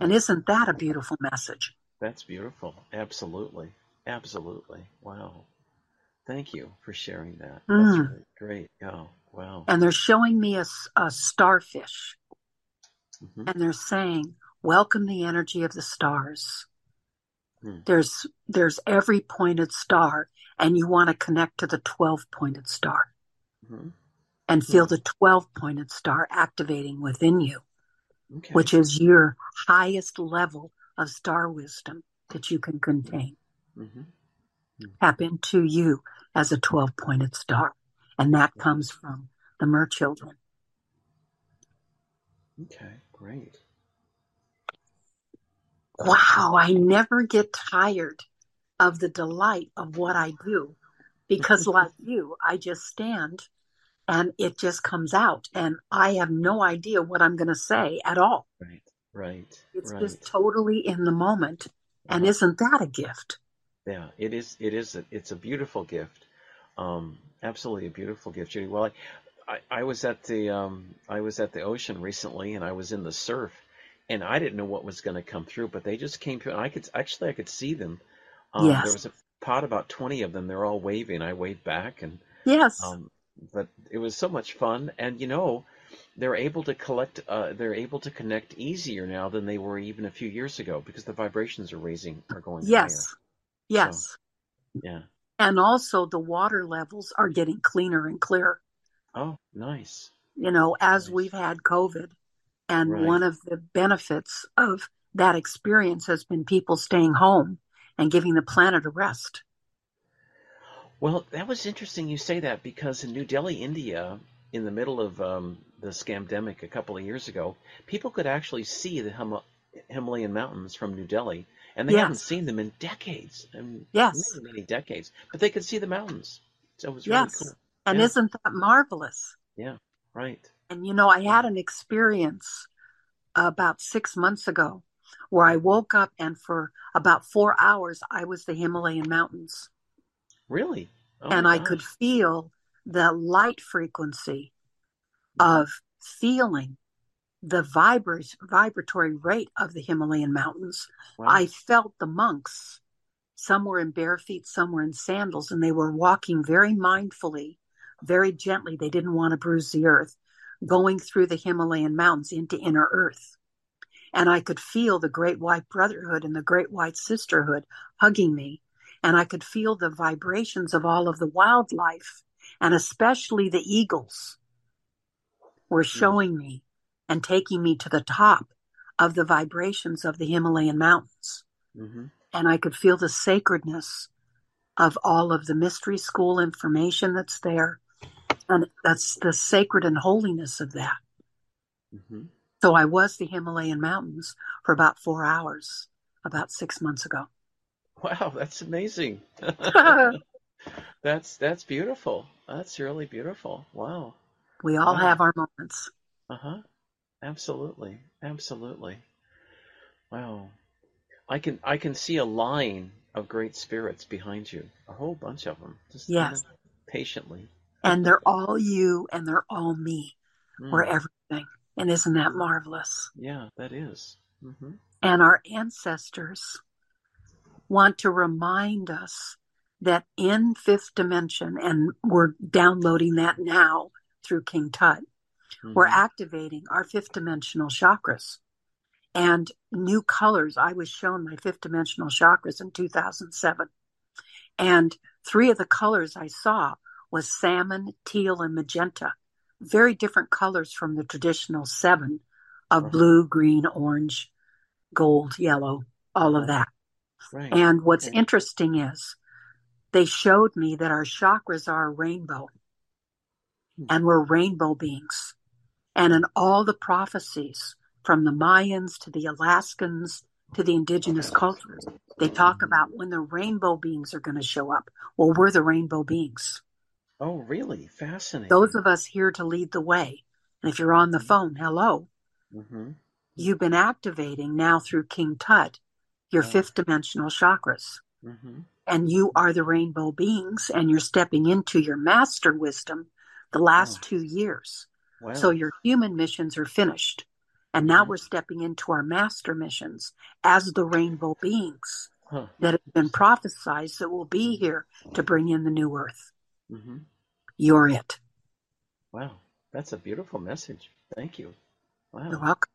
And isn't that a beautiful message? That's beautiful. Absolutely. Absolutely. Wow. Thank you for sharing that. That's Mm. really great. Oh, wow. And they're showing me a starfish Mhm. and they're saying, welcome the energy of the stars. Hmm. There's, there's every pointed star and you want to connect to the 12 pointed star Mhm. And feel Hmm. the 12 pointed star activating within you, Okay. which is your highest level of star wisdom that you can contain. Mhm. Tap into you as a 12 pointed star. And that comes from the mer children. Okay. Great. Wow, I never get tired of the delight of what I do because, like you, I just stand and it just comes out, and I have no idea what I'm going to say at all. Right. Right. It's right. just totally in the moment. And Uh-huh. isn't that a gift? Yeah, it is. It is. A, it's a beautiful gift. Um, absolutely a beautiful gift, Judy. Well, I, I, I was at the um, I was at the ocean recently, and I was in the surf, and I didn't know what was going to come through, but they just came through, and I could actually I could see them. Um, Yes. There was a pot about twenty of them. They're all waving. I waved back, and Yes. um, but it was so much fun, and you know, they're able to collect. Uh, they're able to connect easier now than they were even a few years ago because the vibrations are raising, are going yes. Yes. higher. Yeah. And also, the water levels are getting cleaner and clearer. Oh, nice. You know, as Nice. we've had COVID, and Right. one of the benefits of that experience has been people staying home and giving the planet a rest. Well, that was interesting you say that because in New Delhi, India, in the middle of um, the scamdemic a couple of years ago, people could actually see the Him- Himalayan mountains from New Delhi, and they Yes. hadn't seen them in decades, and Yes. many, many decades, but they could see the mountains. So it was really Yes. cool. And Yeah. isn't that marvelous? Yeah, right. And you know, I had an experience about six months ago where I woke up and for about four hours I was the Himalayan mountains. Really? Oh and I could feel the light frequency mm-hmm. of feeling the vibra- vibratory rate of the Himalayan mountains. Wow. I felt the monks. Some were in bare feet, some were in sandals, and they were walking very mindfully, very gently. They didn't want to bruise the earth, going through the Himalayan mountains into inner earth. And I could feel the Great White Brotherhood and the Great White Sisterhood hugging me. And I could feel the vibrations of all of the wildlife, and especially the eagles were showing me and taking me to the top of the vibrations of the Himalayan mountains hmm and I could feel the sacredness of all of the mystery school information that's there. And that's the sacred and holiness of that. hmm So I was the Himalayan mountains for about four hours. about six months ago. Wow, that's amazing. that's that's beautiful. That's really beautiful. Wow. we all Wow. have our moments. Uh huh. Absolutely. Absolutely. Wow. I can I can see a line of great spirits behind you. A whole bunch of them. Just kind Yes. of patiently. And they're all you and they're all me. Mm, We're everything. And isn't that marvelous? yeah, that is. Mm-hmm. And our ancestors want to remind us that in fifth dimension, and we're downloading that now through King Tut, we're Mm-hmm. activating our fifth dimensional chakras and new colors. I was shown my fifth dimensional chakras in 2007. And three of the colors I saw was salmon, teal, and magenta. Very different colors from the traditional seven of blue, green, orange, gold, yellow, all of that. Right. And what's Okay. interesting is they showed me that our chakras are rainbow hmm. and we're rainbow beings. And in all the prophecies from the Mayans to the Alaskans to the indigenous cultures, they talk hmm. about when the rainbow beings are going to show up. Well, we're the rainbow beings. oh, really? Fascinating. Those of us here to lead the way. And if you're on the hmm. phone, hello, mm-hmm. you've been activating now through King Tut your Wow. fifth dimensional chakras. Mm-hmm. and you are the rainbow beings and you're stepping into your master wisdom the last Oh. two years. Wow. So your human missions are finished. And now Mhm. we're stepping into our master missions as the rainbow beings huh. that have been prophesied that will be here to bring in the new earth. Mm-hmm. You're it. Wow. That's a beautiful message. Thank you. Wow. You're welcome.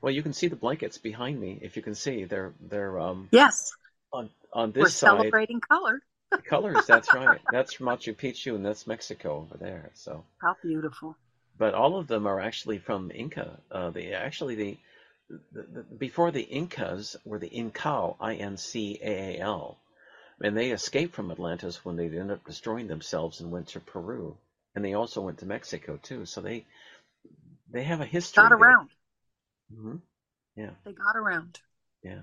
Well, you can see the blankets behind me. If you can see, they're they're um Yes, on on we're this side celebrating color. colors. That's right. That's Machu Picchu, and that's Mexico over there. So, How beautiful. but all of them are actually from Inca. Uh, they actually the, the, the before the Incas were the Incal, I N C A A L, and they escaped from Atlantis when they ended up destroying themselves and went to Peru, and they also went to Mexico too. So they they have a history. Got around. Hmm Yeah. They got around. Yeah,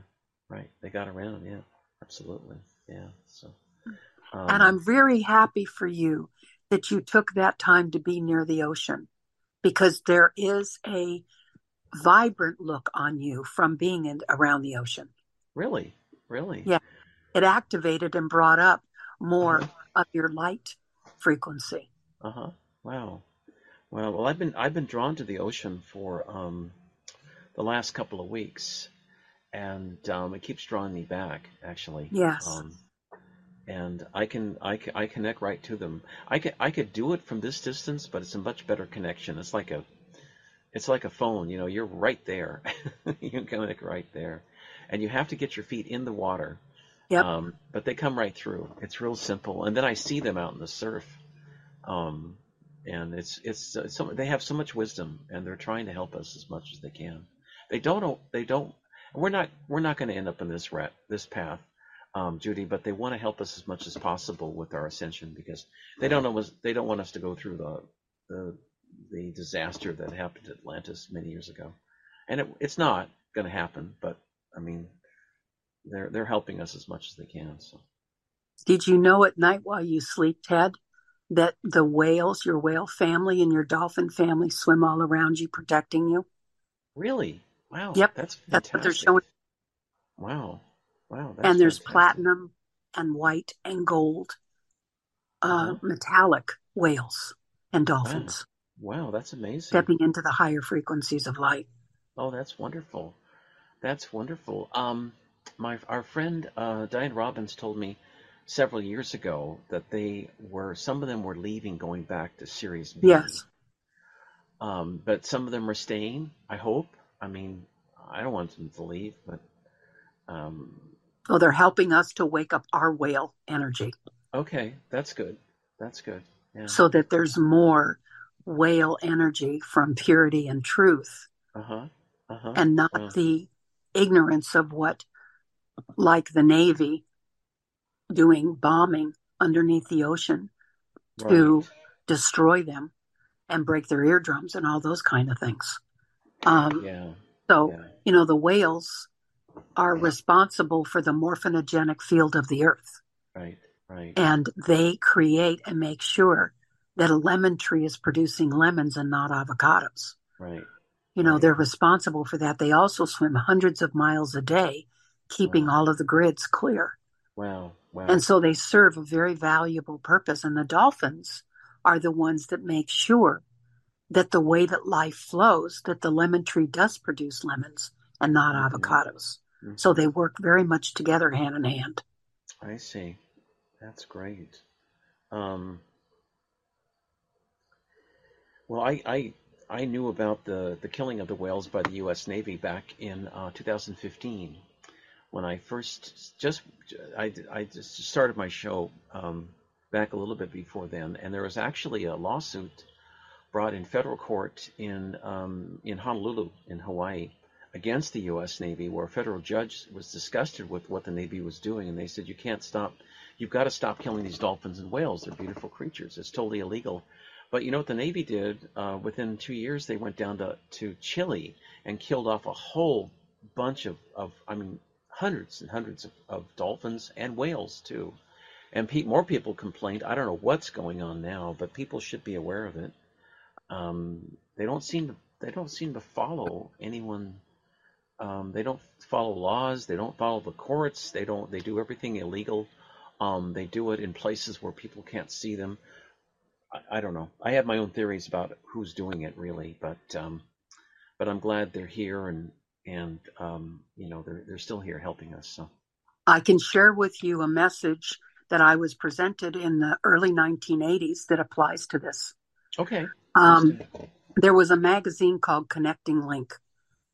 right. They got around. Yeah, absolutely. Yeah. So, um, And I'm very happy for you that you took that time to be near the ocean because there is a vibrant look on you from being in, around the ocean. really, really. Yeah. It activated and brought up more Uh-huh. of your light frequency. Uh huh. Wow. Well, well, I've been I've been drawn to the ocean for um, the last couple of weeks, and um, it keeps drawing me back. Actually. Yes. Um, and I can I, I connect right to them. I could I could do it from this distance, but it's a much better connection. It's like a it's like a phone. You know, you're right there. you can connect right there, and you have to get your feet in the water. Yep. Um, but they come right through. It's real simple. And then I see them out in the surf. Um, and it's it's, uh, so they have so much wisdom, and they're trying to help us as much as they can. They don't they don't. We're not we're not going to end up in this rat this path, um, Judy. But they want to help us as much as possible with our ascension because they don't know they don't want us to go through the the the disaster that happened at Atlantis many years ago, and it, it's not going to happen. But I mean, they're they're helping us as much as they can. So Did you know at night while you sleep, Ted, that the whales, your whale family and your dolphin family swim all around you, protecting you? really, wow, Yep, that's That's what they're showing. Wow, wow, that's and there's fantastic. platinum and white and gold uh, Uh-huh. metallic whales and dolphins Wow, that's amazing. stepping into the higher frequencies of light. Oh, that's wonderful. That's wonderful. Um, my our friend uh, Dianne Robbins told me several years ago that they were some of them were leaving, going back to Sirius B. Yes. Um, but some of them are staying. I hope. I mean, I don't want them to leave, but um, So they're helping us to wake up our whale energy okay, that's good. That's good. Yeah. so that there's more whale energy from purity and truth Uh huh. Uh huh. and not Wow. the ignorance of what, like the Navy doing bombing underneath the ocean to Right. destroy them and break their eardrums and all those kind of things. Um, Yeah. So, Yeah. you know, the whales are responsible for the morphinogenic field of the earth. Right, right. And they create and make sure that a lemon tree is producing lemons and not avocados. Right. You know, Right. they're responsible for that. They also swim hundreds of miles a day, keeping Wow. all of the grids clear. Wow, wow. And so they serve a very valuable purpose. And the dolphins are the ones that make sure that the way that life flows, that the lemon tree does produce lemons and not Mhm. avocados. Mhm. So they work very much together hand in hand. I see. That's great. Um, well, I, I I knew about the the killing of the whales by the U.S. Navy back in uh, 2015 when I first just I, I just started my show um, back a little bit before then, and there was actually a lawsuit brought in federal court in um, in Honolulu in Hawaii against the U.S. Navy, where a federal judge was disgusted with what the Navy was doing, and they said you can't stop, you've got to stop killing these dolphins and whales. They're beautiful creatures. It's totally illegal. But you know what the Navy did? Uh, within two years, they went down to, to Chile and killed off a whole bunch of, of I mean, hundreds and hundreds of, of dolphins and whales too. And pe- more people complained. I don't know what's going on now, but people should be aware of it. Um, they don't seem to they don't seem to follow anyone. Um, they don't follow laws. They don't follow the courts. They don't. They do everything illegal. Um, they do it in places where people can't see them. I, I don't know. I have my own theories about who's doing it really, but um, but I'm glad they're here and and um, you know they're they're still here helping us. So I can share with you a message that I was presented in the early 1980s that applies to this. okay. Um, there was a magazine called Connecting Link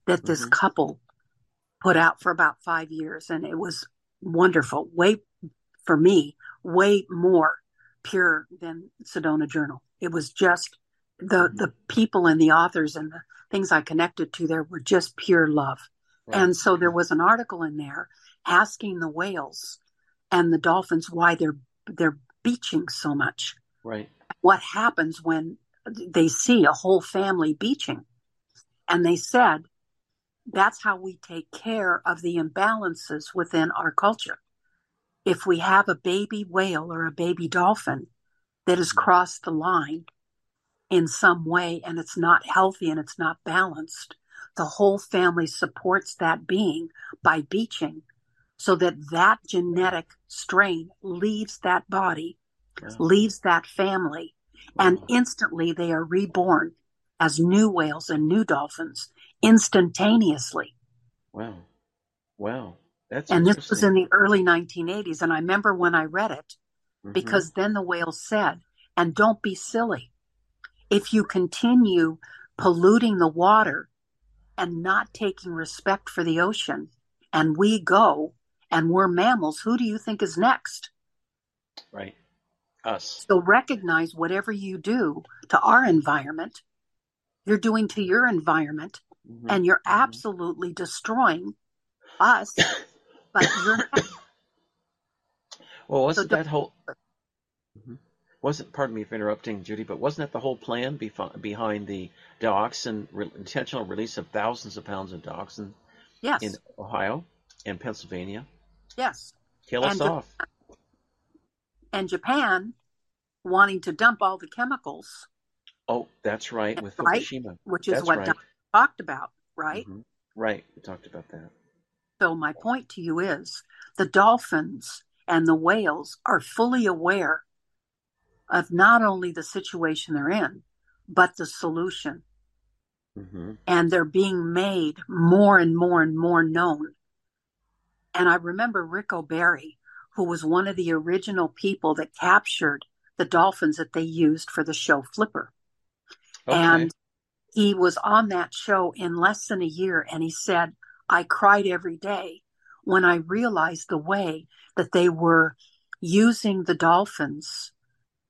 that this Mhm. couple put out for about five years, and it was wonderful. Way for me, way more pure than Sedona Journal. It was just the the people and the authors and the things I connected to there were just pure love. Right. And so there was an article in there asking the whales and the dolphins why they're they're beaching so much right. what happens when they see a whole family beaching. And they said, that's how we take care of the imbalances within our culture. If we have a baby whale or a baby dolphin that has crossed the line in some way and it's not healthy and it's not balanced, the whole family supports that being by beaching so that that genetic strain leaves that body, Wow. leaves that family, and instantly they are reborn as new whales and new dolphins instantaneously. Wow. Wow. That's And this was in the early 1980s. And I remember when I read it, Mhm. because then the whale said, and don't be silly. If you continue polluting the water and not taking respect for the ocean, and we go and we're mammals, who do you think is next? right. Us. So recognize whatever you do to our environment, you're doing to your environment, Mhm. and you're Mhm. absolutely destroying us. But you're not. Well, wasn't So that whole Mhm. wasn't pardon me for interrupting, Judy, but wasn't that the whole plan behind the dioxin re- intentional release of thousands of pounds of dioxin yes, in Ohio and Pennsylvania? yes. Kill us And the- off. And Japan wanting to dump all the chemicals, Oh, that's right, with Right? Fukushima. which is That's what right. Don talked about, right? Mhm. Right. We talked about that. So my point to you is the dolphins and the whales are fully aware of not only the situation they're in, but the solution. hmm And they're being made more and more and more known. And I remember Rick O'Barry, who was one of the original people that captured the dolphins that they used for the show Flipper. Okay. And he was on that show in less than a year. And he said, I cried every day when I realized the way that they were using the dolphins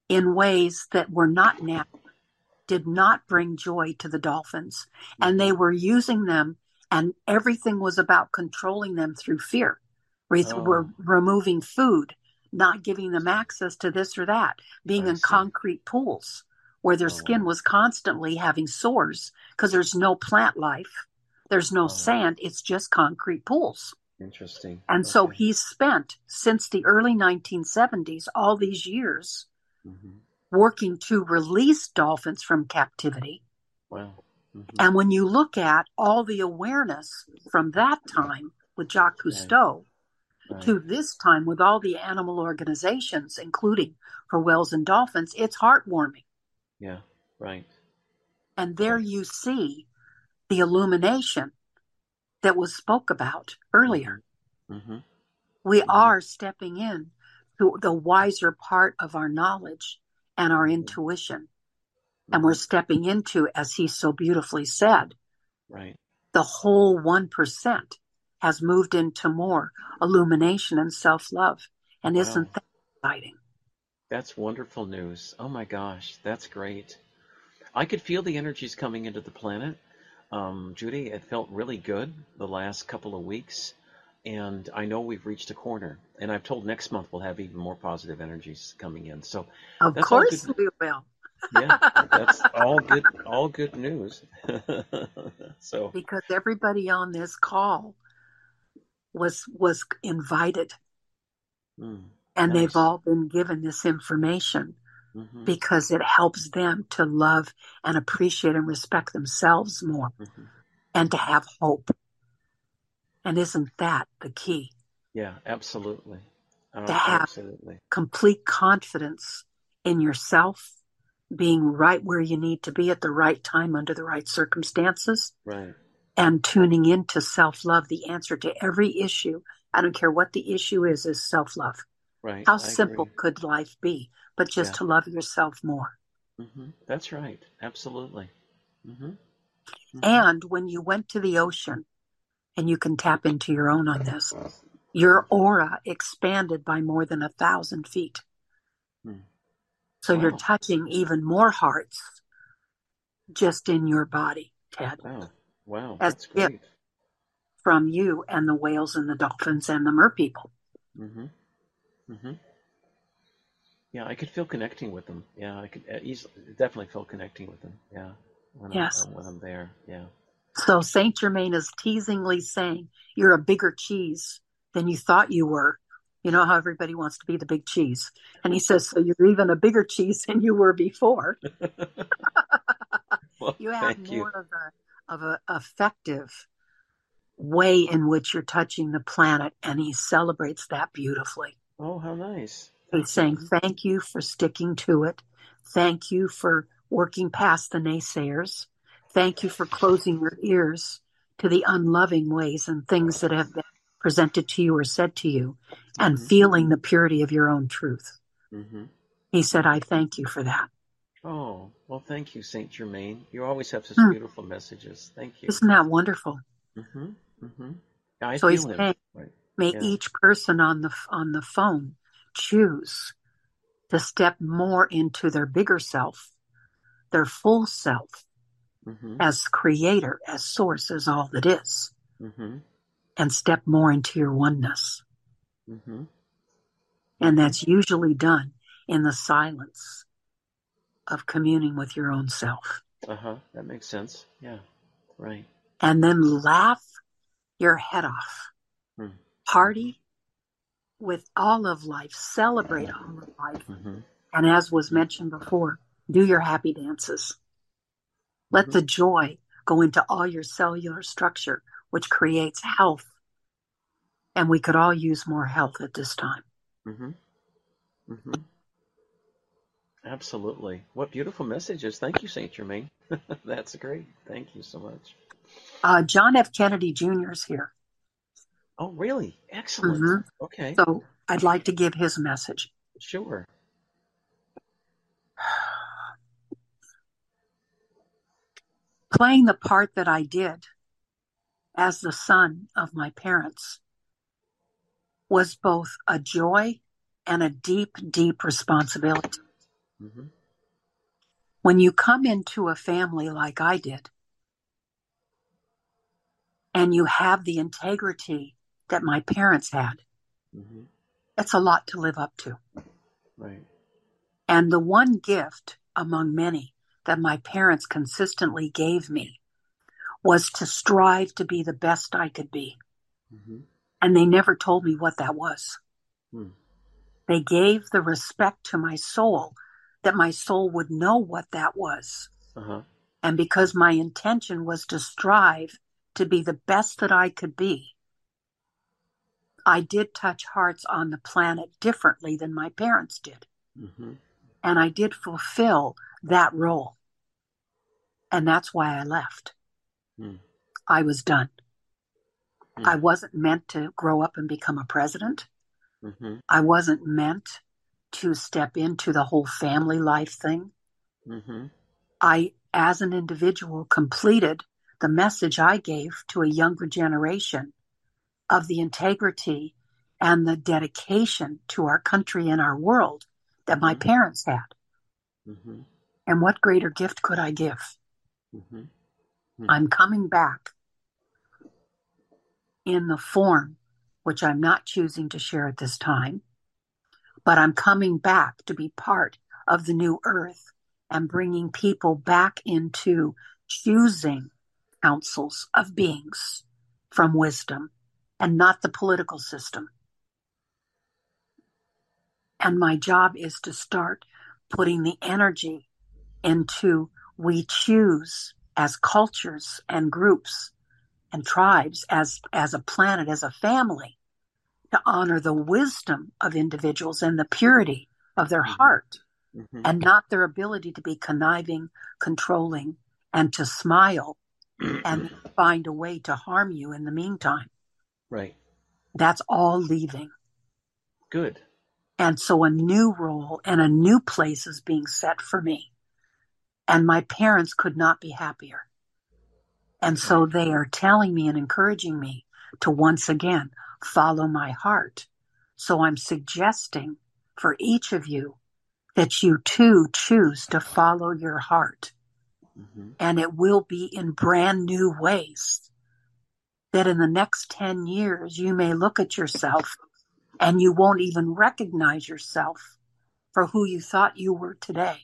in ways that were not natural, did not bring joy to the dolphins. And mm-hmm. they were using them, and everything was about controlling them through fear. We Oh. were removing food, not giving them access to this or that, being I in see. concrete pools where their Oh, skin was constantly having sores because there's no plant life There's no Oh. sand, it's just concrete pools. Interesting. And so Okay. he's spent since the early 1970s, all these years, Mhm. working to release dolphins from captivity. Wow. Mhm. And when you look at all the awareness from that time with Jacques Cousteau Right. to this time with all the animal organizations, including for whales and dolphins, it's heartwarming. Yeah. Right. And there you see the illumination that was spoke about earlier. Mm-hmm. We Mhm. are stepping in to the wiser part of our knowledge and our intuition. And we're stepping into, as he so beautifully said, Right. the whole 1% has moved into more illumination and self love. And Wow. isn't that exciting? That's wonderful news. Oh my gosh, that's great. I could feel the energies coming into the planet. Um, Judy, it felt really good the last couple of weeks. And I know we've reached a corner. And I've told next month we'll have even more positive energies coming in. So, Of course we will. yeah, that's all good, all good news. so, Because everybody on this call was was invited mm, and Nice. they've all been given this information mhm, because it helps them to love and appreciate and respect themselves more mhm. and to have hope. And isn't that the key? yeah, absolutely. Oh, To have- absolutely. Complete confidence in yourself, being right where you need to be at the right time under the right circumstances, Right. And tuning into self love. The answer to every issue, I don't care what the issue is, is self love. Right. How I simple agree. could life be? But just Yeah. to love yourself more. hmm That's right. Absolutely. hmm And when you went to the ocean, and you can tap into your own on this, your aura expanded by more than a thousand feet. Hmm. So you're touching even more hearts just in your body, Ted, Wow. Wow. As That's great. from you and the whales and the dolphins and the merpeople. hmm hmm Yeah, I could feel connecting with them. Yeah, I could uh, easily, definitely feel connecting with them. Yeah. When Yes. I'm, when I'm there. Yeah. So Saint Germain is teasingly saying you're a bigger cheese than you thought you were. You know how everybody wants to be the big cheese. And he says, so you're even a bigger cheese than you were before. Well, You have more you. of a of an effective way in which you're touching the planet, and he celebrates that beautifully. Oh, how nice. He's saying, Thank you for sticking to it. Thank you for working past the naysayers. Thank you for closing your ears to the unloving ways and things that have been presented to you or said to you and Mhm. feeling the purity of your own truth. hmm He said, I thank you for that. Oh, well, thank you, Saint Germain. You always have such Hmm. beautiful messages. Thank you. Isn't that wonderful? Mm-hmm. Mm-hmm. I So he's saying- Right. May Yeah. each person on the on the phone choose to step more into their bigger self, their full self hmm as creator, as source, as all that is, hmm and step more into your oneness. hmm And that's usually done in the silence of communing with your own self. Uh huh. That makes sense. Yeah. Right. And then laugh your head off. Hmm. Party with all of life, celebrate all of life. hmm And as was mentioned before, do your happy dances. Let Mhm. the joy go into all your cellular structure, which creates health. And we could all use more health at this time. hmm hmm Absolutely. What beautiful messages. Thank you, Saint Germain. That's great. Thank you so much. Uh, John F. Kennedy Jr. is here. Oh, really? Excellent. Mhm. Okay. So I'd like to give his message. Sure. Playing the part that I did as the son of my parents was both a joy and a deep, deep responsibility. Hmm When you come into a family like I did, and you have the integrity that my parents had, hmm it's a lot to live up to. Right. And the one gift among many that my parents consistently gave me was to strive to be the best I could be. Mm-hmm. And they never told me what that was. Hmm. They gave the respect to my soul that my soul would know what that was. Uh-huh. And because my intention was to strive to be the best that I could be, I did touch hearts on the planet differently than my parents did. Mm-hmm. And I did fulfill that role. And that's why I left. Hmm. I was done. Hmm. I wasn't meant to grow up and become a president. Mm-hmm. I wasn't meant to step into the whole family life thing. Mm-hmm. I, as an individual, completed the message I gave to a younger generation of the integrity and the dedication to our country and our world that my Mhm. parents had. Mm-hmm. And what greater gift could I give? Mm-hmm. I'm coming back in the form which I'm not choosing to share at this time, but I'm coming back to be part of the new earth and bringing people back into choosing councils of beings from wisdom and not the political system. And my job is to start putting the energy into we choose as cultures and groups and tribes as as a planet as a family to honor the wisdom of individuals and the purity of their Mhm. heart Mm-hmm. and not their ability to be conniving controlling and to smile and find a way to harm you in the meantime right. that's all leaving Good. and so a new role and a new place is being set for me and my parents could not be happier and so they are telling me and encouraging me to once again follow my heart. So I'm suggesting for each of you that you too choose to follow your heart Mm-hmm. and it will be in brand new ways. That in the next 10 years, you may look at yourself and you won't even recognize yourself for who you thought you were today.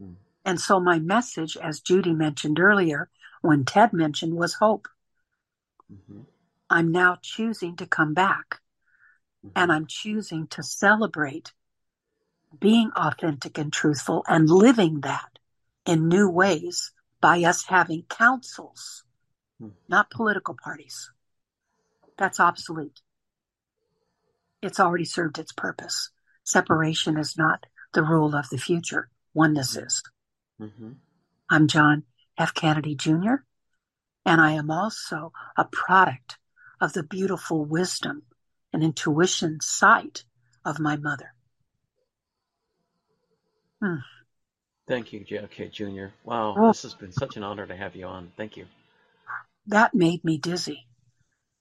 Hmm. And so my message, as Judy mentioned earlier, when Ted mentioned, was hope. Mm-hmm. I'm now choosing to come back and I'm choosing to celebrate being authentic and truthful and living that in new ways by us having councils, Hmm. not political parties. That's obsolete. It's already served its purpose. Separation is not the rule of the future. Oneness is. Mm-hmm. I'm John F. Kennedy Jr., and I am also a product of the beautiful wisdom and intuition sight of my mother. Hmm. Thank you, JFK Jr. Wow, Oh. this has been such an honor to have you on. Thank you. That made me dizzy.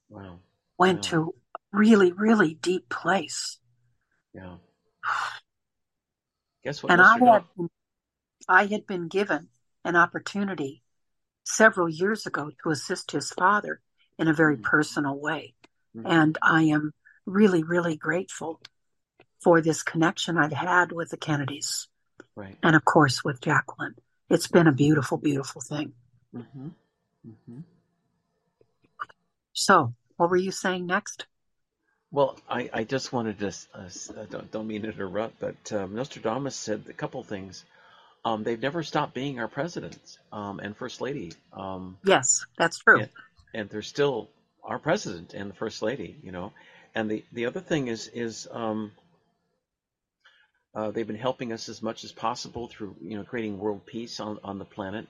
Wow. Went Wow. to a really, really deep place. Yeah. Guess what? and I had, I had been given an opportunity several years ago to assist his father in a very Mhm. personal way. Mhm. And I am really, really grateful for this connection I've had with the Kennedys Right. and, of course, with Jacqueline. It's been a beautiful, beautiful thing. Mm-hmm. Mm-hmm. So, what were you saying next? Well, I, I just wanted to, uh, don't, don't mean to interrupt, but um, Nostradamus said a couple things. Um, they've never stopped being our president um, and first lady, um, Yes, that's true. And they're still our president and the first lady, you know. And the, the other thing is is um, uh, they've been helping us as much as possible through you know creating world peace on, on the planet.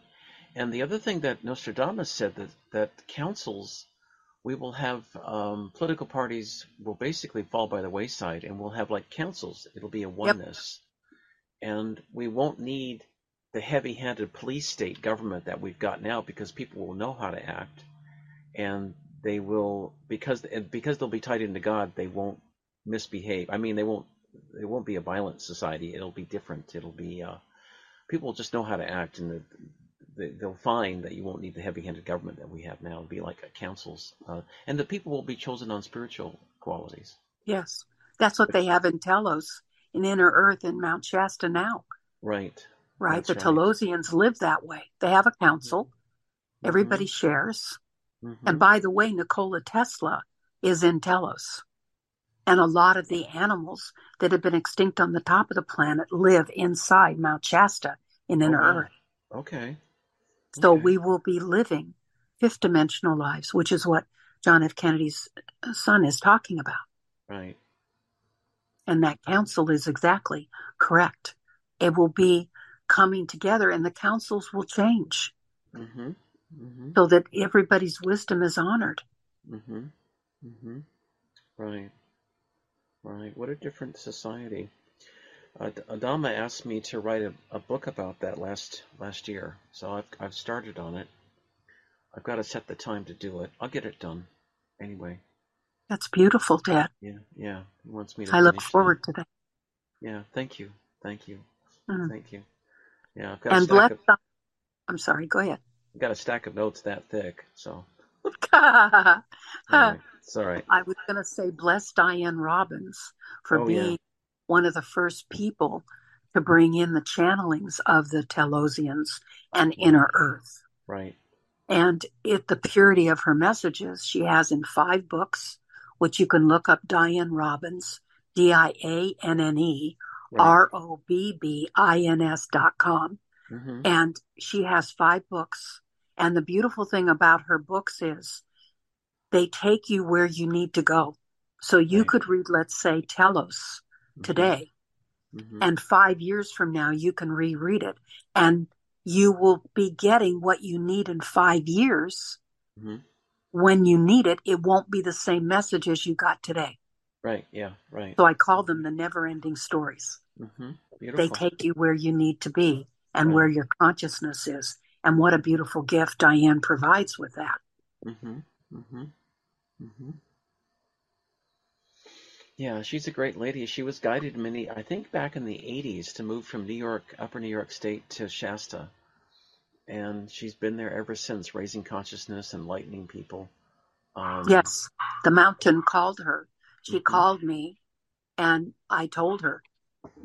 And the other thing that Nostradamus said that that councils we will have um, political parties will basically fall by the wayside, and we'll have like councils. It'll be a oneness, and we won't need the heavy-handed police state government that we've got now because people will know how to act, and they will because because they'll be tied into God. They won't misbehave. I mean, they won't. It won't be a violent society. It'll be different. It'll be uh, people will just know how to act, and the, they, they'll find that you won't need the heavy-handed government that we have now. It'll be like a councils, uh, and the people will be chosen on spiritual qualities. Yes, that's what they have in Telos, in Inner Earth, in Mount Shasta now. Right. Right, That's the right. Telosians live that way. They have a council, Everybody shares. Mm-hmm. And by the way, Nikola Tesla is in Telos. And a lot of the animals that have been extinct on the top of the planet live inside Mount Shasta in inner Oh. Earth. Okay. So Okay. we will be living fifth dimensional lives, which is what John F. Kennedy's son is talking about. Right. And that council is exactly correct. It will be coming together and the councils will change Mm-hmm. Mm-hmm. so that everybody's wisdom is honored. Mm-hmm. Mm-hmm. Right. Right. What a different society. Uh, Adama asked me to write a, a book about that last last year, so I've I've started on it. I've got to set the time to do it. I'll get it done. Anyway. That's beautiful, Dad. Yeah. Yeah. He wants me to. I look finish that. forward to that. Yeah. Thank you. Thank you. Mhm. Thank you. Yeah. I've got And bless. of I'm sorry. Go ahead. Got a stack of notes that thick. So. I Anyway, it's all right. was going to say bless Dianne Robbins for Oh, yeah. being one of the first people to bring in the channelings of the Telosians and Inner Earth. Right. And it, the purity of her messages, she has in five books, which you can look up Dianne Robbins, D I A N N E. R O B B I N S dot com. Mm-hmm. And she has five books. And the beautiful thing about her books is they take you where you need to go. So you Right. could read, let's say, Telos today, Mm-hmm. and five years from now, you can reread it. And you will be getting what you need in five years. hmm When you need it, it won't be the same message as you got today. Right. Yeah. Right. So I call them the never ending stories. Mm-hmm. They take you where you need to be and where your consciousness is. And what a beautiful gift Dianne provides with that. Mm-hmm. Mm-hmm. Mm-hmm. Yeah, she's a great lady. She was guided many, I think, back in the '80s to move from New York, Upper New York State, to Shasta, and she's been there ever since, raising consciousness, enlightening people. Um, Yes, the mountain called her. She Mhm. called me and I told her,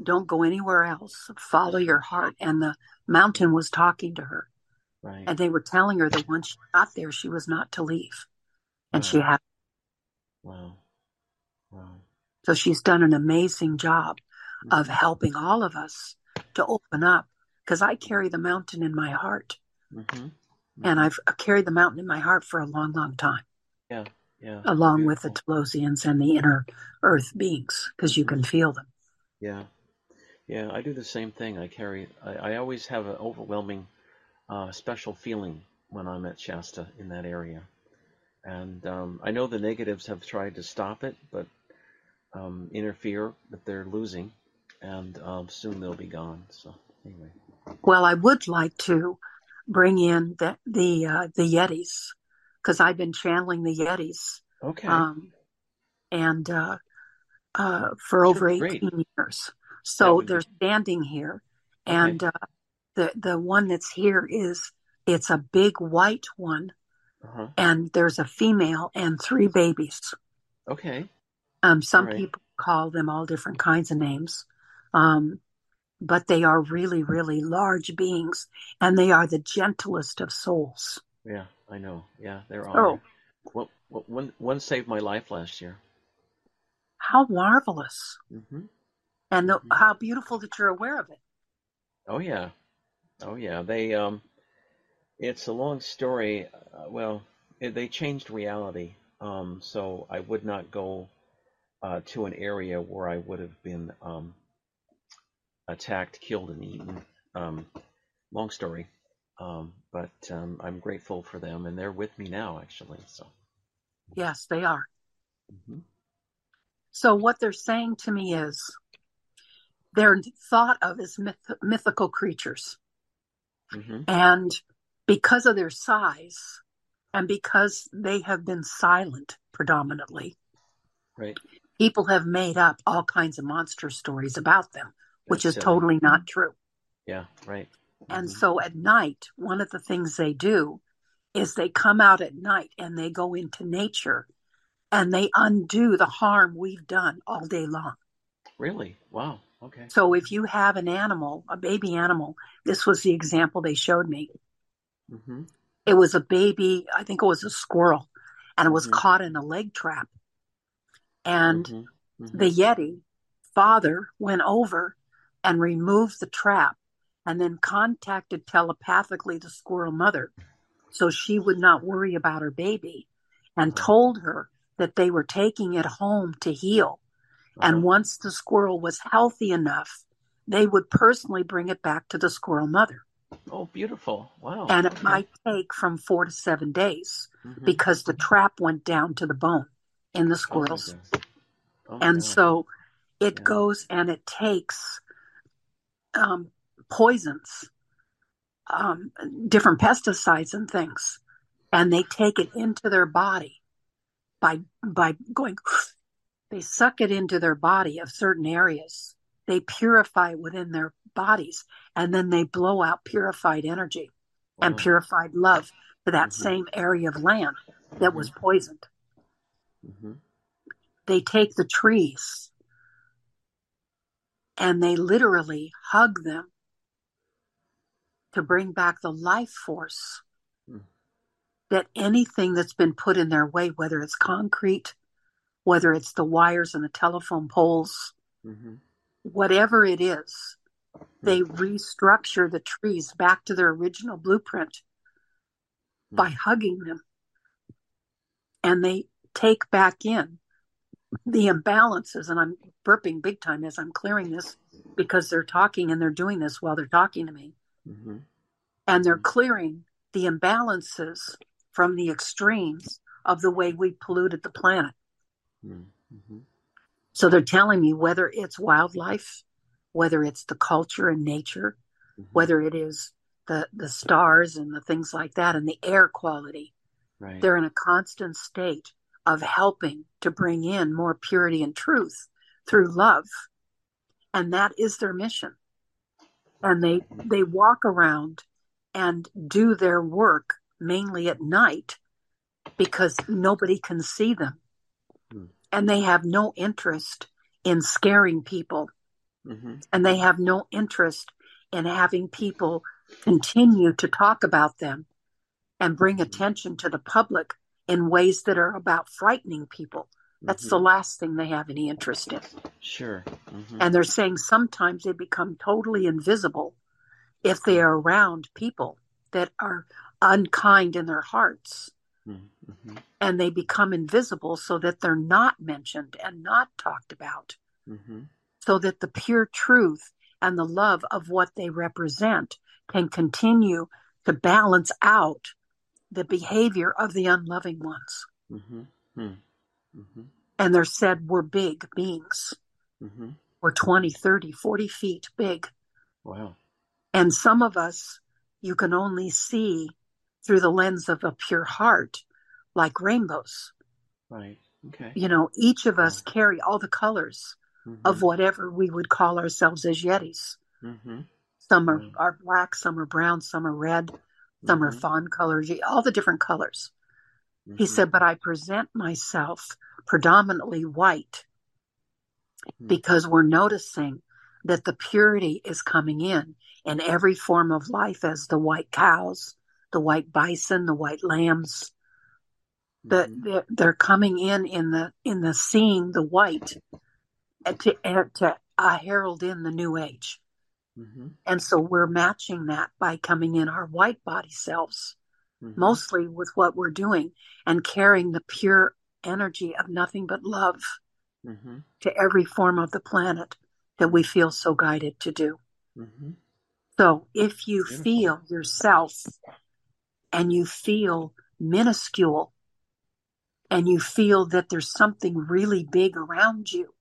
don't go anywhere else. Follow your heart. And the mountain was talking to her Right. and they were telling her that once she got there, she was not to leave. And she had, Wow. Wow. so she's done an amazing job of mm-hmm. helping all of us to open up because I carry the mountain in my heart Mm-hmm. and mm-hmm. I've carried the mountain in my heart for a long, long time. Yeah. Yeah. along with the Beautiful. Telosians and the inner earth beings, because you can mm-hmm. feel them. Yeah, yeah, I do the same thing. I carry, I, I always have an overwhelming, uh, special feeling when I'm at Shasta in that area, and um, I know the negatives have tried to stop it, but um, interfere, but they're losing, and um, soon they'll be gone. So anyway, Well, I would like to bring in the the uh, the Yetis because I've been channeling the Yetis, okay, um, and uh, uh, for over Great. eighteen years. So they're standing here, Okay. and uh, the the one that's here is it's a big white one, uh-huh. and there's a female and three babies. okay, Um, some right. people call them all different kinds of names. Um, but they are really, really large beings and they are the gentlest of souls. yeah, I know, yeah, they're Oh. all. What, what, one, one saved my life last year. How marvelous. hmm And the, Mhm. how beautiful that you're aware of it. Oh yeah, oh yeah. They um, it's a long story. Uh, well, it, they changed reality. Um, so I would not go uh, to an area where I would have been um, attacked, killed, and eaten. Um, long story. Um, but um, I'm grateful for them, and they're with me now, actually. So. Yes, they are. mhm. So what they're saying to me is they're thought of as myth, mythical creatures. Mhm. And because of their size and because they have been silent predominantly, Right. people have made up all kinds of monster stories about them, which That's is silly. totally not true. Yeah. Right. And Mhm. so at night, one of the things they do is they come out at night and they go into nature and they undo the harm we've done all day long. Really? Wow. Okay. So if you have an animal, a baby animal, this was the example they showed me. hmm It was a baby, I think it was a squirrel, and it was Mhm. caught in a leg trap. And Mhm. Mhm. the Yeti father went over and removed the trap and then contacted telepathically the squirrel mother so she would not worry about her baby and told her that they were taking it home to heal. And Uh-huh. once the squirrel was healthy enough, they would personally bring it back to the squirrel mother. Oh, beautiful! Wow. And it might take from four to seven days Mhm. because the trap went down to the bone in the Oh, squirrels. goodness. Oh, and gosh. so it Yeah. goes and it takes um, poisons, um, different pesticides and things, and they take it into their body by by going. They suck it into their body of certain areas. They purify it within their bodies, and then they blow out purified energy and purified love to that Mhm. same area of land that was poisoned. Mhm. they take the trees and they literally hug them to bring back the life force. That anything that's been put in their way, whether it's concrete, whether it's the wires and the telephone poles, Mhm. whatever it is, they restructure the trees back to their original blueprint by hugging them. And they take back in the imbalances. And I'm burping big time as I'm clearing this because they're talking and they're doing this while they're talking to me. Mhm. And they're clearing the imbalances from the extremes of the way we polluted the planet. Mhm. So they're telling me whether it's wildlife, whether it's the culture and nature, Mhm. whether it is the, the stars and the things like that and the air quality. Right. They're in a constant state of helping to bring in more purity and truth through love. And that is their mission. And they, they walk around and do their work mainly at night because nobody can see them. Hmm. And they have no interest in scaring people. Mhm. And they have no interest in having people continue to talk about them and bring attention to the public in ways that are about frightening people. That's the Mhm. last thing they have any interest in. Sure. Mhm. And they're saying sometimes they become totally invisible if they are around people that are unkind in their hearts. Mhm. And they become invisible so that they're not mentioned and not talked about, Mhm. so that the pure truth and the love of what they represent can continue to balance out the behavior of the unloving ones. Mhm. Mhm. Mhm. And they're said we're big beings. Mhm. We're 20, 30, 40 feet big. Wow. And some of us you can only see through the lens of a pure heart, like rainbows. Right. Okay. You know, each of us carry all the colors of Mhm. whatever we would call ourselves as Yetis. Mhm. Some are, Right. are black, some are brown, some are red, some are Mhm. fawn colors, all the different colors. He Mhm. said, but I present myself predominantly white Mhm. because we're noticing that the purity is coming in in every form of life as the white cows, the white bison, the white lambs. The, Mhm. they're, they're coming in in the in the seeing the white to, to uh, herald in the new age. Mhm. And so we're matching that by coming in our white body selves, Mhm. mostly with what we're doing and carrying the pure energy of nothing but love Mhm. to every form of the planet that we feel so guided to do. Mhm. So if you Beautiful. feel yourself and you feel minuscule and you feel that there's something really big around you,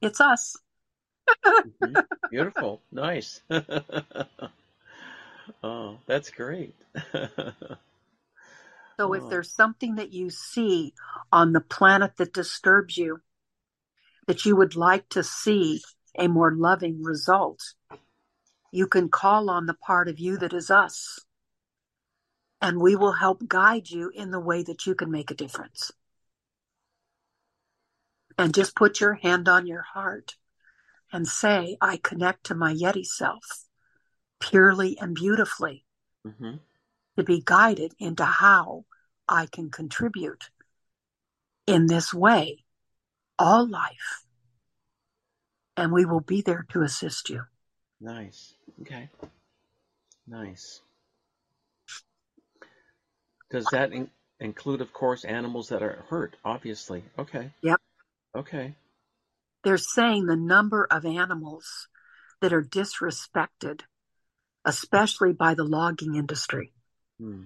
it's us. Mhm. Beautiful. Nice. oh, that's great. So if Oh. there's something that you see on the planet that disturbs you, that you would like to see a more loving result, you can call on the part of you that is us. And we will help guide you in the way that you can make a difference. And just put your hand on your heart and say, I connect to my Yeti self purely and beautifully. Mhm. to be guided into how I can contribute in this way all life. And we will be there to assist you. Nice. Okay. Nice. Does that in- include, of course, animals that are hurt? Obviously. Okay. Yep. Okay. They're saying the number of animals that are disrespected, especially by the logging industry. Hmm.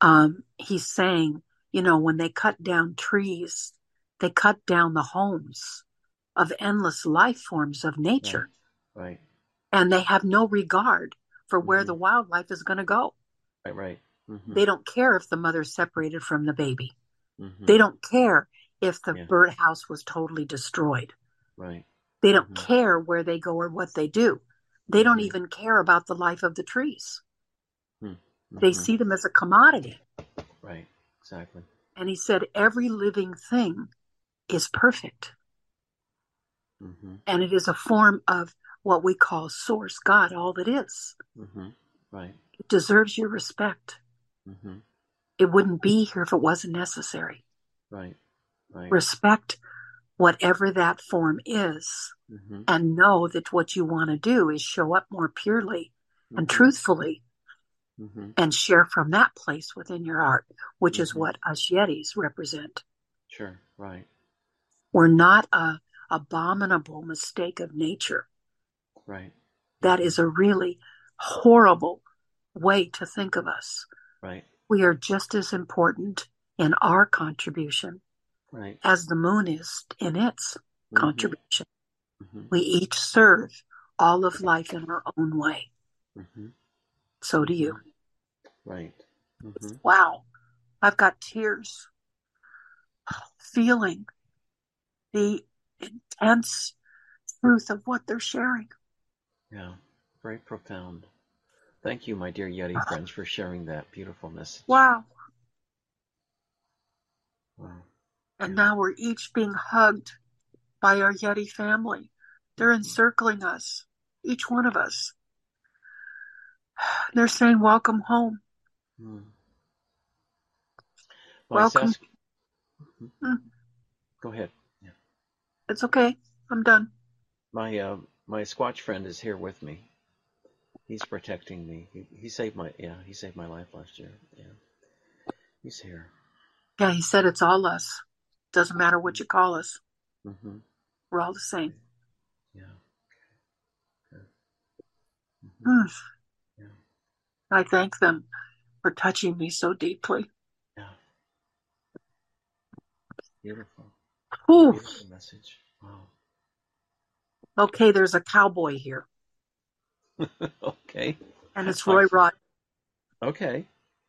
Um, he's saying, you know, when they cut down trees, they cut down the homes of endless life forms of nature, Right. and they have no regard for where Mhm. the wildlife is going to go. Right. Right. Mm-hmm. They don't care if the mother's separated from the baby. mm-hmm. They don't care if the Yeah. birdhouse was totally destroyed. Right. They don't Mhm. care where they go or what they do. They don't Mhm. even care about the life of the trees. They Mhm. see them as a commodity. Right. Exactly. And he said, every living thing is perfect. Mm-hmm. And it is a form of what we call source, God, all that is. Mm-hmm. Right. It deserves your respect. Mm-hmm. It wouldn't be here if it wasn't necessary. Right. Right. Respect whatever that form is Mm-hmm. and know that what you want to do is show up more purely and Mhm. truthfully Mm-hmm. and share from that place within your art, which is Mhm. what us Yetis represent. Sure. Right. We're not a abominable mistake of nature. Right. That is a really horrible way to think of us. Right. We are just as important in our contribution Right. as the moon is in its Mhm. contribution. Mhm. We each serve all of life in our own way. Mhm. So do you. Right. Mm-hmm. Wow. I've got tears feeling the intense truth of what they're sharing. Yeah. Very profound. Thank you, my dear Yeti friends, for sharing that beautiful message. Wow. Wow. And now we're each being hugged by our Yeti family. They're encircling us, each one of us. They're saying, Welcome home. Hmm. Welcome. Sask- Mhm. Mm. Go ahead. It's okay. I'm done. My uh, my Squatch friend is here with me. He's protecting me. He, he saved my yeah. He saved my life last year. Yeah. He's here. Yeah, he said it's all us. Doesn't matter what you call us. Mm-hmm. We're all the same. Yeah. Okay. Mhm. Mm. Yeah. I thank them for touching me so deeply. Yeah. Beautiful. Whew. Beautiful message. Wow. Okay, there's a cowboy here, okay. and it's Roy Rod. Okay.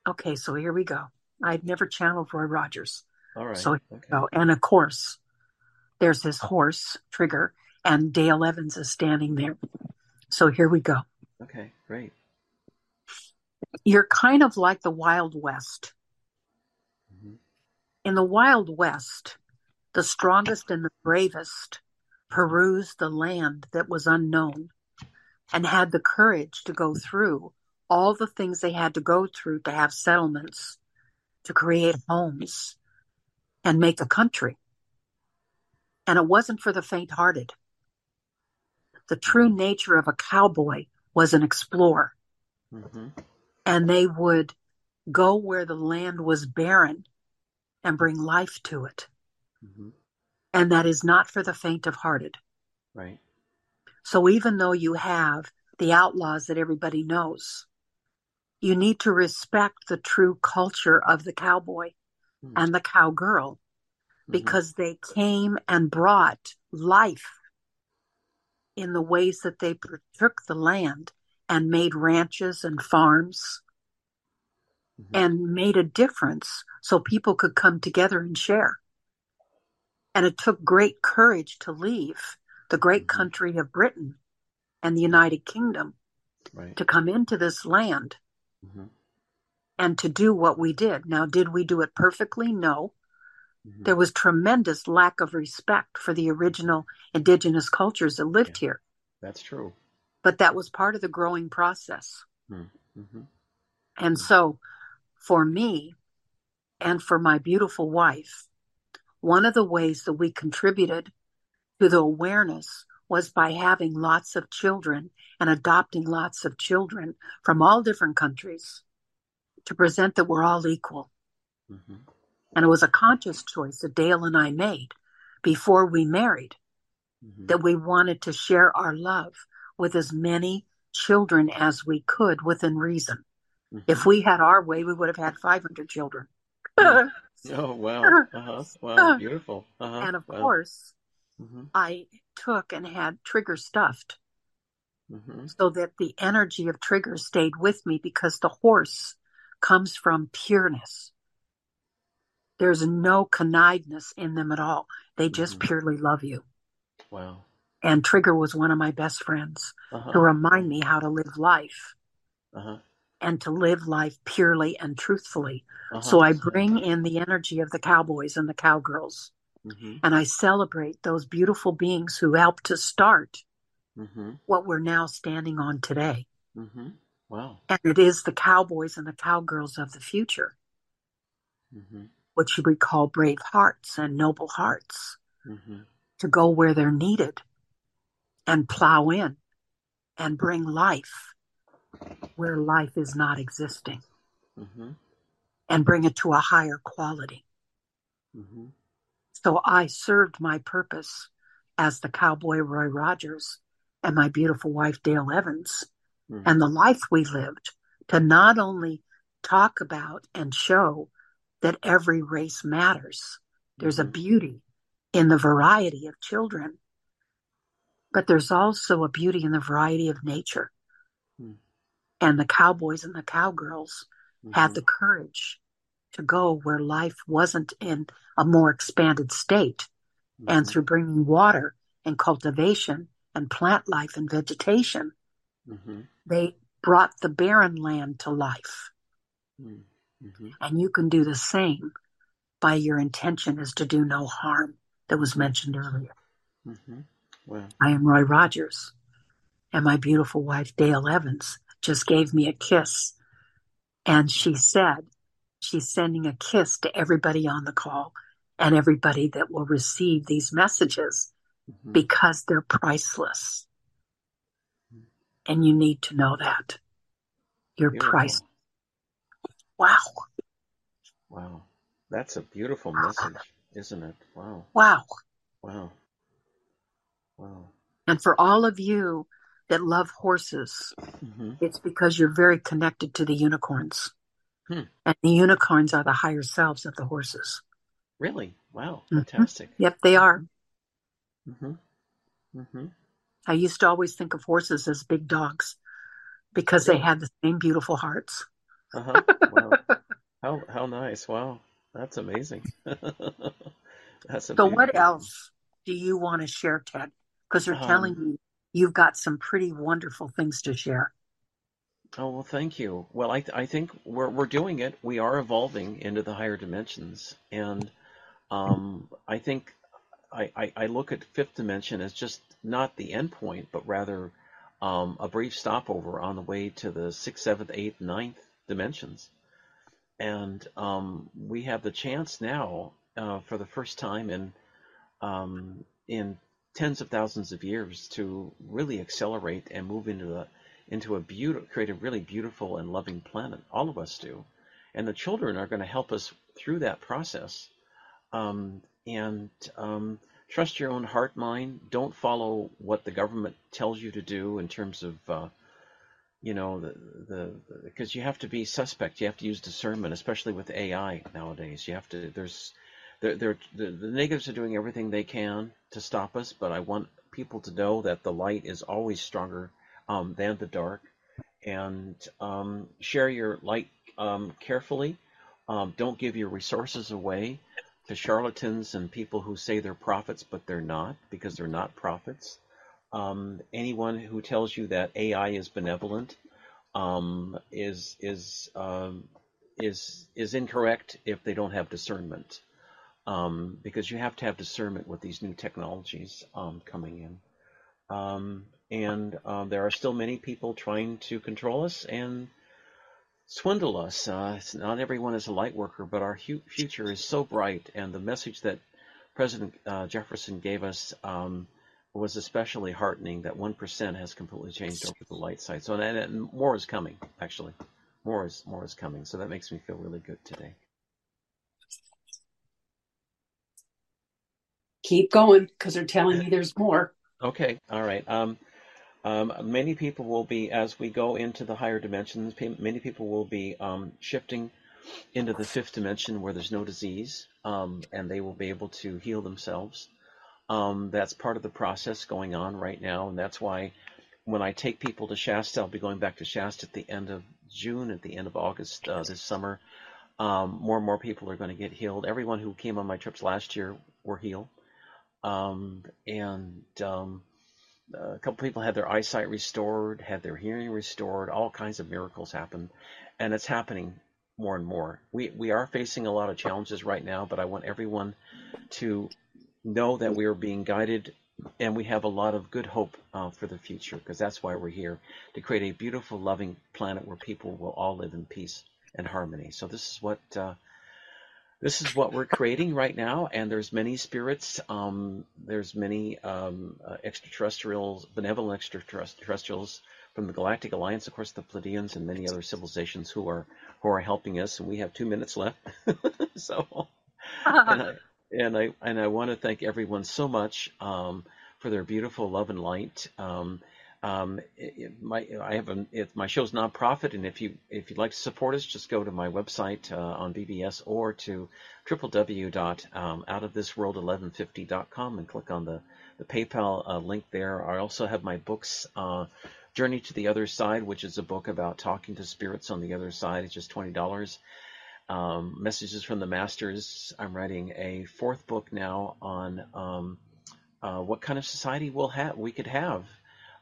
Okay, so here we go. I'd never channeled Roy Rogers. All right. So here okay. we go. And of course, there's his horse, Trigger, and Dale Evans is standing there. So here we go. Okay. Great. You're kind of like the Wild West. Mhm. In the Wild West, the strongest and the bravest perused the land that was unknown and had the courage to go through all the things they had to go through to have settlements, to create homes, and make a country. And it wasn't for the faint hearted. The true nature of a cowboy was an explorer, Mm-hmm. and they would go where the land was barren and bring life to it. Mm-hmm. And that is not for the faint of hearted. Right. So even though you have the outlaws that everybody knows, you need to respect the true culture of the cowboy Hmm. and the cowgirl Mhm. because they came and brought life in the ways that they took the land and made ranches and farms Mhm. and made a difference so people could come together and share. And it took great courage to leave the great country of Britain and the United Kingdom Right. to come into this land Mm-hmm. and to do what we did. Now, did we do it perfectly? No. Mm-hmm. There was tremendous lack of respect for the original indigenous cultures that lived here, That's true. but that was part of the growing process. Mm-hmm. And so for me and for my beautiful wife, one of the ways that we contributed to the awareness was by having lots of children and adopting lots of children from all different countries to present that we're all equal. Mm-hmm. And it was a conscious choice that Dale and I made before we married mm-hmm. that we wanted to share our love with as many children as we could within reason. Mm-hmm. If we had our way, we would have had 500 children. oh, wow. Uh-huh. Wow. Beautiful. Uh-huh. And of wow. course, mm-hmm. I took and had Trigger stuffed mm-hmm. so that the energy of Trigger stayed with me because the horse comes from pureness. There's no connivedness in them at all. They just mm-hmm. purely love you. Wow. And Trigger was one of my best friends uh-huh. to remind me how to live life uh-huh. and to live life purely and truthfully. Uh-huh. So I bring in the energy of the cowboys and the cowgirls mm-hmm. and I celebrate those beautiful beings who helped to start mm-hmm. what we're now standing on today. Mm-hmm. Wow. And it is the cowboys and the cowgirls of the future, mm-hmm. which we call brave hearts and noble hearts, mm-hmm. to go where they're needed and plow in and bring life where life is not existing mm-hmm. and bring it to a higher quality. Mm-hmm. So I served my purpose as the cowboy Roy Rogers and my beautiful wife Dale Evans mm-hmm. and the life we lived to not only talk about and show that every race matters. There's a mm-hmm. beauty in the variety of children but there's also a beauty in the variety of nature. Mm. And the cowboys and the cowgirls mm-hmm. had the courage to go where life wasn't in a more expanded state. Mm-hmm. And through bringing water and cultivation and plant life and vegetation, mm-hmm. they brought the barren land to life. Mm-hmm. And you can do the same by your intention is to do no harm that was mentioned earlier. Mm-hmm. Wow. I am Roy Rogers. And my beautiful wife, Dale Evans, just gave me a kiss. And she said, she's sending a kiss to everybody on the call and everybody that will receive these messages mm-hmm. because they're priceless. And you need to know that. You're priceless. Wow. Wow. That's a beautiful message, isn't it? Wow. Wow. Wow. Wow. And for all of you that love horses, mm-hmm. it's because you're very connected to the unicorns. Hmm. And the unicorns are the higher selves of the horses. Really? Wow. Mm-hmm. Fantastic. Mm-hmm. Yep, they are. Mm-hmm. Mm-hmm. I used to always think of horses as big dogs because they had the same beautiful hearts. Uh-huh. Wow. how, how nice. Wow. That's amazing. That's so what else do you want to share, Ted? because they're um, telling me you've got some pretty wonderful things to share. Oh well, thank you. Well, I th- I think we're we're doing it. We are evolving into the higher dimensions, and um, I think I, I, I look at fifth dimension as just not the end point, but rather um, a brief stopover on the way to the sixth, seventh, eighth, ninth dimensions. And um, we have the chance now, uh, for the first time in um, in tens of thousands of years to really accelerate and move into the into a beautiful, create a really beautiful and loving planet. All of us do, and the children are going to help us through that process. Um, and um, trust your own heart, mind. Don't follow what the government tells you to do in terms of, uh, you know, the the because you have to be suspect. You have to use discernment, especially with AI nowadays. You have to. There's they're, they're, the, the negatives are doing everything they can to stop us, but I want people to know that the light is always stronger um, than the dark. And um, share your light um, carefully. Um, don't give your resources away to charlatans and people who say they're prophets, but they're not because they're not prophets. Um, anyone who tells you that AI is benevolent is is is is incorrect if they don't have discernment um, because you have to have discernment with these new technologies um, coming in. Um, and uh, there are still many people trying to control us, and swindle us. Uh, not everyone is a light worker, but our hu- future is so bright, and the message that President uh, Jefferson gave us um, was especially heartening. That one percent has completely changed over to the light side. So, and, and more is coming. Actually, more is more is coming. So that makes me feel really good today. Keep going because they're telling me there's more. Okay, all right. Um, um, many people will be, as we go into the higher dimensions, many people will be um, shifting into the fifth dimension where there's no disease, um, and they will be able to heal themselves. Um, that's part of the process going on right now, and that's why when I take people to Shasta, I'll be going back to Shasta at the end of June, at the end of August uh, this summer. Um, more and more people are going to get healed. Everyone who came on my trips last year were healed, um, and a couple people had their eyesight restored, had their hearing restored, all kinds of miracles happen, and it's happening more and more. We we are facing a lot of challenges right now, but I want everyone to know that we are being guided and we have a lot of good hope uh, for the future because that's why we're here to create a beautiful, loving planet where people will all live in peace and harmony. So this is what uh, this is what we're creating right now, and there's many spirits. Um, there's many um, uh, extraterrestrials, benevolent extraterrestrials from the Galactic Alliance, of course, the Pleiadians, and many other civilizations who are who are helping us. And we have two minutes left, so and I and I and I want to thank everyone so much um, for their beautiful love and light. Um, it, my I have a it, my show's nonprofit, and if you if you'd like to support us, just go to my website uh, on BBS or to www.outofthisworld1150.com and click on the the PayPal uh, link there. I also have my books. Uh, Journey to the Other Side, which is a book about talking to spirits on the other side. It's just twenty dollars. Um, Messages from the Masters. I'm writing a fourth book now on um, uh, what kind of society we'll have we could have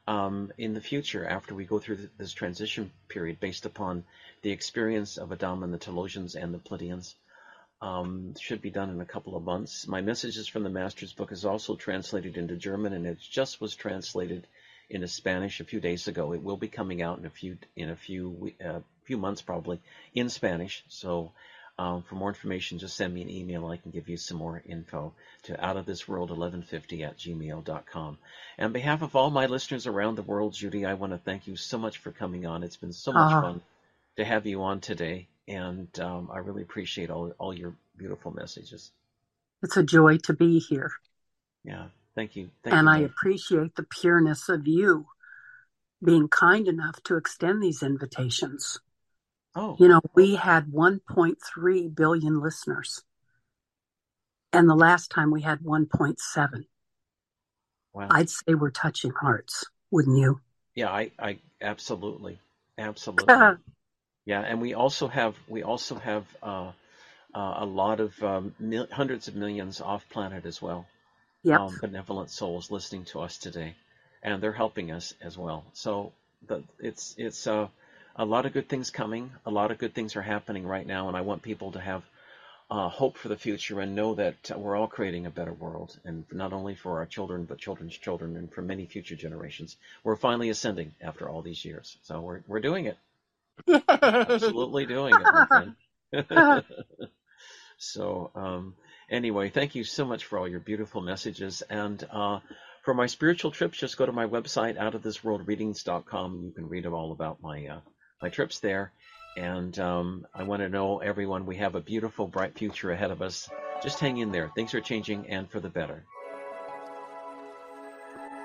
um, in the future after we go through this transition period based upon the experience of Adam and the Telosians and the Pleiadians. Um, should be done in a couple of months. My messages from the Master's book is also translated into German, and it just was translated into Spanish a few days ago. It will be coming out in a few in a few uh, few months probably in Spanish. So um, for more information, just send me an email. I can give you some more info to outofthisworld1150 at gmail.com. And on behalf of all my listeners around the world, Judy, I want to thank you so much for coming on. It's been so much uh-huh. fun to have you on today. And um, I really appreciate all, all your beautiful messages. It's a joy to be here. Yeah, thank you. Thank and you, I appreciate the pureness of you being kind enough to extend these invitations. Oh. You know, we had 1.3 billion listeners. And the last time we had 1.7. Wow. I'd say we're touching hearts, wouldn't you? Yeah, I, I absolutely, absolutely. yeah, and we also have we also have uh, uh, a lot of um, mil- hundreds of millions off planet as well. Yeah, um, benevolent souls listening to us today, and they're helping us as well. So the, it's it's uh, a lot of good things coming. A lot of good things are happening right now, and I want people to have uh, hope for the future and know that we're all creating a better world, and not only for our children, but children's children, and for many future generations. We're finally ascending after all these years, so we're we're doing it. Absolutely doing it, so, um, anyway, thank you so much for all your beautiful messages, and uh, for my spiritual trips, just go to my website, outofthisworldreadings.com. You can read all about my uh, my trips there. And um, I want to know, everyone, we have a beautiful, bright future ahead of us. Just hang in there. Things are changing and for the better.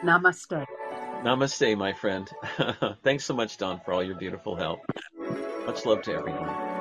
Namaste. Namaste, my friend. Thanks so much, Don, for all your beautiful help. Much love to everyone.